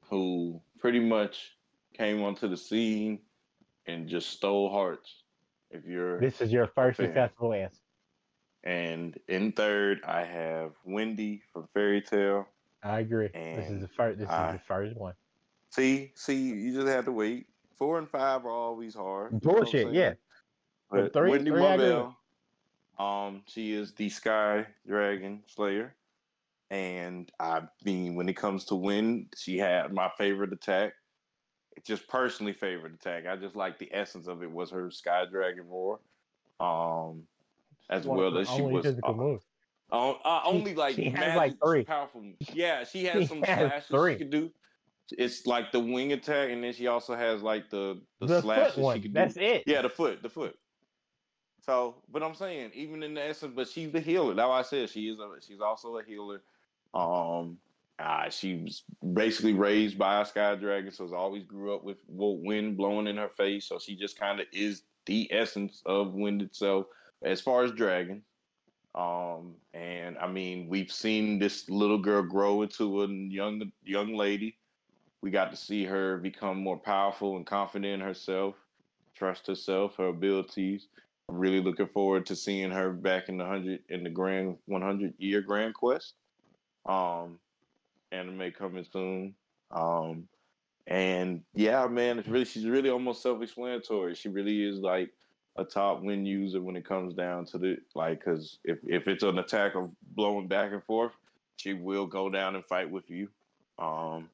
[SPEAKER 1] who pretty much came onto the scene and just stole hearts. If you're
[SPEAKER 3] This is your first successful answer.
[SPEAKER 1] and in third, I have Wendy from Fairy Tail.
[SPEAKER 3] I agree. this is the first. This
[SPEAKER 1] I-
[SPEAKER 3] is the first one.
[SPEAKER 1] See, see, you just have to wait. Four and five are always hard.
[SPEAKER 3] Bullshit. Yeah.
[SPEAKER 1] But
[SPEAKER 3] But three-
[SPEAKER 1] Wendy
[SPEAKER 3] three
[SPEAKER 1] Marvell, um, she is the Sky Dragon Slayer, and I mean, when it comes to wind, she had my favorite attack. Just personally favorite attack. I just like the essence of it was her Sky Dragon roar, um, as
[SPEAKER 3] One
[SPEAKER 1] well as she was uh, uh, only like
[SPEAKER 3] she has, like, three.
[SPEAKER 1] powerful. Yeah, she has
[SPEAKER 3] She
[SPEAKER 1] some
[SPEAKER 3] has
[SPEAKER 1] slashes
[SPEAKER 3] three.
[SPEAKER 1] she could do. It's like the wing attack, and then she also has like the the,
[SPEAKER 3] The
[SPEAKER 1] slashes she could
[SPEAKER 3] That's
[SPEAKER 1] do.
[SPEAKER 3] it.
[SPEAKER 1] Yeah, the foot, the foot. So, but I'm saying, even in the essence, but she's the healer. That's why I said she is. A, she's also a healer. Um, uh, she was basically raised by a sky dragon, so always grew up with wind blowing in her face. So she just kind of is the essence of wind itself, as far as dragons. Um, and I mean, we've seen this little girl grow into a young young lady. We got to see her become more powerful and confident in herself, trust herself, her abilities. I'm really looking forward to seeing her back in the hundred in the grand one hundred year grand quest. Um, anime coming soon. Um, And yeah, man, it's really she's really almost self-explanatory. She really is like a top win user when it comes down to the like because if if it's an attack of blowing back and forth, she will go down and fight with you. Um,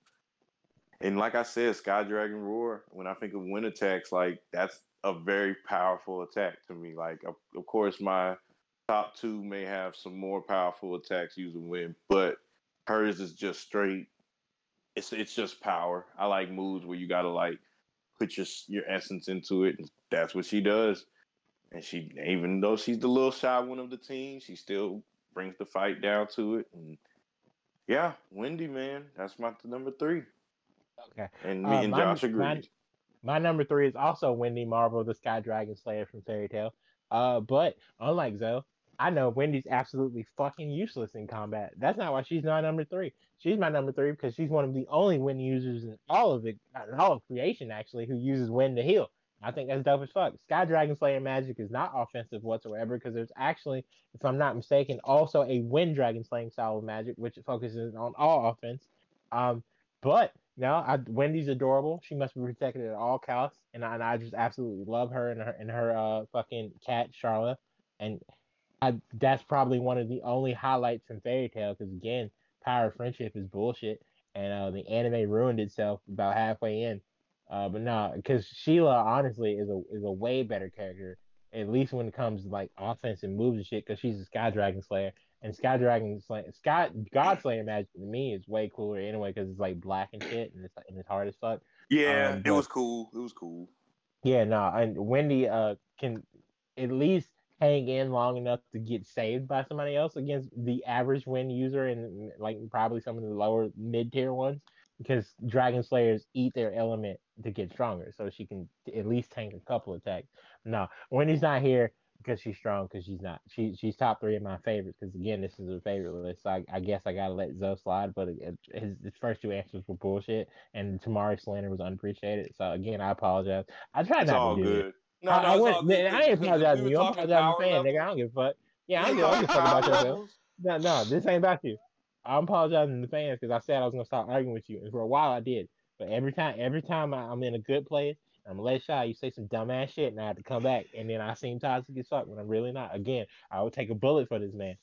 [SPEAKER 1] and like I said, Sky Dragon Roar. When I think of wind attacks, like that's a very powerful attack to me. Like of, of course my top two may have some more powerful attacks using wind, but hers is just straight. It's it's just power. I like moves where you gotta like put your your essence into it, and that's what she does. And she, even though she's the little shy one of the team, she still brings the fight down to it. And yeah, Wendy, man, that's my number three.
[SPEAKER 3] Okay.
[SPEAKER 1] And me uh, and Josh agree.
[SPEAKER 3] My, my, number three is also Wendy Marvell, the Sky Dragon Slayer from Fairy Tail. Uh, but unlike Zoe, I know Wendy's absolutely fucking useless in combat. That's not why she's not number three. She's my number three because she's one of the only wind users in all of it, in all of creation actually, who uses wind to heal. I think that's dope as fuck. Sky Dragon Slayer magic is not offensive whatsoever because there's actually, if I'm not mistaken, also a Wind Dragon slaying style of magic which focuses on all offense. Um, but no, I, Wendy's adorable. She must be protected at all costs, and I, and I just absolutely love her and her and her uh fucking cat Charla, and I, that's probably one of the only highlights from Fairy Tail because again, power of friendship is bullshit, and uh, the anime ruined itself about halfway in. Uh, but no, because Chelia honestly is a is a way better character, at least when it comes to like offense and moves and shit. Because she's a Sky Dragon Slayer, and Sky Dragon Slayer, Sky God Slayer magic to me is way cooler anyway because it's like black and shit, and it's and it's hard as fuck.
[SPEAKER 1] Yeah, um, but, it was cool. It was cool.
[SPEAKER 3] Yeah, no, and Wendy uh can at least hang in long enough to get saved by somebody else against the average win user and like probably some of the lower mid tier ones because Dragon Slayers eat their element to get stronger, so she can at least tank a couple attacks. No, Wendy's not here because she's strong because she's not. She she's top three of my favorites because again, this is a favorite list. So I, I guess I gotta let Zoe slide, but it, his, his first two answers were bullshit, and Temari slander was unappreciated. So again, I apologize. I tried
[SPEAKER 1] it's
[SPEAKER 3] not
[SPEAKER 1] to do
[SPEAKER 3] good.
[SPEAKER 1] it.
[SPEAKER 3] No, I, no, I, man, I ain't apologizing to you. I'm apologizing to fan, nigga. I don't give a fuck. Yeah, I don't, give, I don't give a fuck about yourself. No, no, this ain't about you. I'm apologizing to the fans because I said I was gonna stop arguing with you, and for a while I did. But every time, every time I, am in a good place, I'm let shy. You say some dumbass shit, and I have to come back, and then I seem toxic as fuck when I'm really not. Again, I would take a bullet for this man.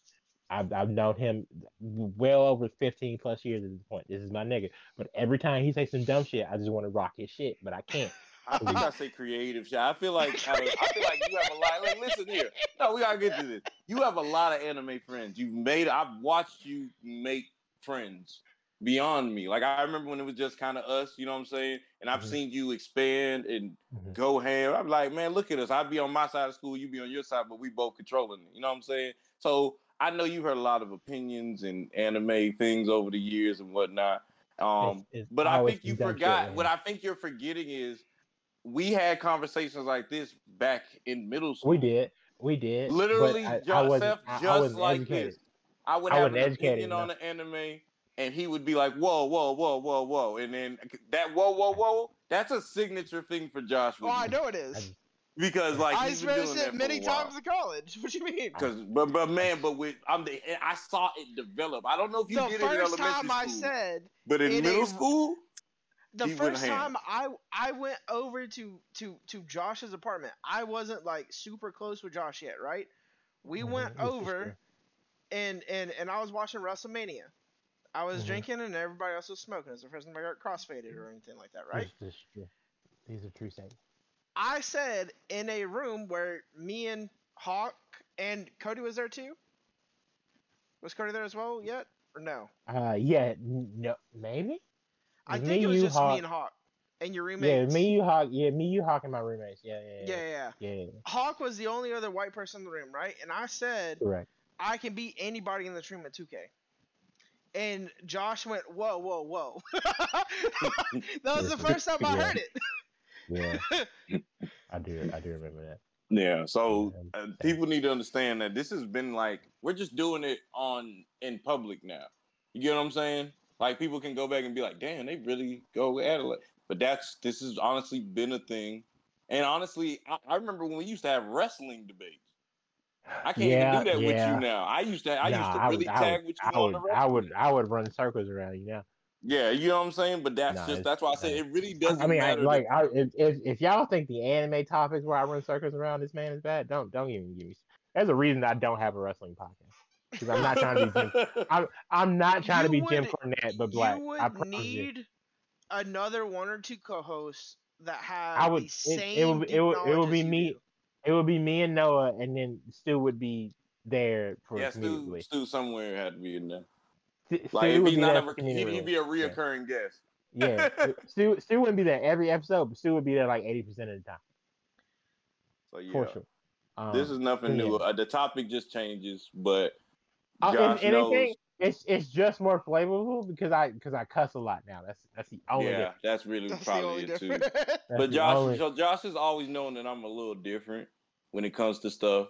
[SPEAKER 3] I've, I've known him well over 15 plus years at this point. This is my nigga. But every time he says some dumb shit, I just want to rock his shit, but I can't.
[SPEAKER 1] I think I say creative shit. I feel like I, I feel like you have a lot. Like, listen here. No, we gotta get to this. You have a lot of anime friends. You've made. I've watched you make friends beyond me. Like I remember when it was just kind of us. You know what I'm saying? And I've mm-hmm. seen you expand and mm-hmm. go ham. I'm like, man, look at us. I'd be on my side of school. You'd be on your side, but we both controlling it. You know what I'm saying? So I know you've heard a lot of opinions and anime things over the years and whatnot. Um, it's, it's but I think you forgot. What I think you're forgetting is we had conversations like this back in middle school.
[SPEAKER 3] We did. We did.
[SPEAKER 1] Literally,
[SPEAKER 3] I,
[SPEAKER 1] Joseph, I just like educated. this. I would have an opinion on the anime, and he would be like, "Whoa, whoa, whoa, whoa, whoa," and then that "whoa, whoa, whoa" that's a signature thing for Josh.
[SPEAKER 2] Oh, I know it is.
[SPEAKER 1] Because like
[SPEAKER 2] I experienced it many times in college. What do you mean?
[SPEAKER 1] Because but but man, but with I'm the I saw it develop. I don't know if you
[SPEAKER 2] the
[SPEAKER 1] did it in elementary
[SPEAKER 2] school.
[SPEAKER 1] The first time
[SPEAKER 2] I said,
[SPEAKER 1] but in middle a, school,
[SPEAKER 2] the first time I I went over to to to Josh's apartment, I wasn't like super close with Josh yet, right? We mm-hmm. went over, and and and I was watching WrestleMania. I was mm-hmm. drinking and everybody else was smoking. It's the first time I got crossfaded or anything like that, right?
[SPEAKER 3] This, this, These are true statements.
[SPEAKER 2] I said in a room where me and Hawk and Cody was there too. Was Cody there as well yet or no?
[SPEAKER 3] Uh, yeah, no, maybe.
[SPEAKER 2] I think it was just Hawk. me and Hawk and your roommates.
[SPEAKER 3] Yeah, me, you, Hawk. Yeah, me, you, Hawk, and my roommates. Yeah, yeah,
[SPEAKER 2] yeah. Yeah, yeah. yeah. Hawk was the only other white person in the room, right? And I said,
[SPEAKER 3] correct.
[SPEAKER 2] I can beat anybody in this room at 2K. And Josh went, whoa, whoa, whoa. that was the first time I heard it.
[SPEAKER 3] yeah, I do. I do remember that.
[SPEAKER 1] Yeah, so uh, people need to understand that this has been like we're just doing it on in public now. You get what I'm saying? Like people can go back and be like, damn, they really go at it. But that's this has honestly been a thing. And honestly, I, I remember when we used to have wrestling debates. I can't yeah, even do that yeah. with you now. I used to I nah, used to really would, tag
[SPEAKER 3] would,
[SPEAKER 1] with you
[SPEAKER 3] I would, I would I would run circles around you now.
[SPEAKER 1] Yeah, you know what I'm saying. But that's
[SPEAKER 3] Nah,
[SPEAKER 1] just that's why I say it really doesn't
[SPEAKER 3] I mean, I, like, I, if, if if y'all think the anime topics where I run circles around this man is bad, don't don't even give me. There's a reason I don't have a wrestling podcast because I'm not trying to be Jim. I'm I'm not trying to be
[SPEAKER 2] You
[SPEAKER 3] Jim Cornette, but black.
[SPEAKER 2] you
[SPEAKER 3] I
[SPEAKER 2] would
[SPEAKER 3] promise you.
[SPEAKER 2] need another one or two co-hosts that have
[SPEAKER 3] I would.
[SPEAKER 2] the
[SPEAKER 3] It,
[SPEAKER 2] same
[SPEAKER 3] it would. It would. It would be me.
[SPEAKER 2] do.
[SPEAKER 3] It would be me and Noah, and then Stu would be there for
[SPEAKER 1] yeah, Stu. Stu somewhere had to be in there.
[SPEAKER 3] Stu,
[SPEAKER 1] Like
[SPEAKER 3] Stu
[SPEAKER 1] if
[SPEAKER 3] would
[SPEAKER 1] he's
[SPEAKER 3] be
[SPEAKER 1] not a, he'd, he'd be a
[SPEAKER 3] room. Yeah.
[SPEAKER 1] reoccurring guest.
[SPEAKER 3] Yeah, Stu, Stu wouldn't be there every episode, but Stu would be there like eighty percent of the time,
[SPEAKER 1] So yeah,
[SPEAKER 3] for sure. Um,
[SPEAKER 1] this is nothing
[SPEAKER 3] but
[SPEAKER 1] new. Uh, the topic just changes, but
[SPEAKER 3] uh, if
[SPEAKER 1] Josh
[SPEAKER 3] anything,
[SPEAKER 1] knows.
[SPEAKER 3] it's it's just more flavorful because I because I cuss a lot now. That's that's the only.
[SPEAKER 1] yeah,
[SPEAKER 3] difference.
[SPEAKER 1] that's really
[SPEAKER 2] That's the
[SPEAKER 1] probably
[SPEAKER 2] only
[SPEAKER 1] it too.
[SPEAKER 2] difference.
[SPEAKER 3] That's
[SPEAKER 1] But Josh,
[SPEAKER 3] only
[SPEAKER 1] so Josh has always known that I'm a little different when it comes to stuff.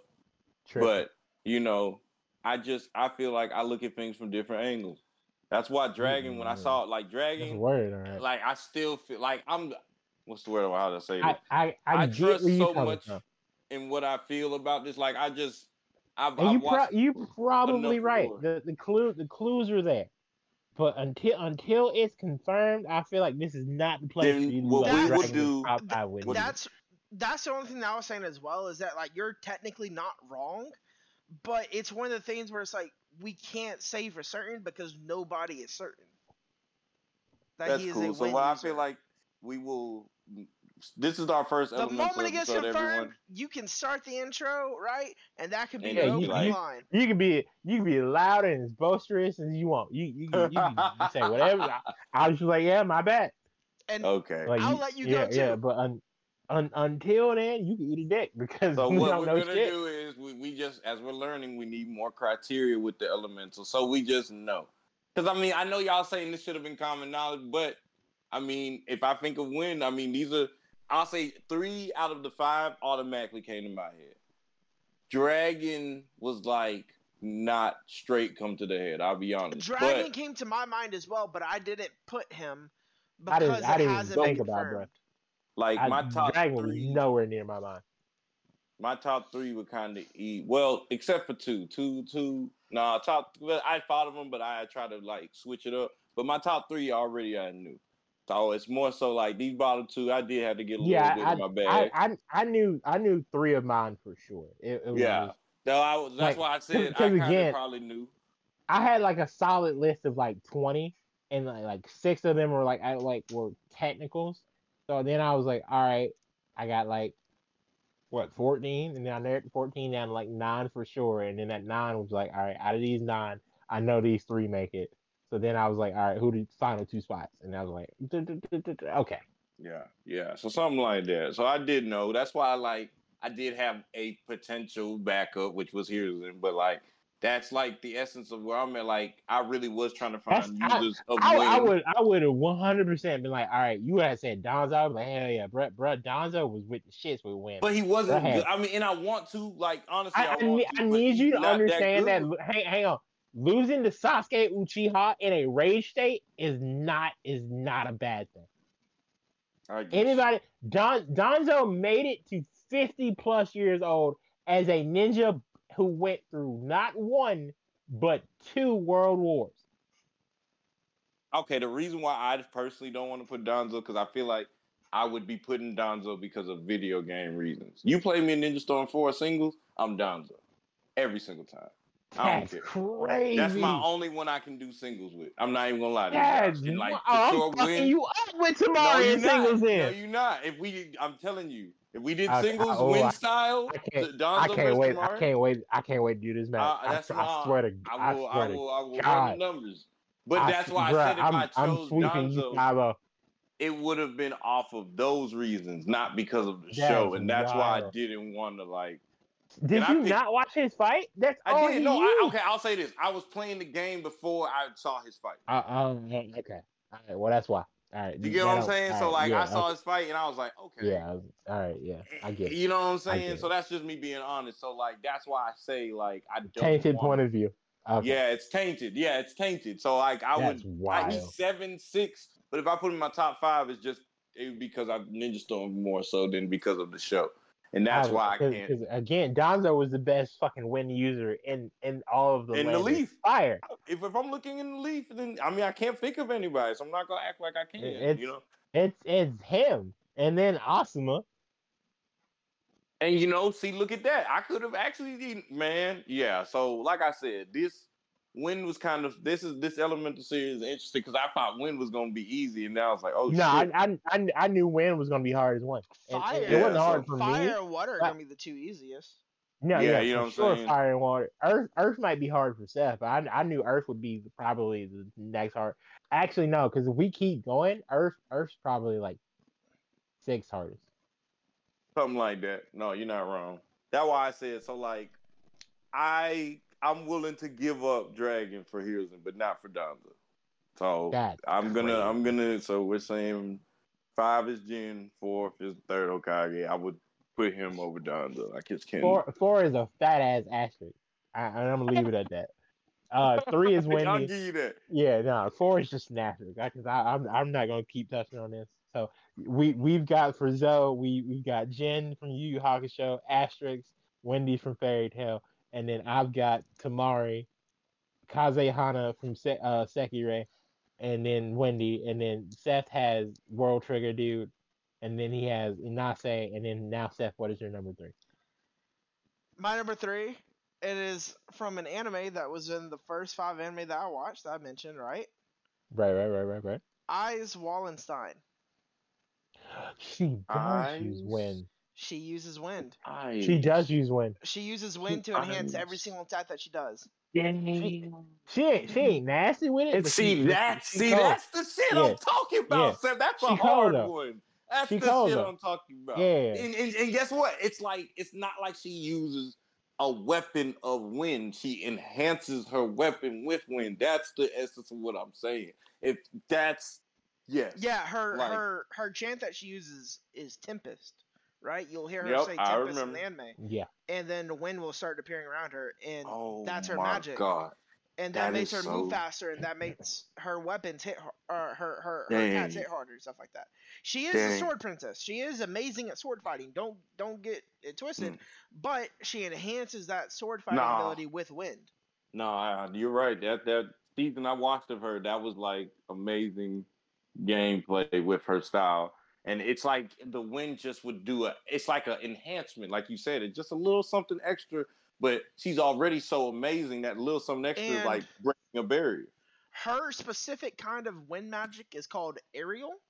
[SPEAKER 3] trick.
[SPEAKER 1] But you know, I just I feel like I look at things from different angles. That's why Dragon, when I
[SPEAKER 3] Mm.
[SPEAKER 1] saw it, like
[SPEAKER 3] that's
[SPEAKER 1] Dragon,
[SPEAKER 3] word, all right.
[SPEAKER 1] like I still feel like I'm. What's the word? How to say
[SPEAKER 3] I? I I,
[SPEAKER 1] I trust so much
[SPEAKER 3] from.
[SPEAKER 1] In what I feel about this, like I just, I've,
[SPEAKER 3] And
[SPEAKER 1] I
[SPEAKER 3] you pro- you probably right.
[SPEAKER 1] lore.
[SPEAKER 3] The the clue the clues are there. But until until it's confirmed, I feel like this is not the place
[SPEAKER 1] Then
[SPEAKER 3] for you to
[SPEAKER 1] what
[SPEAKER 2] we would
[SPEAKER 1] do-
[SPEAKER 3] top
[SPEAKER 2] Th-
[SPEAKER 3] five with you.
[SPEAKER 2] that's that's the only thing that I was saying as well is that like you're technically not wrong, but it's one of the things where it's like we can't say for certain because nobody is certain. That
[SPEAKER 1] That's
[SPEAKER 2] he is
[SPEAKER 1] cool.
[SPEAKER 2] a
[SPEAKER 1] So
[SPEAKER 2] win
[SPEAKER 1] what I feel like we will. This is our first
[SPEAKER 2] the
[SPEAKER 1] elemental
[SPEAKER 2] moment it gets
[SPEAKER 1] episode,
[SPEAKER 2] confirmed,
[SPEAKER 1] everyone.
[SPEAKER 2] you can start the intro right, and that could be
[SPEAKER 1] And
[SPEAKER 2] the
[SPEAKER 3] Yeah,
[SPEAKER 2] opening
[SPEAKER 3] you-
[SPEAKER 2] line.
[SPEAKER 3] You can be you can be loud and as boisterous as you want. You you, can- you, can say whatever. I, I was just like, yeah, my bad.
[SPEAKER 2] And
[SPEAKER 1] Okay.
[SPEAKER 3] Like,
[SPEAKER 2] I'll let you go,
[SPEAKER 3] yeah, Yeah, but un, un, until then, you can eat a dick because
[SPEAKER 1] So
[SPEAKER 3] we
[SPEAKER 1] what
[SPEAKER 3] don't
[SPEAKER 1] we're
[SPEAKER 3] know
[SPEAKER 1] gonna
[SPEAKER 3] shit.
[SPEAKER 1] do is we, we just as we're learning, we need more criteria with the elemental. So we just know. Because I mean, I know y'all saying this should have been common knowledge, but I mean, if I think of when, I mean these are I'll say three out of the five automatically came to my head. Dragon was like not straight come to the head, I'll be honest.
[SPEAKER 2] Dragon
[SPEAKER 1] but
[SPEAKER 2] came to my mind as well, but I didn't put him
[SPEAKER 3] I
[SPEAKER 2] because
[SPEAKER 3] didn't- I
[SPEAKER 2] it
[SPEAKER 3] didn't
[SPEAKER 2] hasn't
[SPEAKER 3] think
[SPEAKER 2] been
[SPEAKER 3] about it,
[SPEAKER 2] confirmed.
[SPEAKER 1] like
[SPEAKER 3] I,
[SPEAKER 1] my top
[SPEAKER 3] Dragon
[SPEAKER 1] three
[SPEAKER 3] was nowhere near my mind.
[SPEAKER 1] my top three would kind of eat well, except for two, two, two. Nah, top. I thought of them, but I try to like switch it up. But my top three already I knew, so it's more so like these bottom two. I did have to get a
[SPEAKER 3] Yeah,
[SPEAKER 1] little bit in my
[SPEAKER 3] I,
[SPEAKER 1] bag.
[SPEAKER 3] I I I knew I knew three of mine for sure. It, it was
[SPEAKER 1] Yeah. no, I was. That's
[SPEAKER 3] like,
[SPEAKER 1] why I said I
[SPEAKER 3] again-
[SPEAKER 1] probably knew.
[SPEAKER 3] I had like a solid list of like twenty, and like, like six of them were like I like were technicals. So then I was like, all right, I got like what fourteen, and then I narrowed fourteen down to like nine for sure, and then that nine was like, all right, out of these nine, I know these three make it. So then I was like, all right, who the final two spots? And I was like, "Du- du- du- du- du- okay,
[SPEAKER 1] Yeah, yeah. So something like that. So I did know. That's why I like I did have a potential backup, which was Hiruzen, but like that's like the essence of where I'm at. Like I really was trying to
[SPEAKER 3] That's-
[SPEAKER 1] find
[SPEAKER 3] I-
[SPEAKER 1] users of
[SPEAKER 3] I, I would I would have one hundred percent been like, all right, you had said Danzo, I was like, hell yeah, bro, bro, Danzo was with the shits we win.
[SPEAKER 1] But he wasn't. Good. I mean, and I want to like honestly.
[SPEAKER 3] I,
[SPEAKER 1] I,
[SPEAKER 3] I,
[SPEAKER 1] want
[SPEAKER 3] need,
[SPEAKER 1] to,
[SPEAKER 3] I need you to
[SPEAKER 1] that
[SPEAKER 3] understand that. lo- Hang, hang on, losing to Sasuke Uchiha in a rage state is not is not a bad thing. Anybody, Don Danzo made it to fifty plus years old as a ninja who went through not one but two world wars.
[SPEAKER 1] Okay, the reason why I personally don't want to put Danzo because I feel like I would be putting Danzo because of video game reasons. You play me in Ninja Storm 4 singles, I'm Danzo. Every single time. I don't
[SPEAKER 3] That's crazy.
[SPEAKER 1] That's my only one I can do singles with. I'm not even gonna lie to you.
[SPEAKER 3] That's.
[SPEAKER 1] And like
[SPEAKER 3] oh, I'm fucking you up with
[SPEAKER 1] no,
[SPEAKER 3] tomorrow
[SPEAKER 1] you're
[SPEAKER 3] and
[SPEAKER 1] not.
[SPEAKER 3] singles
[SPEAKER 1] No, you're not. If we, I'm telling you, if we did
[SPEAKER 3] I- I-
[SPEAKER 1] singles
[SPEAKER 3] oh,
[SPEAKER 1] win
[SPEAKER 3] I-
[SPEAKER 1] style,
[SPEAKER 3] I can't. I can't wait.
[SPEAKER 1] Temari,
[SPEAKER 3] I can't wait. I can't wait to do this match.
[SPEAKER 1] Uh,
[SPEAKER 3] I,
[SPEAKER 1] that's
[SPEAKER 3] I swear to.
[SPEAKER 1] I will,
[SPEAKER 3] I
[SPEAKER 1] I, will, I will
[SPEAKER 3] God.
[SPEAKER 1] run the numbers. But
[SPEAKER 3] I
[SPEAKER 1] that's why
[SPEAKER 3] bruh,
[SPEAKER 1] I said if
[SPEAKER 3] I'm,
[SPEAKER 1] I chose
[SPEAKER 3] Danzo,
[SPEAKER 1] it would have been off of those reasons, not because of the
[SPEAKER 3] That
[SPEAKER 1] show, and that's why I didn't want to like.
[SPEAKER 3] Did
[SPEAKER 1] And
[SPEAKER 3] you not watch his fight? That's
[SPEAKER 1] I
[SPEAKER 3] all
[SPEAKER 1] did no. I, okay, I'll say this: I was playing the game before I saw his fight.
[SPEAKER 3] Uh, um, okay. All right. Well, that's why. All right.
[SPEAKER 1] You get what I'm saying?
[SPEAKER 3] all
[SPEAKER 1] So like,
[SPEAKER 3] yeah,
[SPEAKER 1] I saw
[SPEAKER 3] okay.
[SPEAKER 1] his fight, and I was like, okay,
[SPEAKER 3] Yeah. Was- All right. Yeah. I get it.
[SPEAKER 1] You know what I'm saying? So that's just me being honest. So like, that's why I say like, I don't.
[SPEAKER 3] Tainted
[SPEAKER 1] want-
[SPEAKER 3] point of view. Okay.
[SPEAKER 1] Yeah, it's tainted. Yeah, it's tainted. So like, I
[SPEAKER 3] That's
[SPEAKER 1] would.
[SPEAKER 3] wild.
[SPEAKER 1] Like, he's seven six, but if I put him in my top five, it's just it because I Ninja Storm more so than because of the show. And that's
[SPEAKER 3] I-
[SPEAKER 1] why I
[SPEAKER 3] 'cause-
[SPEAKER 1] can't.
[SPEAKER 3] 'cause again, Danzo was the best fucking wind user in in all of the
[SPEAKER 1] In the Leaf.
[SPEAKER 3] fire.
[SPEAKER 1] If, if I'm looking in the leaf, then I mean I can't think of anybody, so I'm not gonna act like I can.
[SPEAKER 3] It's-
[SPEAKER 1] you know.
[SPEAKER 3] It's it's him, and then Asuma.
[SPEAKER 1] And you know, see, look at that. I could have actually, man, yeah. So, like I said, this win was kind of this is this elemental series is interesting because I thought win was gonna be easy, and now it's like, oh
[SPEAKER 3] no, I. I I I knew wind was gonna be hard as one. And- and
[SPEAKER 2] Fire.
[SPEAKER 3] it wasn't
[SPEAKER 1] Yeah,
[SPEAKER 3] hard
[SPEAKER 1] so
[SPEAKER 3] for
[SPEAKER 2] Fire
[SPEAKER 3] me.
[SPEAKER 2] and water are gonna be the two easiest.
[SPEAKER 3] No,
[SPEAKER 1] Yeah,
[SPEAKER 3] yeah,
[SPEAKER 1] you know
[SPEAKER 3] for
[SPEAKER 1] what I'm
[SPEAKER 3] sure.
[SPEAKER 1] saying?
[SPEAKER 3] Fire and water. Earth, Earth might be hard for Seth, but I, I knew Earth would be probably the next hard. Actually, no, because if we keep going, Earth, Earth's probably like sixth hardest.
[SPEAKER 1] Something like that. No, you're not wrong. That's why I said so. Like, I I'm willing to give up Dragon for Hiruzen, but not for Danzo. So
[SPEAKER 3] God,
[SPEAKER 1] I'm gonna I'm gonna. So we're saying five is Jin, fourth is third Hokage. I would put him over Danzo. I just can't.
[SPEAKER 3] four, four is a fat ass asterisk. I, I'm gonna leave it at that. Uh, three is Wendy.
[SPEAKER 1] I'll give you that.
[SPEAKER 3] Yeah, no, four is just an asterisk. Because I, I'm I'm not gonna keep touching on this. So we we've got for Zoe, we we got Jin from Yu Yu Hakusho, asterisk, Wendy from Fairy Tail, and then I've got Temari, Kazehana from Se- uh, Sekirei, and then Wendy, and then Seth has World Trigger Dude, and then he has Inasa, and then now Seth, what is your number three?
[SPEAKER 2] My number three, it is from an anime that was in the first five anime that I watched. That I mentioned, right?
[SPEAKER 3] Right, right, right, right, right.
[SPEAKER 2] Ais Wallenstein.
[SPEAKER 3] She does use
[SPEAKER 1] Ais.
[SPEAKER 3] wind.
[SPEAKER 2] She uses wind.
[SPEAKER 1] I,
[SPEAKER 3] She does use wind.
[SPEAKER 2] She uses wind to enhance every single attack that she does.
[SPEAKER 3] She ain't she ain't nasty with it.
[SPEAKER 1] And
[SPEAKER 3] but
[SPEAKER 1] see
[SPEAKER 3] she-
[SPEAKER 1] that,
[SPEAKER 3] she
[SPEAKER 1] see
[SPEAKER 3] cold.
[SPEAKER 1] that's the shit
[SPEAKER 3] Yeah.
[SPEAKER 1] I'm talking about,
[SPEAKER 3] Yeah.
[SPEAKER 1] Sam. That's a hard
[SPEAKER 3] cold, though.
[SPEAKER 1] one. That's
[SPEAKER 3] She
[SPEAKER 1] the
[SPEAKER 3] cold,
[SPEAKER 1] shit
[SPEAKER 3] though.
[SPEAKER 1] I'm talking about.
[SPEAKER 3] Yeah.
[SPEAKER 1] And, and, and guess what? It's like it's not like she uses a weapon of wind. She enhances her weapon with wind. That's the essence of what I'm saying. If that's yes.
[SPEAKER 2] Yeah, her
[SPEAKER 1] Like-
[SPEAKER 2] her her chant that she uses is Tempest. Right? You'll hear her
[SPEAKER 1] Yep,
[SPEAKER 2] say Tempest in the anime,
[SPEAKER 3] Yeah.
[SPEAKER 2] and then the wind will start appearing around her, and
[SPEAKER 1] Oh
[SPEAKER 2] that's her
[SPEAKER 1] my
[SPEAKER 2] magic.
[SPEAKER 1] God.
[SPEAKER 2] and that,
[SPEAKER 1] That
[SPEAKER 2] makes
[SPEAKER 1] is
[SPEAKER 2] her move faster, and that makes her weapons hit har- her her her attacks hit harder and stuff like that. She is
[SPEAKER 1] Dang.
[SPEAKER 2] a sword princess. She is amazing at sword fighting. Don't don't get it twisted.
[SPEAKER 1] Mm.
[SPEAKER 2] But she enhances that sword fighting
[SPEAKER 1] Nah.
[SPEAKER 2] ability with wind.
[SPEAKER 1] No, I, you're right. That that season I watched of her, that was like amazing gameplay with her style. And it's like the wind just would do a. It's like an enhancement, like you said. It's just a little something extra. But she's already so amazing that little something extra is like breaking a barrier.
[SPEAKER 2] Her specific kind of wind magic is called aerial,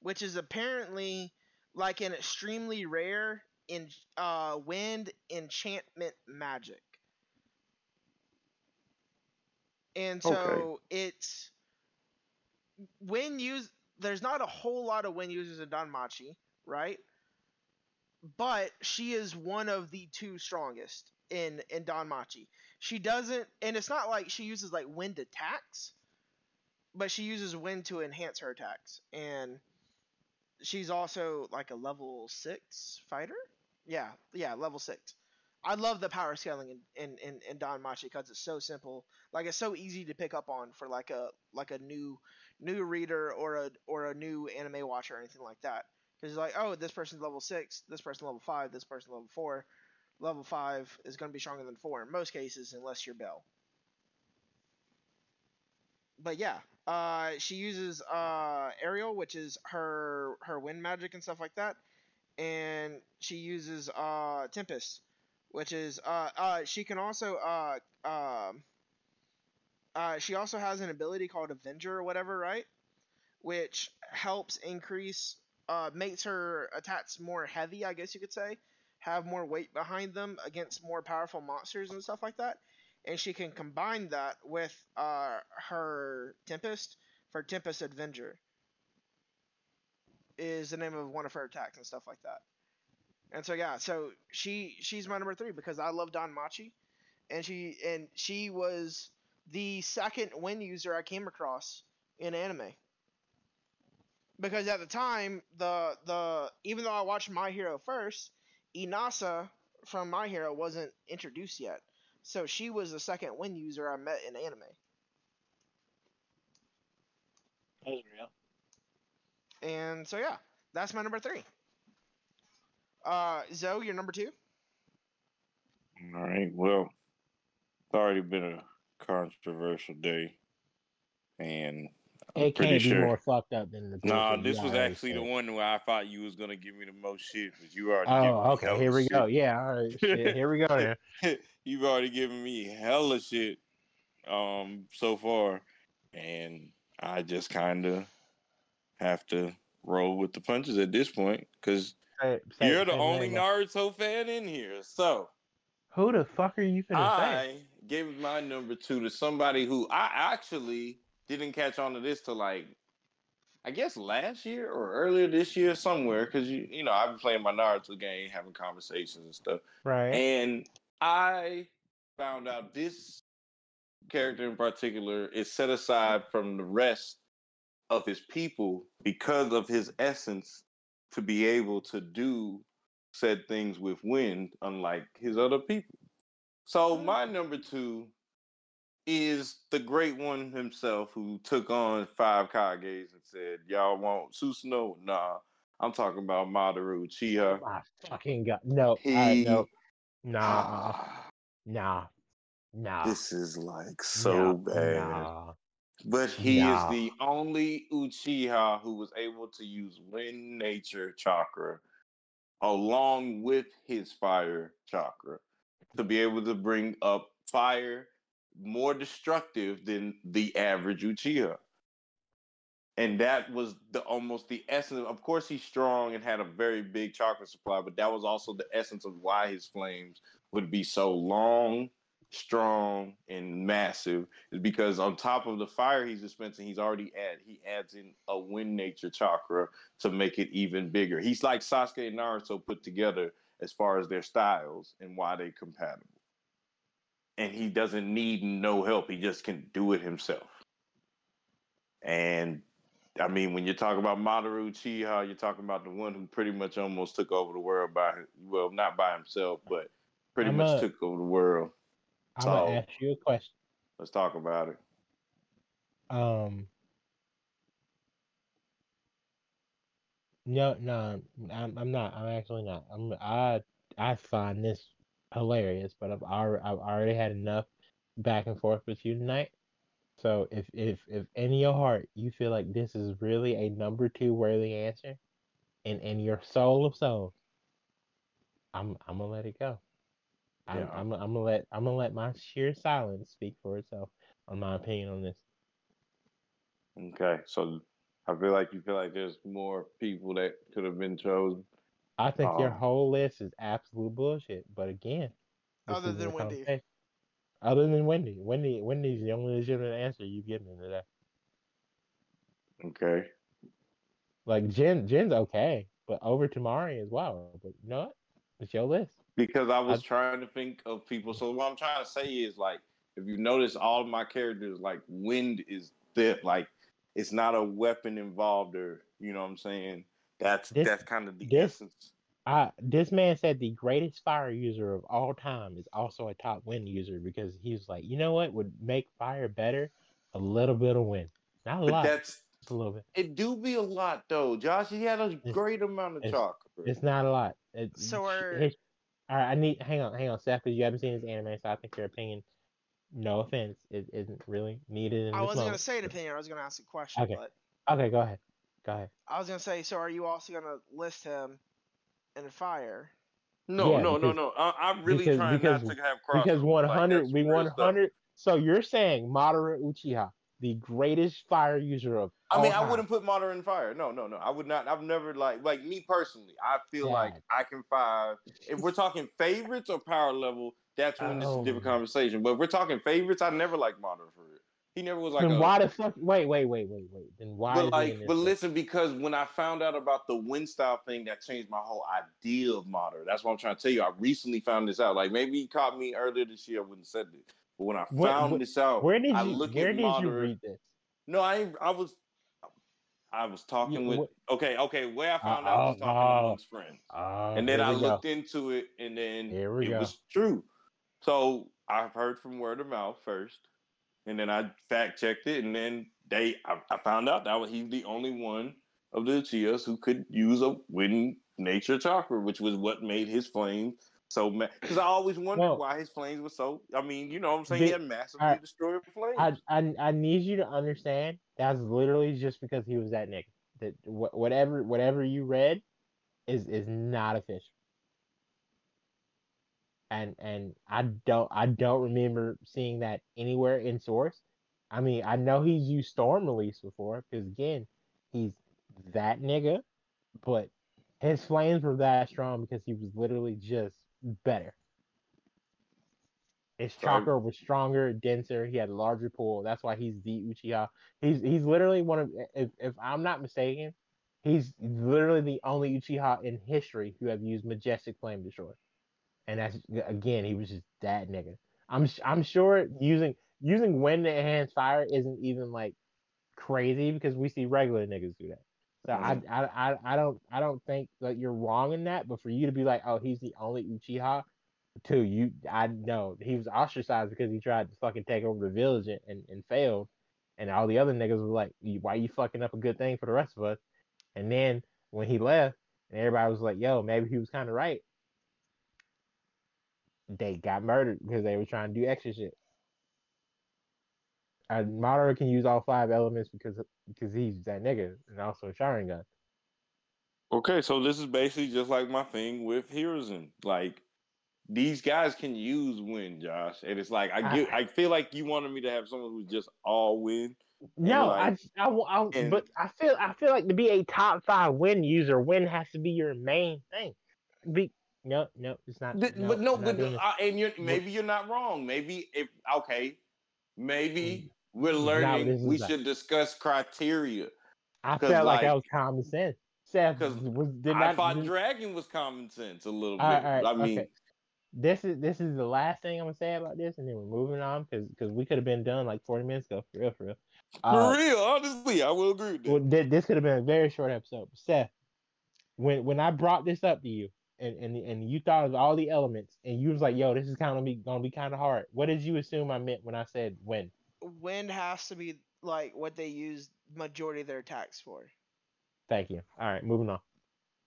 [SPEAKER 2] which is apparently like an extremely rare in uh, wind enchantment magic. And so
[SPEAKER 1] Okay.
[SPEAKER 2] it's when use there's not a whole lot of wind users in Danmachi, right? But she is one of the two strongest in in Danmachi. She doesn't and it's not like she uses like wind attacks, but she uses wind to enhance her attacks. And she's also like a level 6 fighter? Yeah, yeah, level 6. I love the power scaling in in in, in Danmachi because it's so simple. Like it's so easy to pick up on for like a like a new new reader or a or a new anime watcher or anything like that. Because it's like, oh, this person's level six, this person level five, this person level four. Level five is going to be stronger than four in most cases, unless you're Bell. But yeah, uh, she uses uh, Ariel, which is her her wind magic and stuff like that, and she uses uh, Tempest, which is uh, uh, she can also uh, she also has an ability called Avenger or whatever, right? Which helps increase, uh, makes her attacks more heavy, I guess you could say, have more weight behind them against more powerful monsters and stuff like that. And she can combine that with uh, her Tempest for Tempest Avenger. Is the name of one of her attacks and stuff like that. And so yeah, so she she's my number three because I love Danmachi, and she and she was the second win user I came across in anime. Because at the time, the the even though I watched My Hero first, Inasa from My Hero wasn't introduced yet. So she was the second win user I met in anime.
[SPEAKER 3] That was real.
[SPEAKER 2] And so yeah, that's my number three. Uh, Zoe, you're number two.
[SPEAKER 1] All right. Well, it's already been a controversial day, and I'm
[SPEAKER 3] It
[SPEAKER 1] pretty
[SPEAKER 3] can't be
[SPEAKER 1] sure.
[SPEAKER 3] more fucked up than the.
[SPEAKER 1] Nah,
[SPEAKER 3] bullshit
[SPEAKER 1] this was actually the one where I thought you was gonna give me the most shit, but you already. me
[SPEAKER 3] Oh, okay. Here we
[SPEAKER 1] shit.
[SPEAKER 3] go. Yeah. All right. Shit, here we go.
[SPEAKER 1] You've already given me hella shit, um, so far, and I just kind of have to roll with the punches at this point because you're the only. Naruto fan in here. So
[SPEAKER 3] Who the fuck are you finna say?
[SPEAKER 1] I gave my number two to somebody who I actually didn't catch on to this till like I guess last year or earlier this year somewhere because you you know I've been playing my Naruto game, having conversations and stuff,
[SPEAKER 3] Right.
[SPEAKER 1] and I found out this character in particular is set aside from the rest of his people because of his essence to be able to do said things with wind, unlike his other people. So my number two is the great one himself who took on five Kages and said, Y'all want Susanoo? Nah. I'm talking about Madara Uchiha.
[SPEAKER 3] My fucking god. No.
[SPEAKER 1] He-
[SPEAKER 3] I, no. Nah. Nah. Nah.
[SPEAKER 1] This is like so
[SPEAKER 3] nah,
[SPEAKER 1] bad.
[SPEAKER 3] Nah.
[SPEAKER 1] But he
[SPEAKER 3] Nah.
[SPEAKER 1] is the only Uchiha who was able to use wind nature chakra along with his fire chakra to be able to bring up fire more destructive than the average Uchiha. And that was the almost the essence. Of course, he's strong and had a very big chakra supply, but that was also the essence of why his flames would be so long, strong, and massive. Is because on top of the fire he's dispensing, he's already add he adds in a wind nature chakra to make it even bigger. He's like Sasuke and Naruto put together as far as their styles and why they're compatible. And he doesn't need no help; he just can do it himself. And I mean, when you talk about Madara Uchiha, you're talking about the one who pretty much almost took over the world by well, not by himself, but pretty
[SPEAKER 3] I'm
[SPEAKER 1] much
[SPEAKER 3] a-
[SPEAKER 1] took over the world.
[SPEAKER 3] I'm
[SPEAKER 1] So-
[SPEAKER 3] gonna ask you a question.
[SPEAKER 1] Let's talk about it.
[SPEAKER 3] Um. No, no, I'm. I'm not. I'm actually not. I'm. I. I find this hilarious, but I've already. I've already had enough back and forth with you tonight. So if if if in your heart you feel like this is really a number two worthy answer, and in your soul of souls, I'm I'm gonna let it go. I'm
[SPEAKER 1] Yeah.
[SPEAKER 3] I'm, I'm gonna let I'm gonna let my sheer silence speak for itself on my opinion on this.
[SPEAKER 1] Okay, so I feel like you feel like there's more people that could have been chosen.
[SPEAKER 3] I think your
[SPEAKER 1] Um,
[SPEAKER 3] whole list is absolute bullshit. But again,
[SPEAKER 2] Other than Wendy.
[SPEAKER 3] Other than Wendy, Wendy, Wendy's the only legitimate answer you've given me today.
[SPEAKER 1] Okay,
[SPEAKER 3] Like Jin, Jin's okay, but over Temari as well. But you know what? It's your list.
[SPEAKER 1] because I was
[SPEAKER 3] I-
[SPEAKER 1] trying to think of people. So what I'm trying to say is like, if you notice, all of my characters like wind is that like it's not a weapon involved, or you know what I'm saying. That's
[SPEAKER 3] This-
[SPEAKER 1] that's kind of the
[SPEAKER 3] this-
[SPEAKER 1] essence.
[SPEAKER 3] I this man said the greatest fire user of all time is also a top wind user because he was like, you know what would make fire better? A little bit of wind, not a
[SPEAKER 1] But
[SPEAKER 3] lot,
[SPEAKER 1] that's
[SPEAKER 3] just a little bit.
[SPEAKER 1] it. Do be a lot though, Josh. He had a
[SPEAKER 3] It's-
[SPEAKER 1] great amount of
[SPEAKER 3] it's-
[SPEAKER 1] chakra.
[SPEAKER 3] It's not a lot. It,
[SPEAKER 2] So
[SPEAKER 3] sh-
[SPEAKER 2] are-
[SPEAKER 3] his- all right, I need hang on, hang on, Seth, because you haven't seen this anime, so I think your opinion, no offense, is isn't really needed in
[SPEAKER 2] I
[SPEAKER 3] this
[SPEAKER 2] wasn't gonna say an opinion. I was gonna ask a question,
[SPEAKER 3] Okay.
[SPEAKER 2] but
[SPEAKER 3] Okay, go ahead, go ahead.
[SPEAKER 2] I was gonna say. So are you also gonna list him in fire?
[SPEAKER 1] no,
[SPEAKER 3] Yeah,
[SPEAKER 1] no, no,
[SPEAKER 3] because-
[SPEAKER 1] no. I, I'm really
[SPEAKER 3] because-
[SPEAKER 1] trying
[SPEAKER 3] because-
[SPEAKER 1] not to have crossover.
[SPEAKER 3] Because 100,
[SPEAKER 1] that's
[SPEAKER 3] we
[SPEAKER 1] real
[SPEAKER 3] want
[SPEAKER 1] stuff.
[SPEAKER 3] 100. So you're saying Madara Uchiha, the greatest fire user of
[SPEAKER 1] I
[SPEAKER 3] all
[SPEAKER 1] mean, I
[SPEAKER 3] time.
[SPEAKER 1] wouldn't put Madara in fire. No, no, no. I would not. I've never like like me personally. I feel like I can fire. If we're talking favorites or power level, that's when it's a oh, different
[SPEAKER 3] Oh.
[SPEAKER 1] conversation. But if we're talking favorites, I never liked Madara for it. He never was like
[SPEAKER 3] then
[SPEAKER 1] a.
[SPEAKER 3] why the fuck? Wait, wait, wait, wait, wait. Then why?
[SPEAKER 1] but like, but
[SPEAKER 3] list?
[SPEAKER 1] listen, because when I found out about the wind style thing, that changed my whole idea of Madara. That's what I'm trying to tell you. I recently found this out. Like maybe he caught me earlier this year. I wouldn't have said this, but when I found this out,
[SPEAKER 3] Where did
[SPEAKER 1] I
[SPEAKER 3] you?
[SPEAKER 1] look
[SPEAKER 3] Where
[SPEAKER 1] at
[SPEAKER 3] did you read this?
[SPEAKER 1] No, I I was I was talking with
[SPEAKER 3] what-
[SPEAKER 1] okay, okay. Where I uh, found out I was
[SPEAKER 3] oh,
[SPEAKER 1] talking
[SPEAKER 3] oh.
[SPEAKER 1] amongst friends,
[SPEAKER 3] Oh,
[SPEAKER 1] and then I
[SPEAKER 3] we go.
[SPEAKER 1] looked into it, and then it
[SPEAKER 3] go.
[SPEAKER 1] was true. So I've heard from word of mouth first, and then I fact checked it, and then they I, I found out that he's the only one of the Uchihas who could use a wind nature chakra, which was what made his flames so mad. because I always wondered
[SPEAKER 3] No.
[SPEAKER 1] why his flames were so. I mean, you know what I'm saying? he
[SPEAKER 3] The-
[SPEAKER 1] had massively
[SPEAKER 3] I-
[SPEAKER 1] destroyed flames.
[SPEAKER 3] I, I I need you to understand that's literally just because he was that nigga. That wh- whatever whatever you read is is not official. And and I don't I don't remember seeing that anywhere in source. I mean, I know he's used storm release before because again, he's that nigga, but his flames were that strong because he was literally just better. His chakra was stronger, denser. He had a larger pool. That's why he's the Uchiha. He's he's literally one of if if I'm not mistaken, he's literally the only Uchiha in history who have used Majestic Flame Destroy. And that's again, he was just that nigga. I'm I'm sure using using wind to enhance fire isn't even like crazy because we see regular niggas do that. So I, mm-hmm. I I I don't I don't think that you're wrong in that, but for you to be like, oh, he's the only Uchiha, too, you I know he was ostracized because he tried to fucking take over the village and, and, and failed, and all the other niggas were like, "You- why you fucking up a good thing for the rest of us? And then when he left, and everybody was like, yo, maybe he was kind of right. They got murdered because they were trying to do extra shit. A Madara can use all five elements because because he's that nigga and also a Sharingan.
[SPEAKER 1] Okay, so this is basically just like my thing with Hiruzen. Like these guys can use win, Josh, and it's like I get. I feel like you wanted me to have someone who's just all win.
[SPEAKER 3] No,
[SPEAKER 1] like-
[SPEAKER 3] I, I, I,
[SPEAKER 1] and-
[SPEAKER 3] but I feel I feel like to be a top five win user, win has to be your main thing. Be no, no, it's not.
[SPEAKER 1] Th-
[SPEAKER 3] no,
[SPEAKER 1] but no, but uh, and you're maybe you're not wrong. Maybe if okay, maybe we're
[SPEAKER 3] Mm. What
[SPEAKER 1] learning.
[SPEAKER 3] is
[SPEAKER 1] We should discuss criteria.
[SPEAKER 3] I felt like, that was common sense. Seth
[SPEAKER 1] 'cause
[SPEAKER 3] was did
[SPEAKER 1] I
[SPEAKER 3] not.
[SPEAKER 1] thought
[SPEAKER 3] did-
[SPEAKER 1] Dragon was common sense a little bit.
[SPEAKER 3] All right, all right,
[SPEAKER 1] I mean,
[SPEAKER 3] okay. This is this is the last thing I'm gonna say about this, and then we're moving on because because we could have been done like 40 minutes ago, for real, for real.
[SPEAKER 1] for
[SPEAKER 3] Uh,
[SPEAKER 1] real, honestly, I will agree
[SPEAKER 3] well, thi- this could have been a very short episode. Seth, when when I brought this up to you, and and and you thought of all the elements, and you was like, "Yo, this is kind of be gonna be kind of hard." What did you assume I meant when I said when?
[SPEAKER 2] Wind has to be like what they use majority of their attacks for,
[SPEAKER 3] Thank you. All right, moving on.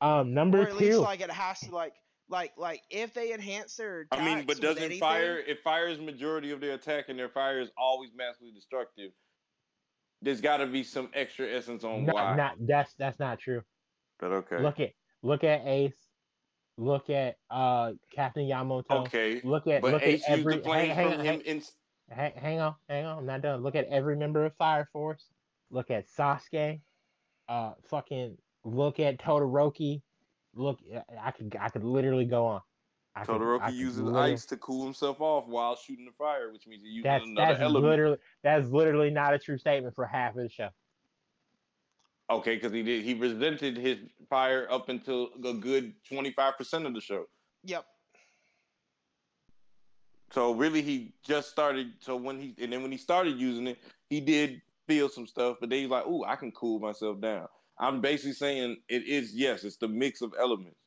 [SPEAKER 3] Um, number
[SPEAKER 2] or at least like it has to like like like if they enhance their
[SPEAKER 1] I mean, but doesn't
[SPEAKER 2] anything,
[SPEAKER 1] fire if fire is majority of their attack and their fire is always massively destructive? There's got to be some extra essence on
[SPEAKER 3] not,
[SPEAKER 1] why.
[SPEAKER 3] not that's that's not true.
[SPEAKER 1] but okay,
[SPEAKER 3] Look at look at Ace. Look at uh Captain Yamamoto.
[SPEAKER 1] okay.
[SPEAKER 3] Look at
[SPEAKER 1] But
[SPEAKER 3] look at every hang, hang, hang,
[SPEAKER 1] in
[SPEAKER 3] hang, hang on, hang on, I'm not done. Look at every member of Fire Force. Look at Sasuke. Uh, fucking look at Todoroki. Look, I could I could literally go on. I could- I
[SPEAKER 1] Todoroki
[SPEAKER 3] could
[SPEAKER 1] uses
[SPEAKER 3] literally-
[SPEAKER 1] ice to cool himself off while shooting the fire, which means he uses
[SPEAKER 3] That's
[SPEAKER 1] another
[SPEAKER 3] that's
[SPEAKER 1] element.
[SPEAKER 3] literally that's literally not a true statement for half of the show.
[SPEAKER 1] Okay, because he did he resented his fire up until a good twenty five percent of the show.
[SPEAKER 2] Yep.
[SPEAKER 1] So really, he just started. So when he and then when he started using it, he did feel some stuff, but then he's like, "Ooh, I can cool myself down." I'm basically saying it is yes, it's the mix of elements.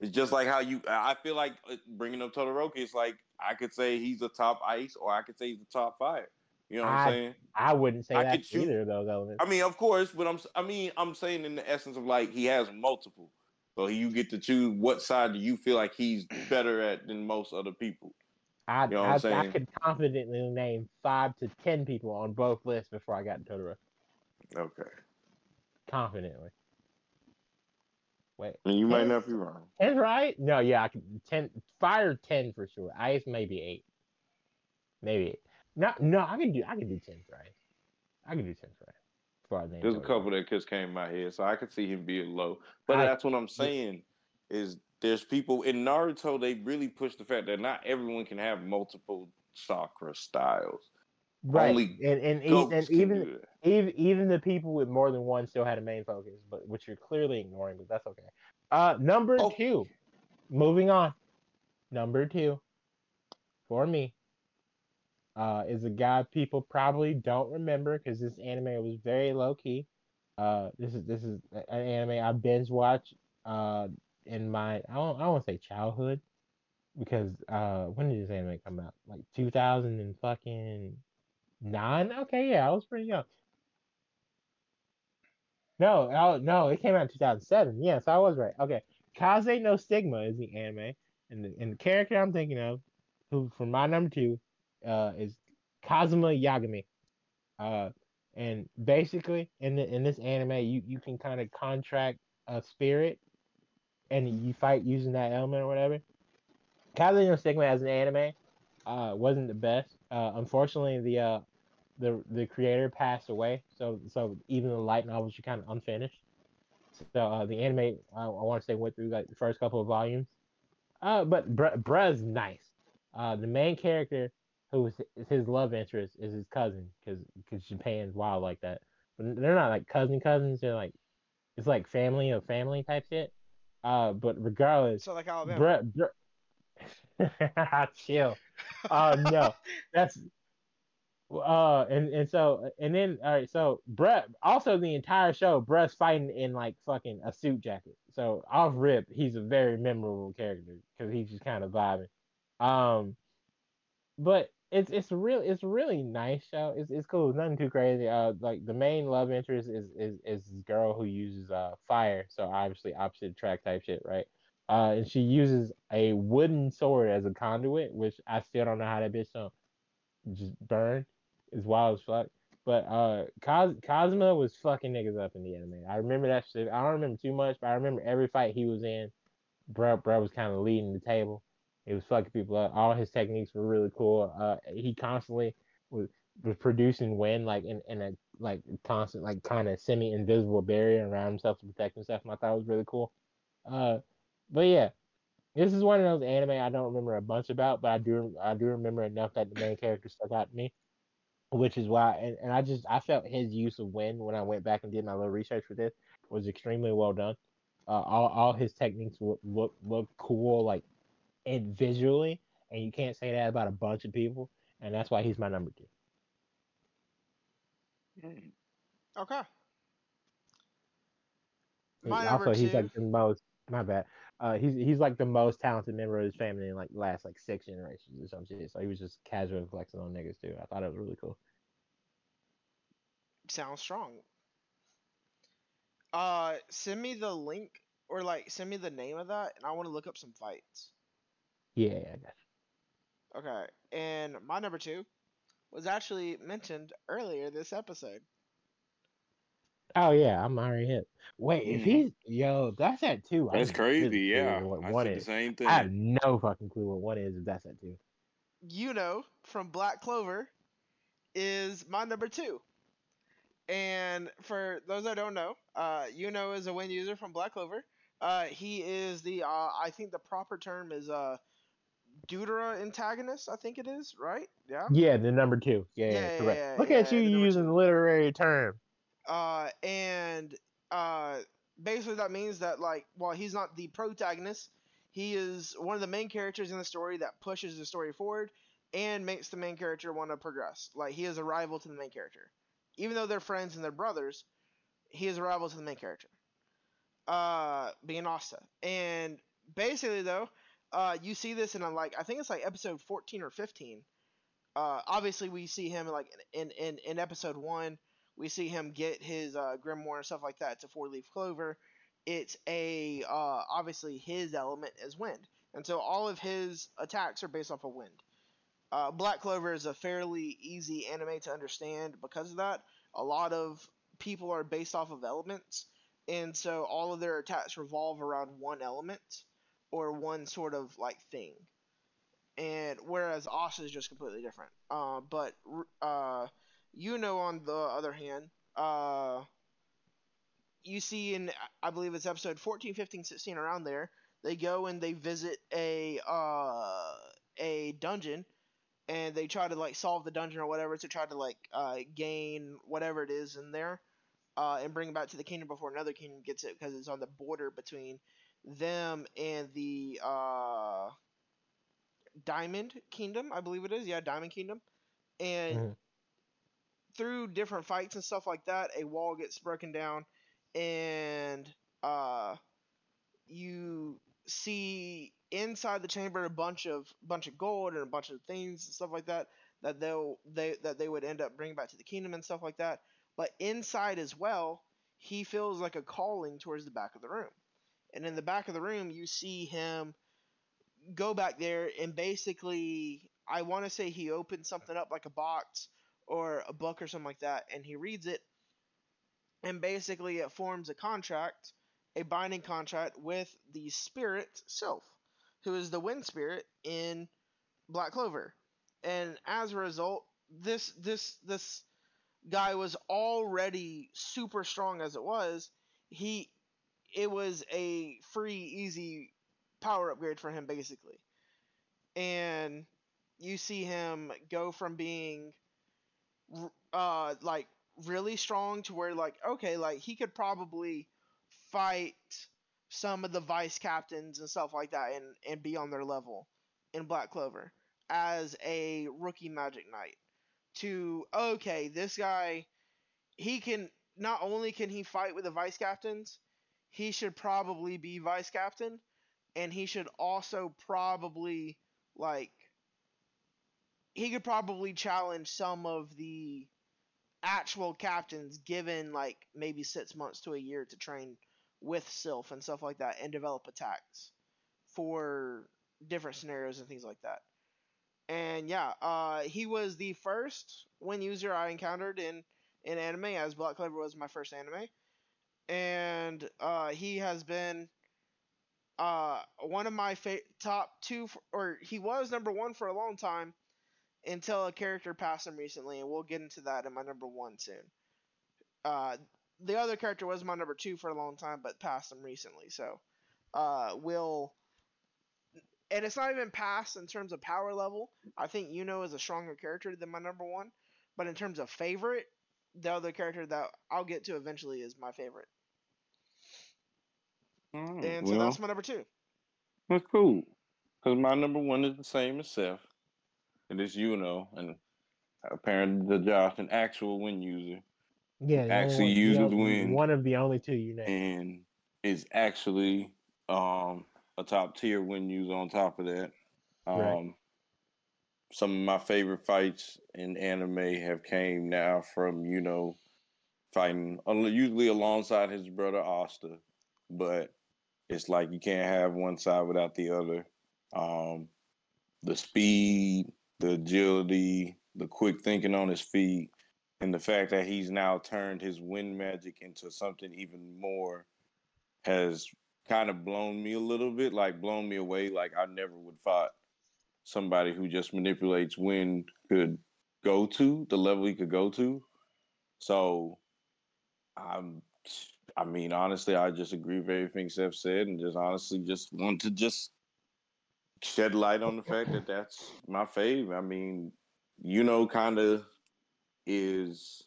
[SPEAKER 1] It's just like how you. I feel like uh, bringing up Todoroki. It's like I could say he's a top ice, or I could say he's a top fire. You know what
[SPEAKER 3] I-
[SPEAKER 1] I'm saying?
[SPEAKER 3] I wouldn't say
[SPEAKER 1] I
[SPEAKER 3] that
[SPEAKER 1] could
[SPEAKER 3] either those elements.
[SPEAKER 1] I mean, of course, but I'm. I mean, I'm saying in the essence of like he has multiple, so you get to choose what side do you feel like he's better at than most other people.
[SPEAKER 3] I,
[SPEAKER 1] You know
[SPEAKER 3] I, I could confidently name five to ten people on both lists before I got to Totoro.
[SPEAKER 1] Okay,
[SPEAKER 3] Confidently. Wait,
[SPEAKER 1] and you might not be wrong.
[SPEAKER 3] ten right? No, yeah, I could ten. Fire ten for sure. Ice maybe eight. Maybe eight. No, no, I can do. I can do ten ice. I can do ten for ice. Before I name
[SPEAKER 1] There's a couple that just came in my head, so I could see him being low. But
[SPEAKER 3] I-
[SPEAKER 1] that's what I'm saying is there's people in Naruto. They really push the fact that not everyone can have multiple chakra styles.
[SPEAKER 3] Right,
[SPEAKER 1] only
[SPEAKER 3] and and, and even even even the people with more than one still had a main focus, but which you're clearly ignoring, but that's okay. Uh number
[SPEAKER 1] Oh.
[SPEAKER 3] two. Moving on. Number two for me uh is a guy people probably don't remember because this anime was very low key. Uh this is this is an anime I binge watched uh in my I don't I don't say childhood because uh when did this anime come out? Like 2000 and fucking nine? Okay, yeah, I was pretty young. No, oh, no, it came out in 2007. Yes, I was right. Okay. Kaze no Stigma is the anime, and the, and the character I'm thinking of, who for my number two, uh, is Kazuma Yagami. Uh, and basically in the, in this anime, you you can kind of contract a spirit, and you fight using that element or whatever. Kaze no Stigma as an anime, uh, wasn't the best. Uh, unfortunately, the uh, the the creator passed away, so so even the light novels are kind of unfinished. So uh, the anime, I, I want to say, went through like the first couple of volumes. Uh, but br- bruh's nice. Uh, the main character, who is his love interest, is his cousin, because because Japan's wild like that. But they're not like cousin cousins. They're like it's like family of family type shit. Uh, but regardless,
[SPEAKER 2] So like Alabama.
[SPEAKER 3] bruh, bruh chill. Uh, no, that's uh, and and so and then all right, so Brett also the entire show, Brett's fighting in like fucking a suit jacket. So off rip, he's a very memorable character because he's just kind of vibing. Um, but it's it's real it's really nice show. It's it's cool. Nothing too crazy. Uh, like the main love interest is is is this girl who uses uh fire. So obviously opposite track type shit, right? Uh, and she uses a wooden sword as a conduit, which I still don't know how that bitch don't just burn. It's wild as fuck. But uh, Cos- Cosmo was fucking niggas up in the anime. I remember that shit. I don't remember too much, but I remember every fight he was in. Bro, bro was kind of leading the table. He was fucking people up. All his techniques were really cool. Uh, he constantly was was producing wind like in, in a like constant like kind of semi invisible barrier around himself to protect himself. And I thought it was really cool. Uh, but yeah, this is one of those anime I don't remember a bunch about, but I do I do remember enough that the main character stuck out to me which is why and, and I just I felt his use of wind when I went back and did my little research for this was extremely well done. Uh, all all his techniques look look, look cool like and visually, and you can't say that about a bunch of people, and that's why he's my number two.
[SPEAKER 2] Okay.
[SPEAKER 3] And
[SPEAKER 2] My
[SPEAKER 3] also, he's
[SPEAKER 2] two-
[SPEAKER 3] like the most. My bad. Uh, he's he's like the most talented member of his family in like last like six generations or some shit. So he was just casually flexing on niggas too. I thought it was really cool.
[SPEAKER 2] Sounds strong. Uh, send me the link or like send me the name of that, and I want to look up some fights.
[SPEAKER 3] Yeah, I guess.
[SPEAKER 2] Okay, and my number two was actually mentioned earlier this episode.
[SPEAKER 3] Oh yeah, I'm already hit. Wait, if
[SPEAKER 1] Mhm.
[SPEAKER 3] he's yo, that's at two. I
[SPEAKER 1] That's
[SPEAKER 3] have
[SPEAKER 1] crazy. Yeah,
[SPEAKER 3] what
[SPEAKER 1] I
[SPEAKER 3] one
[SPEAKER 1] the
[SPEAKER 3] is.
[SPEAKER 1] same thing.
[SPEAKER 3] I have no fucking clue what one is if that's at two.
[SPEAKER 2] You know from Black Clover is my number two. And for those that don't know, uh, Yuno is a wind user from Black Clover. Uh, he is the uh, I think the proper term is uh, Deuteragonist. I think it is right. Yeah.
[SPEAKER 3] Yeah, the number two. Yeah, yeah,
[SPEAKER 2] Yeah,
[SPEAKER 3] correct.
[SPEAKER 2] yeah,
[SPEAKER 3] Look at you
[SPEAKER 2] the
[SPEAKER 3] using the literary term.
[SPEAKER 2] Uh, and uh, basically that means that like while he's not the protagonist, he is one of the main characters in the story that pushes the story forward and makes the main character want to progress. Like he is a rival to the main character, even though they're friends and they're brothers. He is a rival to the main character. Uh, being Asta, and basically though, uh, you see this in a, like I think it's like episode fourteen or fifteen. Uh, obviously we see him like in in in episode one we see him get his uh, grimoire and stuff like that. It's a four leaf clover. It's a uh, obviously his element is wind, and so all of his attacks are based off of wind. Uh, Black Clover is a fairly easy anime to understand because of that. A lot of people are based off of elements, and so all of their attacks revolve around one element or one sort of like thing. And whereas Asta is just completely different. Uh, but uh, you know, on the other hand, uh, you see in I believe it's episode 14, 15, 16 around there, they go and they visit a uh, a dungeon and they try to like solve the dungeon or whatever to try to like uh, gain whatever it is in there uh, and bring it back to the kingdom before another kingdom gets it because it's on the border between them and the uh, Diamond Kingdom, I believe it is. Yeah, Diamond Kingdom. And
[SPEAKER 3] Mhm.
[SPEAKER 2] through different fights and stuff like that, a wall gets broken down, and uh, you see inside the chamber a bunch of bunch of gold and a bunch of things and stuff like that that they'll they that they would end up bringing back to the kingdom and stuff like that. But inside as well, he feels like a calling towards the back of the room, and in the back of the room you see him go back there and basically I want to say he opens something up like a box or a book or something like that and he reads it and basically it forms a contract, a binding contract with the spirit Sylph, who is the wind spirit in Black Clover. And as a result, this this this guy was already super strong as it was. He it was a free easy power upgrade for him basically. And you see him go from being uh like really strong to where like okay like he could probably fight some of the vice captains and stuff like that and and be on their level in Black Clover as a rookie Magic Knight to okay this guy he can not only can he fight with the vice captains he should probably be vice captain and he should also probably like he could probably challenge some of the actual captains given like maybe six months to a year to train with Sylph and stuff like that and develop attacks for different scenarios and things like that. And yeah, uh, he was the first win user I encountered in in anime, as Black Clover was my first anime, and uh, he has been uh, one of my fa- top two, for, or he was number one for a long time until a character passed him recently, and we'll get into that in my number one soon. Uh, the other character was my number two for a long time, but passed him recently. So uh, we'll, and it's not even passed in terms of power level. I think Yuno is a stronger character than my number one, but in terms of favorite, the other character that I'll get to eventually is my favorite.
[SPEAKER 1] Mm,
[SPEAKER 2] and so
[SPEAKER 1] well,
[SPEAKER 2] that's my number two.
[SPEAKER 1] that's cool. Because my number one is the same as Seth. And it's Yuno. And apparently the Josh, an actual wind user.
[SPEAKER 3] Yeah,
[SPEAKER 1] Actually
[SPEAKER 3] one- the
[SPEAKER 1] uses
[SPEAKER 3] only-
[SPEAKER 1] wind.
[SPEAKER 3] One of the only two you named.
[SPEAKER 1] and is actually um a top tier wind user on top of that. Um
[SPEAKER 3] Right.
[SPEAKER 1] some of my favorite fights in anime have came now from, you know, fighting usually alongside his brother Asta, but it's like you can't have one side without the other. Um the speed, the agility, the quick thinking on his feet, and the fact that he's now turned his wind magic into something even more has kind of blown me a little bit, like blown me away. Like I never would thought somebody who just manipulates wind could go to the level he could go to. So I'm I mean, honestly, I just agree with everything Seth said and just honestly just want to just shed light on the fact that that's my fave. I mean, you know, kind of is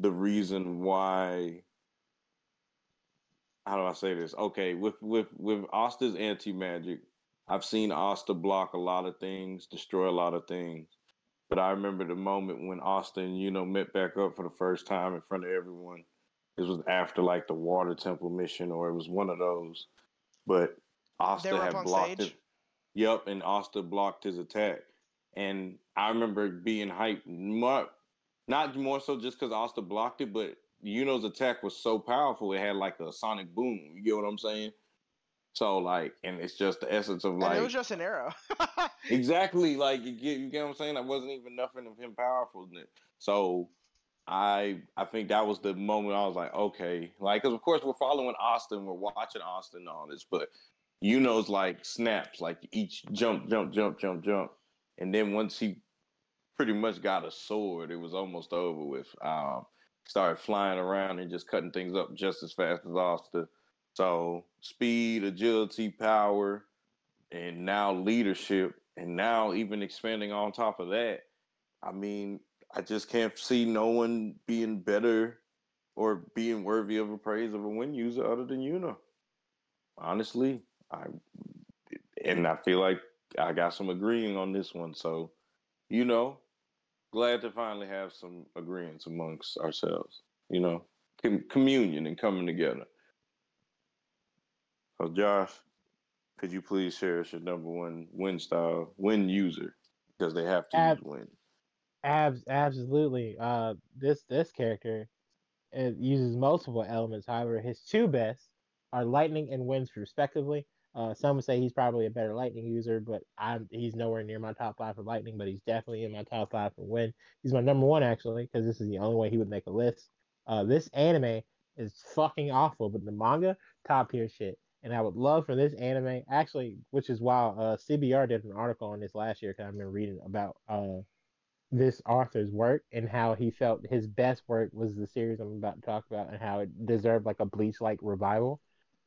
[SPEAKER 1] the reason why. How do I say this? Okay, with with with Asta's anti magic, I've seen Asta block a lot of things, destroy a lot of things. But I remember the moment when Austin, you know, met back up for the first time in front of everyone. This was after like the Water Temple mission, or it was one of those. But Asta had blocked
[SPEAKER 2] stage?
[SPEAKER 1] it. Yep, and Asta blocked his attack. And I remember being hyped, more, not more so just because Asta blocked it, but Yuno's attack was so powerful, it had like a sonic boom. You get what I'm saying? So, like, and it's just the essence of
[SPEAKER 2] and
[SPEAKER 1] like.
[SPEAKER 2] it was just an arrow.
[SPEAKER 1] Exactly. Like you get you get what I'm saying? I wasn't even nothing of him powerful. So I I think that was the moment I was like, okay. Like, cause of course we're following Asta, we're watching Asta and all this, but Yuno's like snaps, like each jump, jump, jump, jump, jump. And then once he pretty much got a sword, it was almost over with. Um started flying around and just cutting things up just as fast as Asta. So speed, agility, power, and now leadership, and now even expanding on top of that. I mean, I just can't see no one being better or being worthy of a praise of a win user other than Yuno. Honestly, I and I feel like I got some agreeing on this one. So, you know, glad to finally have some agreements amongst ourselves. You know, com- communion and coming together. So, Josh, could you please share us your number one win style, win user? Because they have to
[SPEAKER 3] Ab-
[SPEAKER 1] use win.
[SPEAKER 3] Abs, absolutely. Uh, this this character uses multiple elements. However, his two best are lightning and winds respectively. Uh, some would say he's probably a better lightning user, but I'm he's nowhere near my top five for lightning, but he's definitely in my top five for wind. He's my number one actually, because this is the only way he would make a list. Uh, this anime is fucking awful, but the manga top tier shit. And I would love for this anime, actually, which is why uh, CBR did an article on this last year because I've been reading about uh, this author's work and how he felt his best work was the series I'm about to talk about and how it deserved like a Bleach like revival.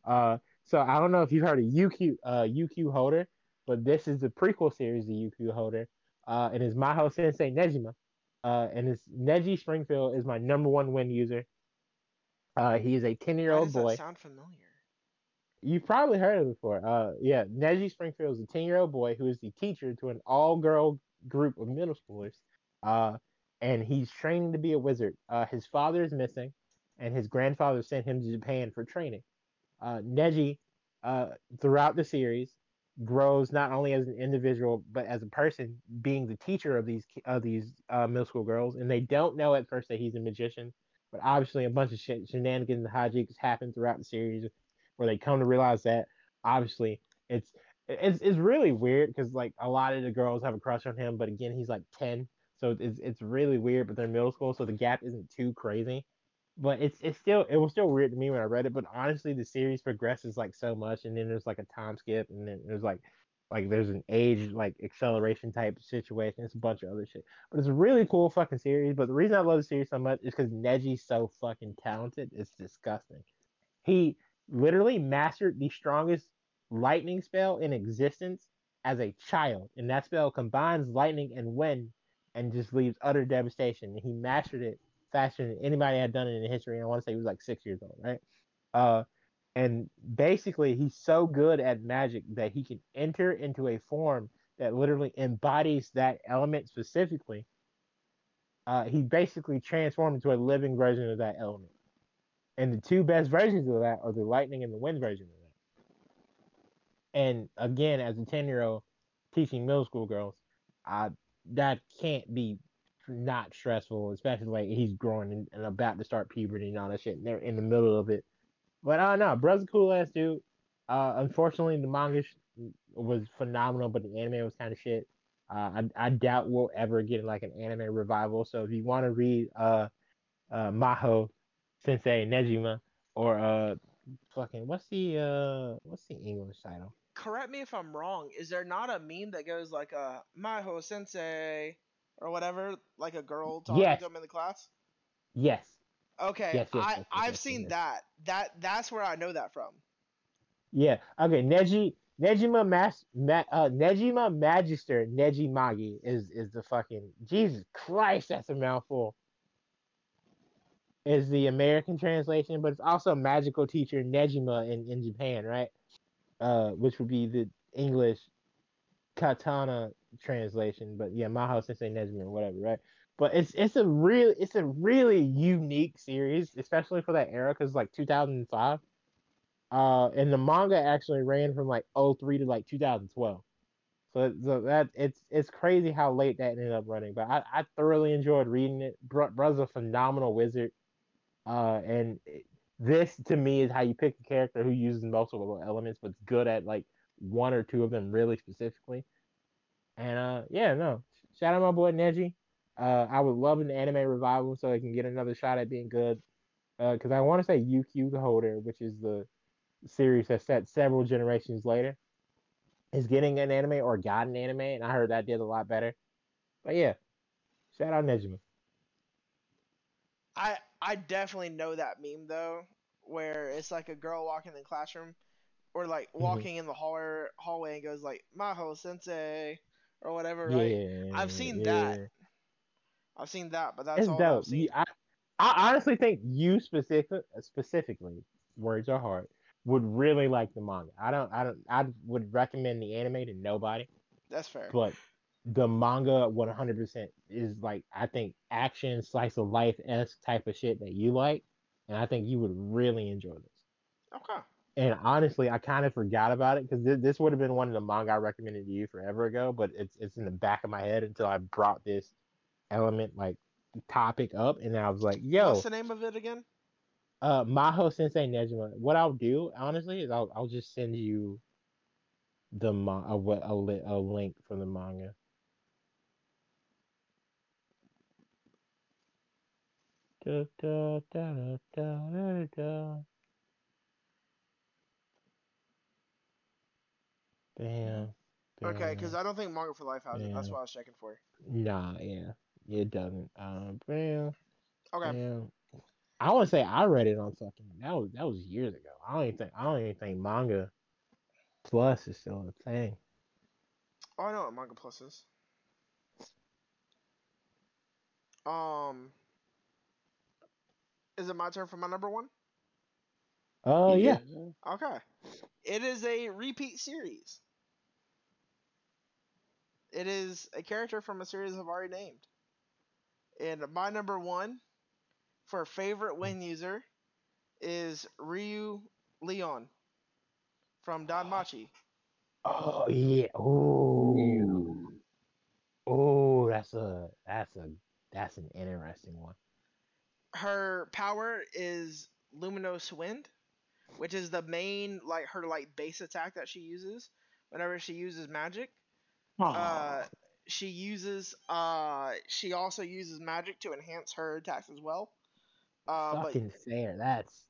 [SPEAKER 3] Uh, so I don't know if you've heard of UQ uh, UQ Holder, but this is the prequel series of UQ Holder, uh, and it's Maho Sensei Negima. Uh, and it's Negi Springfield is my number one win user. Uh, he is a ten year old boy.
[SPEAKER 2] sound familiar?
[SPEAKER 3] You've probably heard of it before. Uh, yeah, Negi Springfield is a 10 year old boy who is the teacher to an all girl group of middle schoolers. Uh, and he's training to be a wizard. Uh, his father is missing, and his grandfather sent him to Japan for training. Uh, Negi, uh, throughout the series, grows not only as an individual but as a person, being the teacher of these of these uh, middle school girls. And they don't know at first that he's a magician, but obviously a bunch of sh- shenanigans and hijinks happen throughout the series where they come to realize that obviously it's it's it's really weird because like a lot of the girls have a crush on him, but again he's like ten, so it's it's really weird. But they're middle school, so the gap isn't too crazy. But it's it's still it was still weird to me when I read it. But honestly, the series progresses like so much, and then there's like a time skip, and then there's like like there's an age like acceleration type situation. It's a bunch of other shit. But it's a really cool fucking series. But the reason I love the series so much is because Negi's so fucking talented. It's disgusting. He literally mastered the strongest lightning spell in existence as a child, and that spell combines lightning and wind and just leaves utter devastation. He mastered it faster than anybody had done it in history. And I want to say he was like six years old, right? Uh, and basically, he's so good at magic that he can enter into a form that literally embodies that element specifically. Uh, he basically transformed into a living version of that element. And the two best versions of that are the lightning and the wind version of that. And again, as a 10 year old teaching middle school girls, I, that can't be not stressful, especially like he's growing and, and about to start puberty and all that shit. And they're in the middle of it. But I don't know. Brother's cool ass dude. Uh, unfortunately, the manga was phenomenal, but the anime was kind of shit. Uh, I, I doubt we'll ever get like an anime revival. So if you want to read uh, uh, Maho Sensei Negima or uh fucking what's the uh what's the English title?
[SPEAKER 2] Correct me if I'm wrong. Is there not a meme that goes like uh Maho Sensei or whatever, like a girl talking
[SPEAKER 3] Yes.
[SPEAKER 2] to him in the class?
[SPEAKER 3] Yes.
[SPEAKER 2] Okay,
[SPEAKER 3] Yes, yes,
[SPEAKER 2] I
[SPEAKER 3] yes,
[SPEAKER 2] I've seen that. That that's where I know that from.
[SPEAKER 3] Yeah. Okay. Negi Negima Mas Ma, uh, Negima Magister Negi Magi is is the fucking Jesus Christ. That's a mouthful. Is the American translation, but it's also magical teacher Negima in in Japan, right? Uh, which would be the English katana translation, but yeah, Maho Sensei Negima or whatever, right? But it's it's a real it's a really unique series, especially for that era, because like 2005. Uh, and the manga actually ran from like 03 to like 2012. So, so that it's it's crazy how late that ended up running. But I, I thoroughly enjoyed reading it. Bro, bro's a phenomenal wizard. Uh, and this to me is how you pick a character who uses multiple elements, but's good at like one or two of them really specifically. And uh, yeah, no, shout out my boy Negi. Uh, I would love an anime revival so I can get another shot at being good. Uh, because I want to say UQ the Holder, which is the series that's set several generations later, is getting an anime or got an anime, and I heard that did a lot better. But yeah, shout out Negima.
[SPEAKER 2] I I definitely know that meme though, where it's like a girl walking in the classroom, or like
[SPEAKER 3] Mm-hmm.
[SPEAKER 2] walking in the hallway hallway and goes like Maho Sensei or whatever, right?
[SPEAKER 3] Yeah,
[SPEAKER 2] I've seen
[SPEAKER 3] yeah.
[SPEAKER 2] that. I've seen that, but that's
[SPEAKER 3] It's
[SPEAKER 2] all
[SPEAKER 3] dope.
[SPEAKER 2] I've seen.
[SPEAKER 3] You- I, I honestly think you specific specifically, words are hard, would really like the manga. I don't, I don't, I would recommend the anime to nobody.
[SPEAKER 2] That's fair.
[SPEAKER 3] but the manga 100% is like I think action slice of life esque type of shit that you like, and I think you would really enjoy this.
[SPEAKER 2] Okay.
[SPEAKER 3] And honestly, I kind of forgot about it because th- this would have been one of the manga I recommended to you forever ago, but it's it's in the back of my head until I brought this element like topic up, and I was like, yo,
[SPEAKER 2] What's the name of it again?
[SPEAKER 3] Uh, Maho Sensei Negima. What I'll do, honestly, is I'll I'll just send you the ma- a, a, a link from the manga. Da, da, da, da, da, da, da. Damn.
[SPEAKER 2] Okay, because. I don't think Manga for Life has it. That's what I was checking for.
[SPEAKER 3] Nah, yeah, it doesn't. Um, bam,
[SPEAKER 2] Okay.
[SPEAKER 3] bam. I want to say I read it on fucking that was that was years ago. I don't even think I don't even think manga plus is still a thing.
[SPEAKER 2] Oh, I know what Manga Plus is. Um, is it my turn for my number one?
[SPEAKER 3] Oh yeah.
[SPEAKER 2] Okay. It is a repeat series. It is a character from a series I've already named. And my number one for favorite win user is Ryu Lion from Danmachi.
[SPEAKER 3] Oh yeah. Oh. Oh, that's a that's a that's an interesting one.
[SPEAKER 2] Her power is Luminous Wind, which is the main like her like base attack that she uses whenever she uses magic. Uh, she uses uh she also uses magic to enhance her attacks as well. Uh, but
[SPEAKER 3] Fucking fair. That's.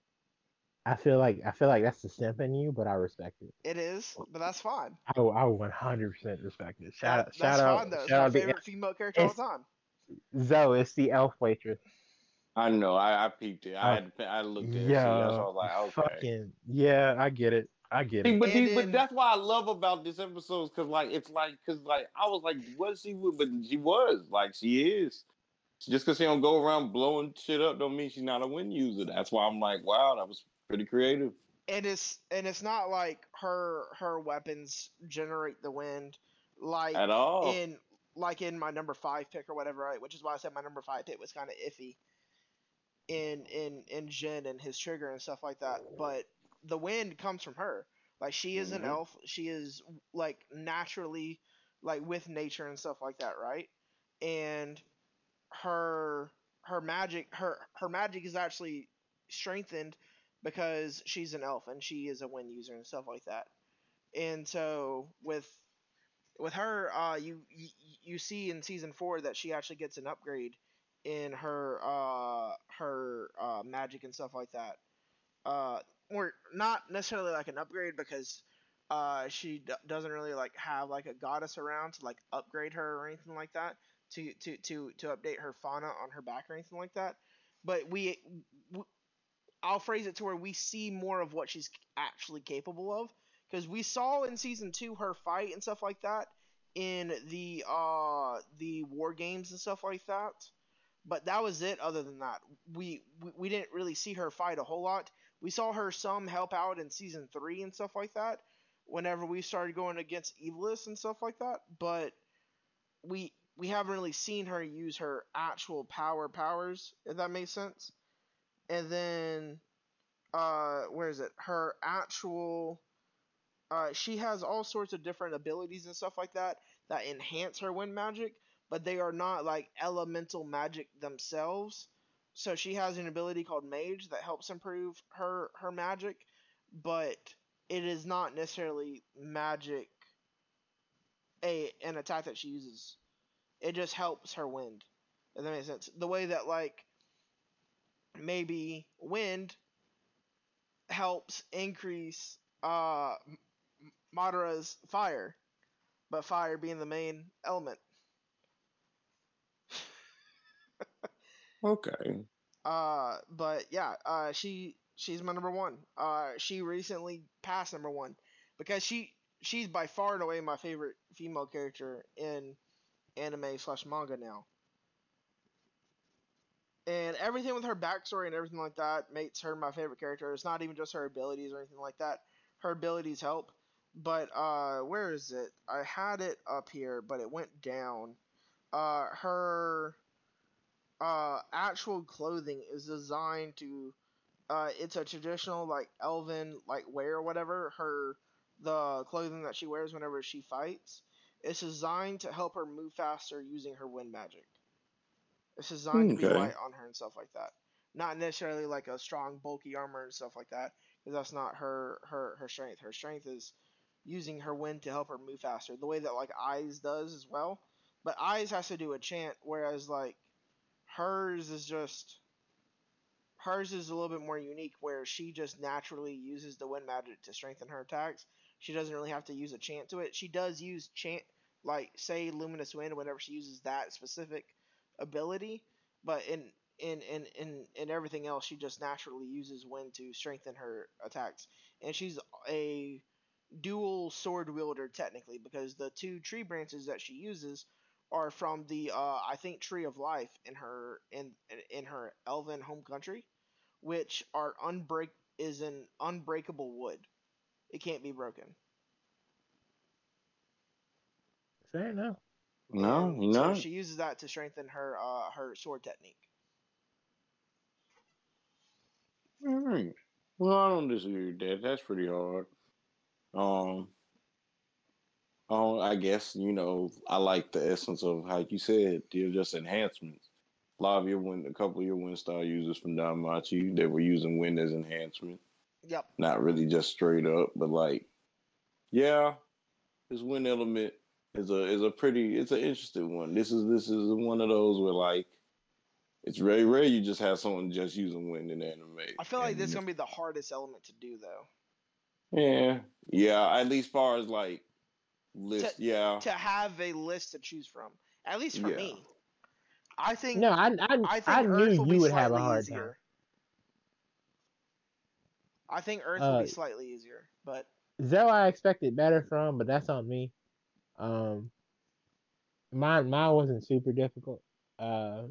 [SPEAKER 3] I feel like I feel like that's the simp in you, but I respect it.
[SPEAKER 2] it is, but that's fine.
[SPEAKER 3] I I one hundred percent respect it. Shout
[SPEAKER 2] That-
[SPEAKER 3] out, shout
[SPEAKER 2] that's
[SPEAKER 3] out,
[SPEAKER 2] fine though. It's my
[SPEAKER 3] out to
[SPEAKER 2] favorite female character all the time.
[SPEAKER 3] Zoe. It's the elf waitress.
[SPEAKER 1] I know. I, I peeped it. I uh,
[SPEAKER 3] Oh,
[SPEAKER 1] had to, I looked at it. Yeah,
[SPEAKER 3] Yeah,
[SPEAKER 1] so I was like, okay.
[SPEAKER 3] fucking yeah, I get it. I get it.
[SPEAKER 1] but, these,
[SPEAKER 2] then-
[SPEAKER 1] but that's why I love about this episode because like it's like because like I was like, what she would, but she was like she is. Just because she don't go around blowing shit up, don't mean she's not a wind user. That's why I'm like, wow, that was pretty creative.
[SPEAKER 2] And it's and it's not like her her weapons generate the wind like
[SPEAKER 1] At all.
[SPEAKER 2] in like in my number five pick or whatever, right? Which is why I said my number five pick was kind of iffy in in in Jin and his trigger and stuff like that. But the wind comes from her. Like she is an
[SPEAKER 1] Mhm.
[SPEAKER 2] elf. She is like naturally like with nature and stuff like that, right? And her her magic her her magic is actually strengthened because she's an elf and she is a wind user and stuff like that. And so with with her, uh, you, you you see in season four that she actually gets an upgrade in her uh her uh magic and stuff like that. Uh, or not necessarily like an upgrade because uh she d- doesn't really like have like a goddess around to like upgrade her or anything like that to to to to update her fauna on her back or anything like that. But we, w I'll phrase it to where we see more of what she's actually capable of because we saw in season two her fight and stuff like that in the uh the war games and stuff like that but that was it other than that. We, we we didn't really see her fight a whole lot. We saw her some help out in season three and stuff like that whenever we started going against evilus and stuff like that but we we haven't really seen her use her actual power powers if that makes sense. And then uh where is it? Her actual uh she has all sorts of different abilities and stuff like that that enhance her wind magic but they are not like elemental magic themselves. So she has an ability called mage that helps improve her her magic but it is not necessarily magic a an attack that she uses. It just helps her wind if that makes sense. The way that like maybe wind helps increase uh Madara's fire, but fire being the main element.
[SPEAKER 1] Okay.
[SPEAKER 2] Uh, but yeah, uh, she she's my number one. Uh, she recently passed number one because she she's by far and away my favorite female character in anime slash manga now. And everything with her backstory and everything like that makes her my favorite character. It's not even just her abilities or anything like that. Her abilities help. But uh where is it? I had it up here, but it went down. Uh her uh actual clothing is designed to uh it's a traditional like elven like wear or whatever. Her the clothing that she wears whenever she fights. It's designed to help her move faster using her wind magic. It's designed to be light on her and stuff like that. not necessarily like a strong, bulky armor and stuff like that, because that's not her her her strength. Her strength is using her wind to help her move faster, the way that like Ais does as well. But Ais has to do a chant, whereas like hers is just hers is a little bit more unique, where she just naturally uses the wind magic to strengthen her attacks. She doesn't really have to use a chant to it. She does use chant, like say Luminous Wind, whenever she uses that specific ability. But in in in in in everything else, she just naturally uses wind to strengthen her attacks. And she's a dual sword wielder technically because the two tree branches that she uses are from the uh, I think Tree of Life in her in in her elven home country, which are unbreak is an unbreakable wood. It can't be broken.
[SPEAKER 3] Fair enough.
[SPEAKER 1] No,
[SPEAKER 2] And
[SPEAKER 1] no.
[SPEAKER 2] So she uses that to strengthen her uh, her sword technique.
[SPEAKER 1] All right. Well, I don't disagree with that. That's pretty hard. Um, I guess you know I like the essence of how you said they're just enhancements. A lot of your wind, a couple of your wind style users from Danmachi, they were using wind as enhancement,
[SPEAKER 2] Yep.
[SPEAKER 1] not really just straight up, but like, yeah, this wind element is a is a pretty it's an interesting one. This is this is one of those where like. It's very rare you just have someone just using wind in anime.
[SPEAKER 2] I feel like
[SPEAKER 1] And
[SPEAKER 2] this is gonna be the hardest element to do though.
[SPEAKER 1] Yeah, yeah. At least far as like list, yeah.
[SPEAKER 2] To have a list to choose from, at least for
[SPEAKER 1] Yeah.
[SPEAKER 2] me. I think
[SPEAKER 3] No, I I,
[SPEAKER 2] I
[SPEAKER 3] I,
[SPEAKER 2] think
[SPEAKER 3] knew
[SPEAKER 2] Earth will be
[SPEAKER 3] you would have a
[SPEAKER 2] slightly
[SPEAKER 3] hard
[SPEAKER 2] easier.
[SPEAKER 3] time.
[SPEAKER 2] I think Earth will
[SPEAKER 3] Uh,
[SPEAKER 2] be slightly easier, but
[SPEAKER 3] Zell, I expected better from, but that's on me. Um, mine mine wasn't super difficult. Uh,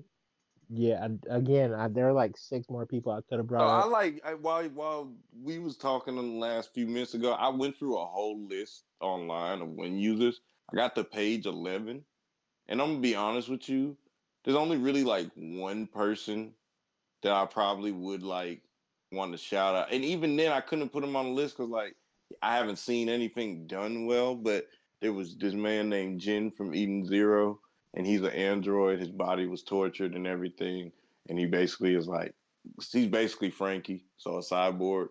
[SPEAKER 3] yeah. Again, I, there are like six more people I could have brought
[SPEAKER 1] I like I, while while we was talking in the last few minutes ago, I went through a whole list online of win users. I got to page eleven, and I'm gonna be honest with you. There's only really like one person that I probably would like want to shout out, and even then, I couldn't put him on the list because like I haven't seen anything done well. But there was this man named Jin from Eden Zero, and he's an android. His body was tortured and everything, and he basically is like he's basically Franky, so a cyborg.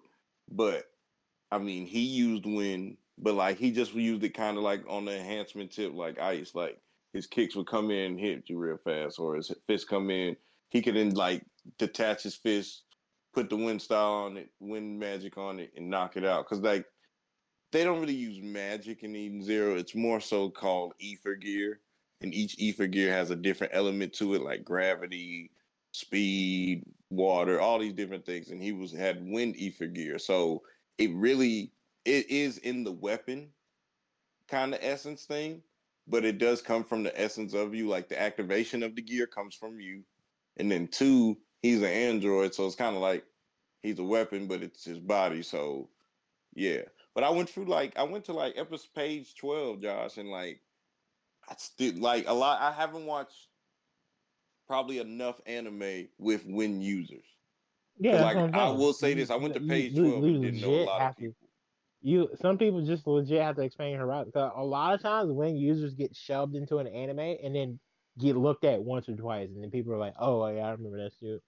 [SPEAKER 1] But I mean, he used wind, but like he just used it kind of like on the enhancement tip, like ice. Like his kicks would come in hit you real fast, or his fists come in. He could then like detach his fist, put the wind style on it, wind magic on it, and knock it out. Because like they don't really use magic in Eden Zero. It's more so called ether gear, and each ether gear has a different element to it, like gravity, speed, water, all these different things. And he was had wind ether gear, so it really it is in the weapon kind of essence thing, but it does come from the essence of you. Like the activation of the gear comes from you, and then two, he's an android, so it's kind of like he's a weapon, but it's his body. So yeah. But I went through like I went to like episode page twelve, Josh, and like I still like a lot. I haven't watched probably enough anime with win users.
[SPEAKER 3] Yeah,
[SPEAKER 1] like
[SPEAKER 3] I'm
[SPEAKER 1] I
[SPEAKER 3] saying.
[SPEAKER 1] will say this: I went to page
[SPEAKER 3] you-
[SPEAKER 1] twelve
[SPEAKER 3] you
[SPEAKER 1] and didn't know a lot
[SPEAKER 3] have
[SPEAKER 1] of
[SPEAKER 3] to-
[SPEAKER 1] people.
[SPEAKER 3] You some people just legit have to explain her route. 'cause a lot of times when users get shoved into an anime and then get looked at once or twice, and then people are like, "Oh yeah, I remember that shit."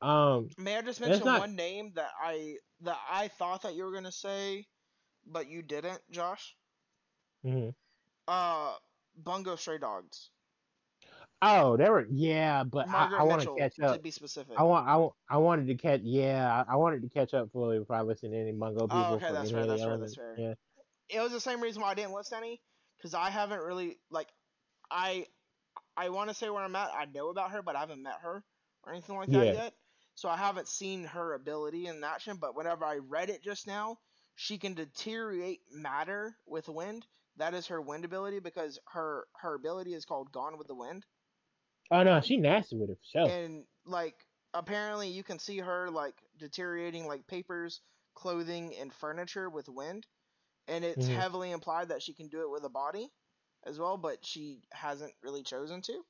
[SPEAKER 3] Um,
[SPEAKER 2] may I just mention
[SPEAKER 3] not-
[SPEAKER 2] one name that I that I thought that you were gonna say, but you didn't, Josh?
[SPEAKER 3] mhm.
[SPEAKER 2] Uh, Bungo Stray Dogs.
[SPEAKER 3] oh, there were yeah, but
[SPEAKER 2] Margaret
[SPEAKER 3] I, I want to catch
[SPEAKER 2] to be specific.
[SPEAKER 3] I want I, I wanted to catch yeah, I, I wanted to catch up fully before I listened to any Bungo oh, people.
[SPEAKER 2] Oh, okay, that's fair, that's fair, that's fair.
[SPEAKER 3] Yeah,
[SPEAKER 2] it was the same reason why I didn't list any, because I haven't really like, I, I want to say where I'm at. I know about her, but I haven't met her or anything like that
[SPEAKER 3] Yeah.
[SPEAKER 2] yet. So I haven't seen her ability in action. But whenever I read it just now, she can deteriorate matter with wind. That is her wind ability because her her ability is called Gone with the Wind.
[SPEAKER 3] Oh no, she nasty with it for sure.
[SPEAKER 2] And like apparently you can see her like deteriorating like papers, clothing, and furniture with wind. And it's
[SPEAKER 3] Mhm.
[SPEAKER 2] heavily implied that she can do it with a body as well, but she hasn't really chosen to.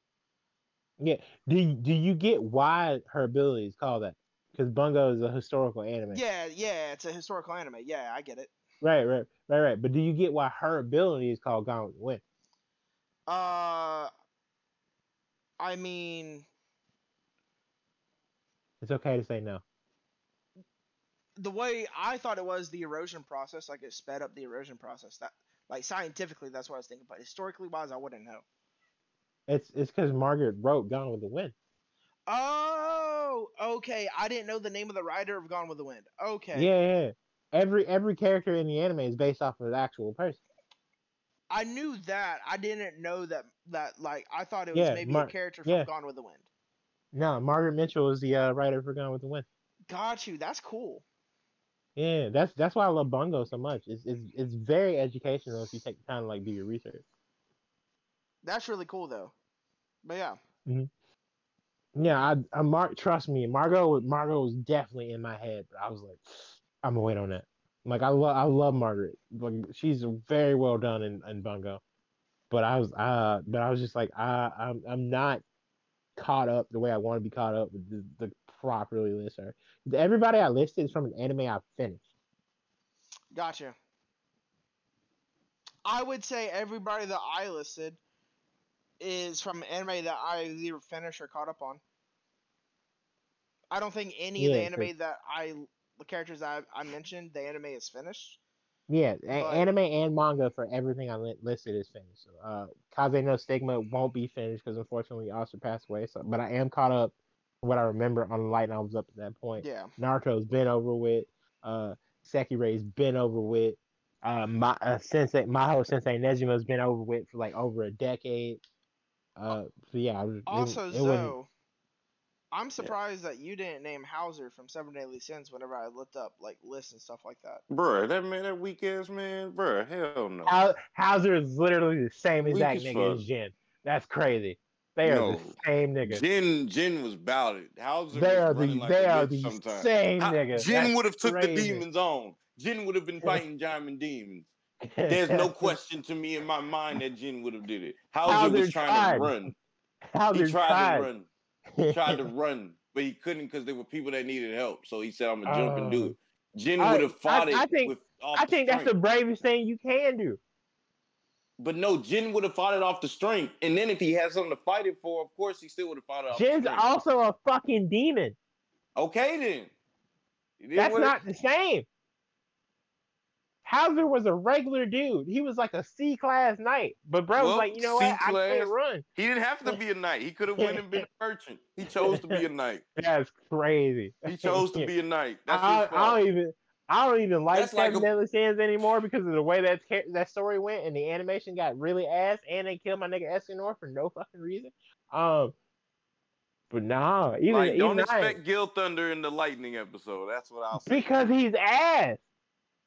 [SPEAKER 3] Yeah. Do do you get why her ability is called that? Because Bungo is a historical anime.
[SPEAKER 2] Yeah, yeah, it's a historical anime. Yeah, I get it.
[SPEAKER 3] Right, right, right, right. But do you get why her ability is called Gone with the Wind?
[SPEAKER 2] Uh I mean
[SPEAKER 3] It's okay to say no.
[SPEAKER 2] The way I thought it was the erosion process, like it sped up the erosion process. That like scientifically, that's what I was thinking. But historically wise, I wouldn't know.
[SPEAKER 3] It's it's because Margaret wrote Gone with the Wind.
[SPEAKER 2] Oh, okay. I didn't know the name of the writer of Gone with the Wind. Okay.
[SPEAKER 3] Yeah, yeah. Every every character in the anime is based off of an actual person.
[SPEAKER 2] I knew that. I didn't know that. That like I thought it was
[SPEAKER 3] Yeah,
[SPEAKER 2] maybe
[SPEAKER 3] Mar-
[SPEAKER 2] a character from
[SPEAKER 3] yeah.
[SPEAKER 2] Gone with the Wind.
[SPEAKER 3] No, Margaret Mitchell is the uh, writer for Gone with the Wind.
[SPEAKER 2] Got you. That's cool.
[SPEAKER 3] Yeah, that's that's why I love Bungo so much. It's it's it's very educational if you take the time to like do your research.
[SPEAKER 2] That's really cool though. But yeah.
[SPEAKER 3] Yeah, I, I Mark, trust me, Margot, Margot was definitely in my head, but I was like, I'm gonna wait on that. Like I love, I love Margaret. Like she's very well done in, in Bungo, but I was, uh, but I was just like, I, I'm, I'm not caught up the way I want to be caught up with the, the properly list her. Everybody I listed is from an anime I finished.
[SPEAKER 2] Gotcha. I would say everybody that I listed is from an anime that I either finished or caught up on. I don't think any of the anime that I the characters I, I mentioned the anime is finished.
[SPEAKER 3] Yeah,
[SPEAKER 2] But-
[SPEAKER 3] anime and manga for everything I li- listed is finished. Uh, Kaze no Stigma won't be finished because unfortunately Oscar passed away. So, but I am caught up. What I remember on the light novels up to that point.
[SPEAKER 2] Yeah.
[SPEAKER 3] Naruto's been over with. Uh, Sekirei's been over with. Uh, my uh, Sensei Maho Sensei Negima's been over with for like over a decade. Uh, so yeah. It-
[SPEAKER 2] Also,
[SPEAKER 3] it wasn't-
[SPEAKER 2] Zoe, I'm surprised that you didn't name Howzer from Seven Deadly Sins whenever I looked up like lists and stuff like that.
[SPEAKER 1] Bruh, that man, that weak ass man, bruh, hell no.
[SPEAKER 3] Hau- Howzer is literally the same exact
[SPEAKER 1] as
[SPEAKER 3] nigga
[SPEAKER 1] fuck.
[SPEAKER 3] as Jin. That's crazy. They are
[SPEAKER 1] No.
[SPEAKER 3] the same nigga.
[SPEAKER 1] Jin, Jin was about it. Howzer
[SPEAKER 3] They
[SPEAKER 1] was
[SPEAKER 3] are the
[SPEAKER 1] like
[SPEAKER 3] they are the
[SPEAKER 1] sometimes.
[SPEAKER 3] same
[SPEAKER 1] How-
[SPEAKER 3] nigga.
[SPEAKER 1] Jin would have took the demons on. Jin would have been fighting Diamond demons. There's no question to me in my mind that Jin would have did it. Howzer
[SPEAKER 3] Howzer
[SPEAKER 1] was trying
[SPEAKER 3] tried.
[SPEAKER 1] to run.
[SPEAKER 3] Howzer
[SPEAKER 1] he tried,
[SPEAKER 3] tried.
[SPEAKER 1] to run. He tried to run, but he couldn't because there were people that needed help. So he said, "I'm gonna jump and do it." Jin would have fought
[SPEAKER 3] Uh, I- I
[SPEAKER 1] it
[SPEAKER 3] think-
[SPEAKER 1] with. Off
[SPEAKER 3] I think that's the bravest thing you can do.
[SPEAKER 1] But no, Jin would have fought it off the strength, and then if he had something to fight it for, of course he still would have fought it off. the
[SPEAKER 3] Jin's also a fucking demon.
[SPEAKER 1] Okay then.
[SPEAKER 3] That's
[SPEAKER 1] it-
[SPEAKER 3] not the same. Howzer was a regular dude. He was like a C class knight. But bro was like, you know what? I
[SPEAKER 1] C-class.
[SPEAKER 3] can't run.
[SPEAKER 1] He didn't have to be a knight. He could have went and been a merchant. He chose to be a knight.
[SPEAKER 3] That's crazy.
[SPEAKER 1] He chose to be a knight. That's
[SPEAKER 3] I, I don't even I don't even like
[SPEAKER 1] That's like
[SPEAKER 3] Seven
[SPEAKER 1] a-
[SPEAKER 3] Deadly Sins anymore because of the way that that story went and the animation got really ass and they killed my nigga Escanor for no fucking reason. Um, but nah, even
[SPEAKER 1] like, don't
[SPEAKER 3] even I,
[SPEAKER 1] expect Gilthunder in the Lightning episode. That's what I'll say.
[SPEAKER 3] because he's ass.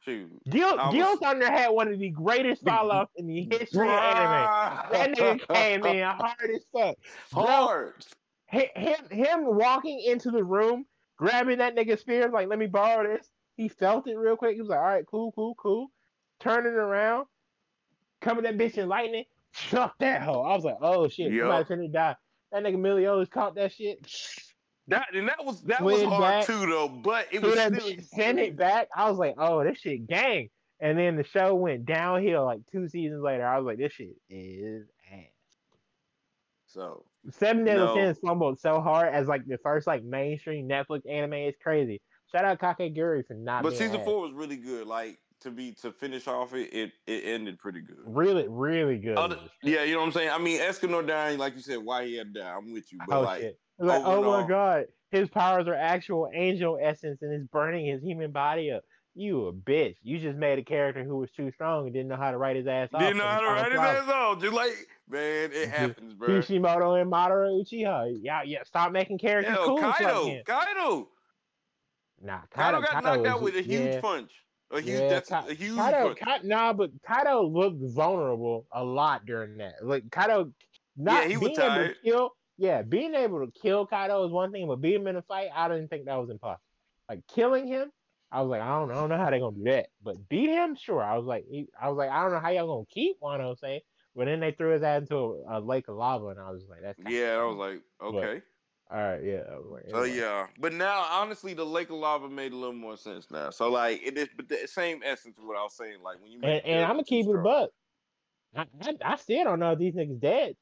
[SPEAKER 1] Shoot.
[SPEAKER 3] Gil,
[SPEAKER 1] was-
[SPEAKER 3] Thunder had one of the greatest fall offs in the history of anime. That nigga came in hard as fuck. Bro,
[SPEAKER 1] hard.
[SPEAKER 3] hi- him him walking into the room, grabbing that nigga's spear, like, let me borrow this. He felt it real quick. He was like, all right, cool, cool, cool. Turning around, coming that bitch in lightning, chuck that hoe. I was like, oh shit, somebody finna die. That nigga Meliodas caught that shit.
[SPEAKER 1] That and that was that was hard
[SPEAKER 3] back.
[SPEAKER 1] too though. But it was still
[SPEAKER 3] sent it back. I was like, oh, this shit gang. And then the show went downhill like two seasons later. I was like, this shit is ass.
[SPEAKER 1] So
[SPEAKER 3] Seven Deadly
[SPEAKER 1] No.
[SPEAKER 3] Sins fumbled so hard as like the first like mainstream Netflix anime. It's crazy. Shout out Kakegurui for not
[SPEAKER 1] but season
[SPEAKER 3] ass.
[SPEAKER 1] four was really good. Like to be to finish off it, it it ended pretty good.
[SPEAKER 3] Really, really good.
[SPEAKER 1] Other, yeah, you know what I'm saying. I mean, Escanor dying, like you said, why he had to die. I'm with you, but
[SPEAKER 3] oh
[SPEAKER 1] like,
[SPEAKER 3] shit! Like, oh
[SPEAKER 1] overall-
[SPEAKER 3] my god, his powers are actual angel essence and it's burning his human body up. You a bitch. You just made a character who was too strong and didn't know how to write his ass off.
[SPEAKER 1] didn't know how to write his ass off. Just like man, it happens, bro.
[SPEAKER 3] Kishimoto and Madara Uchiha. Yeah, yeah. Stop making characters
[SPEAKER 1] Hell,
[SPEAKER 3] cool. like
[SPEAKER 1] Kaido,
[SPEAKER 3] him.
[SPEAKER 1] Kaido,
[SPEAKER 3] Nah,
[SPEAKER 1] Kaido got knocked out with a huge
[SPEAKER 3] yeah.
[SPEAKER 1] punch. A huge,
[SPEAKER 3] Yeah,
[SPEAKER 1] that's
[SPEAKER 3] Ka-
[SPEAKER 1] a huge
[SPEAKER 3] Kaido,
[SPEAKER 1] punch.
[SPEAKER 3] Ka- nah, but Kaido looked vulnerable a lot during that. Like Kaido, not
[SPEAKER 1] Yeah, he was
[SPEAKER 3] being able to
[SPEAKER 1] tired.
[SPEAKER 3] kill. Yeah, being able to kill Kaido is one thing, but beat him in a fight, I didn't think that was impossible. Like killing him, I was like, I don't, I don't know how they're gonna do that. But beat him, sure. I was like, I was like, I don't know how y'all gonna keep Wano saying. But then they threw his ass into a, a lake of lava, and I was like, that's
[SPEAKER 1] Yeah, I was like, okay.
[SPEAKER 3] all right, yeah. Like,
[SPEAKER 1] So yeah, but now honestly, the Lake of Lava made a little more sense now. So like, it is, but the same essence of what I was saying. Like when you
[SPEAKER 3] And, and I'm gonna keep it a buck. I, I, I still don't know if these niggas dead.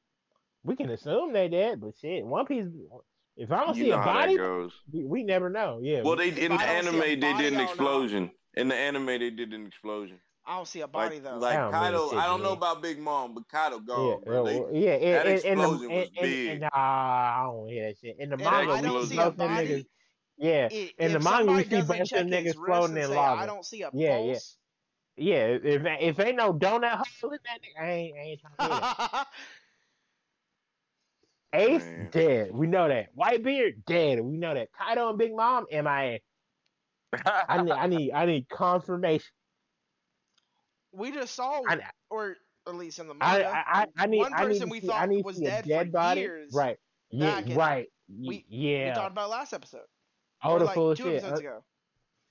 [SPEAKER 3] We can assume they dead, but shit, One Piece, If I don't
[SPEAKER 1] You
[SPEAKER 3] see a body,
[SPEAKER 1] goes.
[SPEAKER 3] we, we never know. Yeah.
[SPEAKER 1] Well, they
[SPEAKER 2] If
[SPEAKER 1] in
[SPEAKER 2] I
[SPEAKER 1] the
[SPEAKER 2] don't see
[SPEAKER 1] anime they did an explosion. In the anime they did an explosion.
[SPEAKER 2] I don't see a body
[SPEAKER 1] Like
[SPEAKER 2] though.
[SPEAKER 1] like
[SPEAKER 3] I
[SPEAKER 1] Kaido, I don't know about Big Mom, but Kaido
[SPEAKER 3] yeah,
[SPEAKER 1] gone, bro.
[SPEAKER 3] uh,
[SPEAKER 1] They,
[SPEAKER 3] yeah. In,
[SPEAKER 1] that
[SPEAKER 3] in, in
[SPEAKER 1] explosion
[SPEAKER 3] the,
[SPEAKER 1] was
[SPEAKER 3] in, in,
[SPEAKER 1] big.
[SPEAKER 3] in, nah, I don't hear that shit. In the manga,
[SPEAKER 2] I
[SPEAKER 3] we
[SPEAKER 2] don't
[SPEAKER 3] see
[SPEAKER 2] see a
[SPEAKER 3] both them
[SPEAKER 2] body.
[SPEAKER 3] niggas. Yeah,
[SPEAKER 2] i-
[SPEAKER 3] in the manga, we see
[SPEAKER 2] doesn't
[SPEAKER 3] both them niggas floating in
[SPEAKER 2] say,
[SPEAKER 3] lava.
[SPEAKER 2] I don't see a
[SPEAKER 3] Yeah, yeah.
[SPEAKER 2] pulse.
[SPEAKER 3] yeah. If if ain't no donut hole in that nigga, I ain't, I ain't trying to hear that. Ace
[SPEAKER 1] Man.
[SPEAKER 3] dead. We know that. Whitebeard dead. We know that. Kaido and Big Mom MIA. I need I need I need confirmation.
[SPEAKER 2] we just saw,
[SPEAKER 3] I
[SPEAKER 2] or at least in the manga,
[SPEAKER 3] I, I, I need
[SPEAKER 2] one
[SPEAKER 3] I need
[SPEAKER 2] person we
[SPEAKER 3] see,
[SPEAKER 2] thought
[SPEAKER 3] I need to
[SPEAKER 2] was dead
[SPEAKER 3] dead
[SPEAKER 2] for
[SPEAKER 3] body.
[SPEAKER 2] years
[SPEAKER 3] Right. Yeah. Right.
[SPEAKER 2] we-
[SPEAKER 3] We,
[SPEAKER 2] we
[SPEAKER 3] yeah.
[SPEAKER 2] talked about last episode. Oh,
[SPEAKER 3] the
[SPEAKER 2] like
[SPEAKER 3] full
[SPEAKER 2] two
[SPEAKER 3] shit.
[SPEAKER 2] episodes
[SPEAKER 3] Uh,
[SPEAKER 2] ago.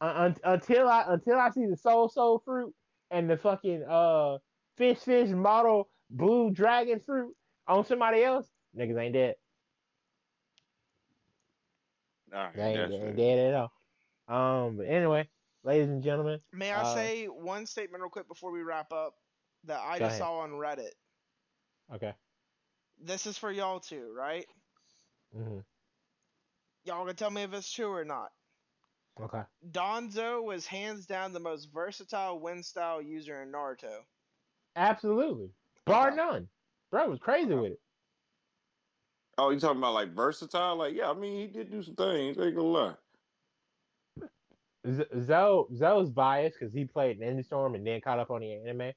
[SPEAKER 3] un- until I until I see the soul soul fruit and the fucking uh fish fish model blue dragon fruit on somebody else, niggas ain't dead.
[SPEAKER 1] All right,
[SPEAKER 3] They ain't, they ain't dead at all. Um, but anyway, ladies and gentlemen,
[SPEAKER 2] May I
[SPEAKER 3] uh,
[SPEAKER 2] say one statement real quick before we wrap up that I just
[SPEAKER 3] ahead.
[SPEAKER 2] saw on Reddit.
[SPEAKER 3] okay.
[SPEAKER 2] This is for y'all too, right?
[SPEAKER 3] Mm-hmm.
[SPEAKER 2] Y'all can tell me if it's true or not.
[SPEAKER 3] Okay.
[SPEAKER 2] Danzo was hands down the most versatile wind style user in Naruto.
[SPEAKER 3] Absolutely. Bar
[SPEAKER 2] Okay.
[SPEAKER 3] none. Bro was crazy
[SPEAKER 2] Okay.
[SPEAKER 3] with it.
[SPEAKER 1] Oh, you talking about like versatile? Like, yeah, I mean, he did do some things. Ain't gonna lie.
[SPEAKER 3] Z- Zoe Zoe's biased because he played Ninja Storm and then caught up on the anime.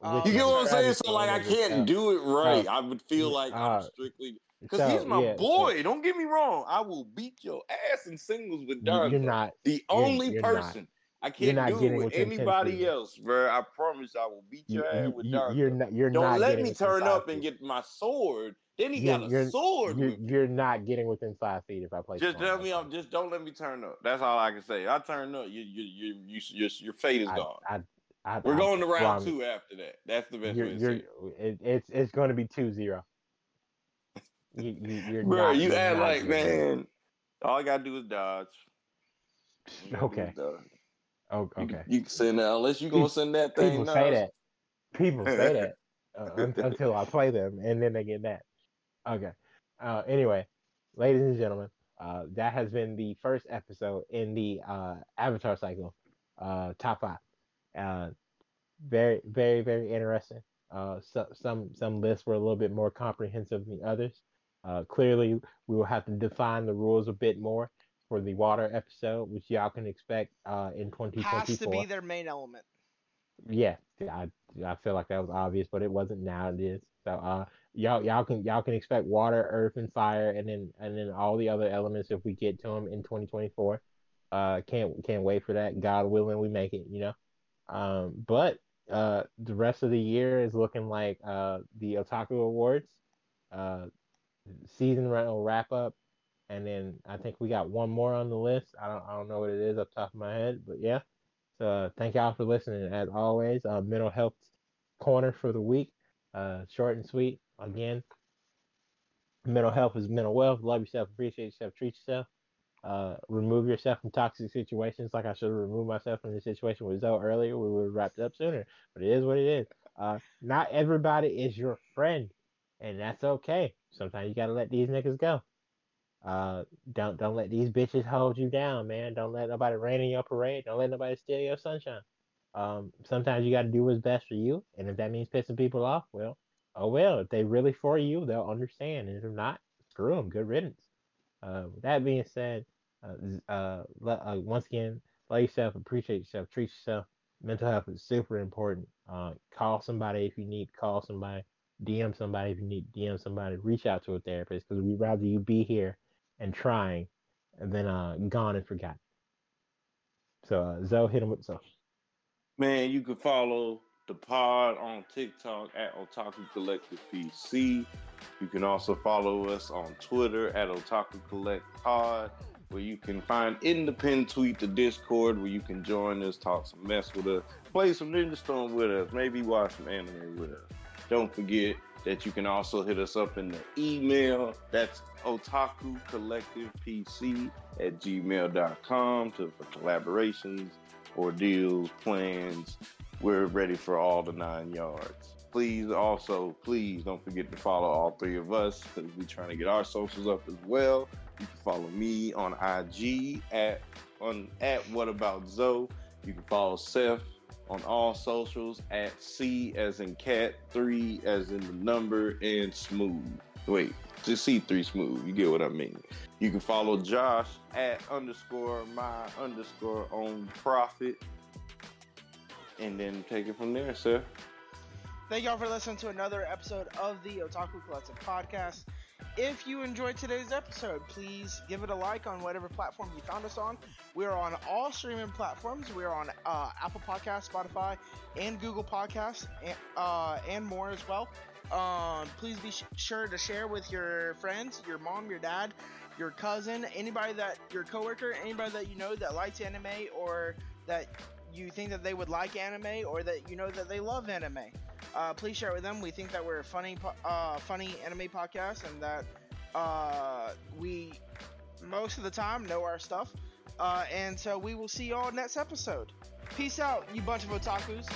[SPEAKER 3] Which
[SPEAKER 1] You
[SPEAKER 3] is
[SPEAKER 1] get what I'm saying? So like, I can't
[SPEAKER 3] So-
[SPEAKER 1] do it right.
[SPEAKER 3] so-
[SPEAKER 1] I would feel like I'm
[SPEAKER 3] uh,
[SPEAKER 1] strictly because
[SPEAKER 3] so,
[SPEAKER 1] he's my
[SPEAKER 3] yeah, so
[SPEAKER 1] boy. Don't get me wrong. I will beat your ass in singles with
[SPEAKER 3] you-
[SPEAKER 1] Danzo.
[SPEAKER 3] You're not.
[SPEAKER 1] the
[SPEAKER 3] you're-
[SPEAKER 1] only
[SPEAKER 3] you're not.
[SPEAKER 1] person. I can't
[SPEAKER 3] not
[SPEAKER 1] do it with anybody
[SPEAKER 3] seasons.
[SPEAKER 1] else, bro. I promise I will beat
[SPEAKER 3] You,
[SPEAKER 1] your ass
[SPEAKER 3] you,
[SPEAKER 1] with
[SPEAKER 3] you,
[SPEAKER 1] Danzo.
[SPEAKER 3] you're not. You're
[SPEAKER 1] Don't
[SPEAKER 3] not
[SPEAKER 1] let me turn up and get my sword. Then he
[SPEAKER 3] You're-
[SPEAKER 1] got a
[SPEAKER 3] you're-
[SPEAKER 1] sword
[SPEAKER 3] You're, you're not getting within five feet if I play.
[SPEAKER 1] Just tell me,
[SPEAKER 3] that.
[SPEAKER 1] I'm just don't let me turn up. That's all I can say. I turn up, you, you, you, you, your, your fate is
[SPEAKER 3] I,
[SPEAKER 1] gone.
[SPEAKER 3] I, I,
[SPEAKER 1] We're going to round two after that. That's the best it.
[SPEAKER 3] it, it's it's going to be two zero. You, you, you're
[SPEAKER 1] Bro, you act like man. All I gotta do is dodge. All you gotta do
[SPEAKER 3] Okay.
[SPEAKER 1] dodge.
[SPEAKER 3] Oh, okay.
[SPEAKER 1] can- you can send that unless you gonna send that thing.
[SPEAKER 3] People
[SPEAKER 1] now.
[SPEAKER 3] say that. People say that uh, until I play them, and then they get mad. Okay. Uh, anyway, ladies and gentlemen, uh, that has been the first episode in the uh, Avatar cycle, uh, top five. Uh, very, very, very interesting. Uh, so, some some lists were a little bit more comprehensive than others. Uh, clearly, we will have to define the rules a bit more for the water episode, which y'all can expect uh, in 2024
[SPEAKER 2] Has to be their main element.
[SPEAKER 3] yeah, I I feel like that was obvious, but it wasn't. Now it is. So uh, y'all y'all can y'all can expect water, earth, and fire, and then and then all the other elements if we get to them in 2024. Uh, can't can't wait for that. God willing, we make it. You know. Um, but uh, the rest of the year is looking like uh the Otaku Awards. Uh, season run will wrap up, and then I think we got one more on the list. I don't I don't know what it is up top of my head, but yeah. So uh, thank y'all for listening. As always, uh, mental health corner for the week, uh, short and sweet. Again, mental health is mental wealth. Love yourself, appreciate yourself, treat yourself. Uh, remove yourself from toxic situations. Like I should have removed myself from the situation with Zoe earlier. We would have wrapped up sooner, but it is what it is. Uh, not everybody is your friend, and that's okay. Sometimes you gotta let these niggas go. Uh, don't don't let these bitches hold you down, man. Don't let nobody rain in your parade. Don't let nobody steal your sunshine. Um, sometimes you got to do what's best for you, and if that means pissing people off, well, oh well. If they really for you, they'll understand, and if not, screw them. Good riddance. Uh, that being said, uh, uh, uh, once again, love yourself, appreciate yourself, treat yourself. Mental health is super important. Uh, call somebody if you need. Call somebody. DM somebody if you need. DM somebody. Reach out to a therapist because we'd rather you be here and trying than uh, gone and forgotten. So, uh, Zoe, hit him with the social.
[SPEAKER 1] Man, you can follow the pod on TikTok at Otaku Collective PC. You can also follow us on Twitter at Otaku Collect Pod, where you can find in the pin tweet the Discord where you can join us, talk some mess with us, play some Ninja Storm with us, maybe watch some anime with us. Don't forget that you can also hit us up in the email. That's Otaku Collective PC at gmail.com to, for collaborations, ordeals, plans. We're ready for all the nine yards. please also, please don't forget to follow all three of us because we're trying to get our socials up as well. You can follow me on IG at on at What About Zoe. You can follow Seth on all socials at C as in cat, three as in the number, and smooth. Wait, just C3 smooth. You get what I mean. You can follow Josh at underscore my underscore own profit. And then take it from there, sir.
[SPEAKER 2] Thank y'all for listening to another episode of the Otaku Collective podcast. If you enjoyed today's episode, please give it a like on whatever platform you found us on. We're on all streaming platforms. We're on uh, Apple Podcasts, Spotify, and Google Podcasts, and, uh, and more as well. Um, please be sh- sure to share with your friends, your mom, your dad, your cousin, anybody that your coworker, anybody that you know that likes anime or that you think that they would like anime or that you know that they love anime. Uh, please share it with them. We think that we're a funny, uh, funny anime podcast, and that uh, we most of the time know our stuff. Uh, and so we will see y'all next episode. Peace out, you bunch of otakus.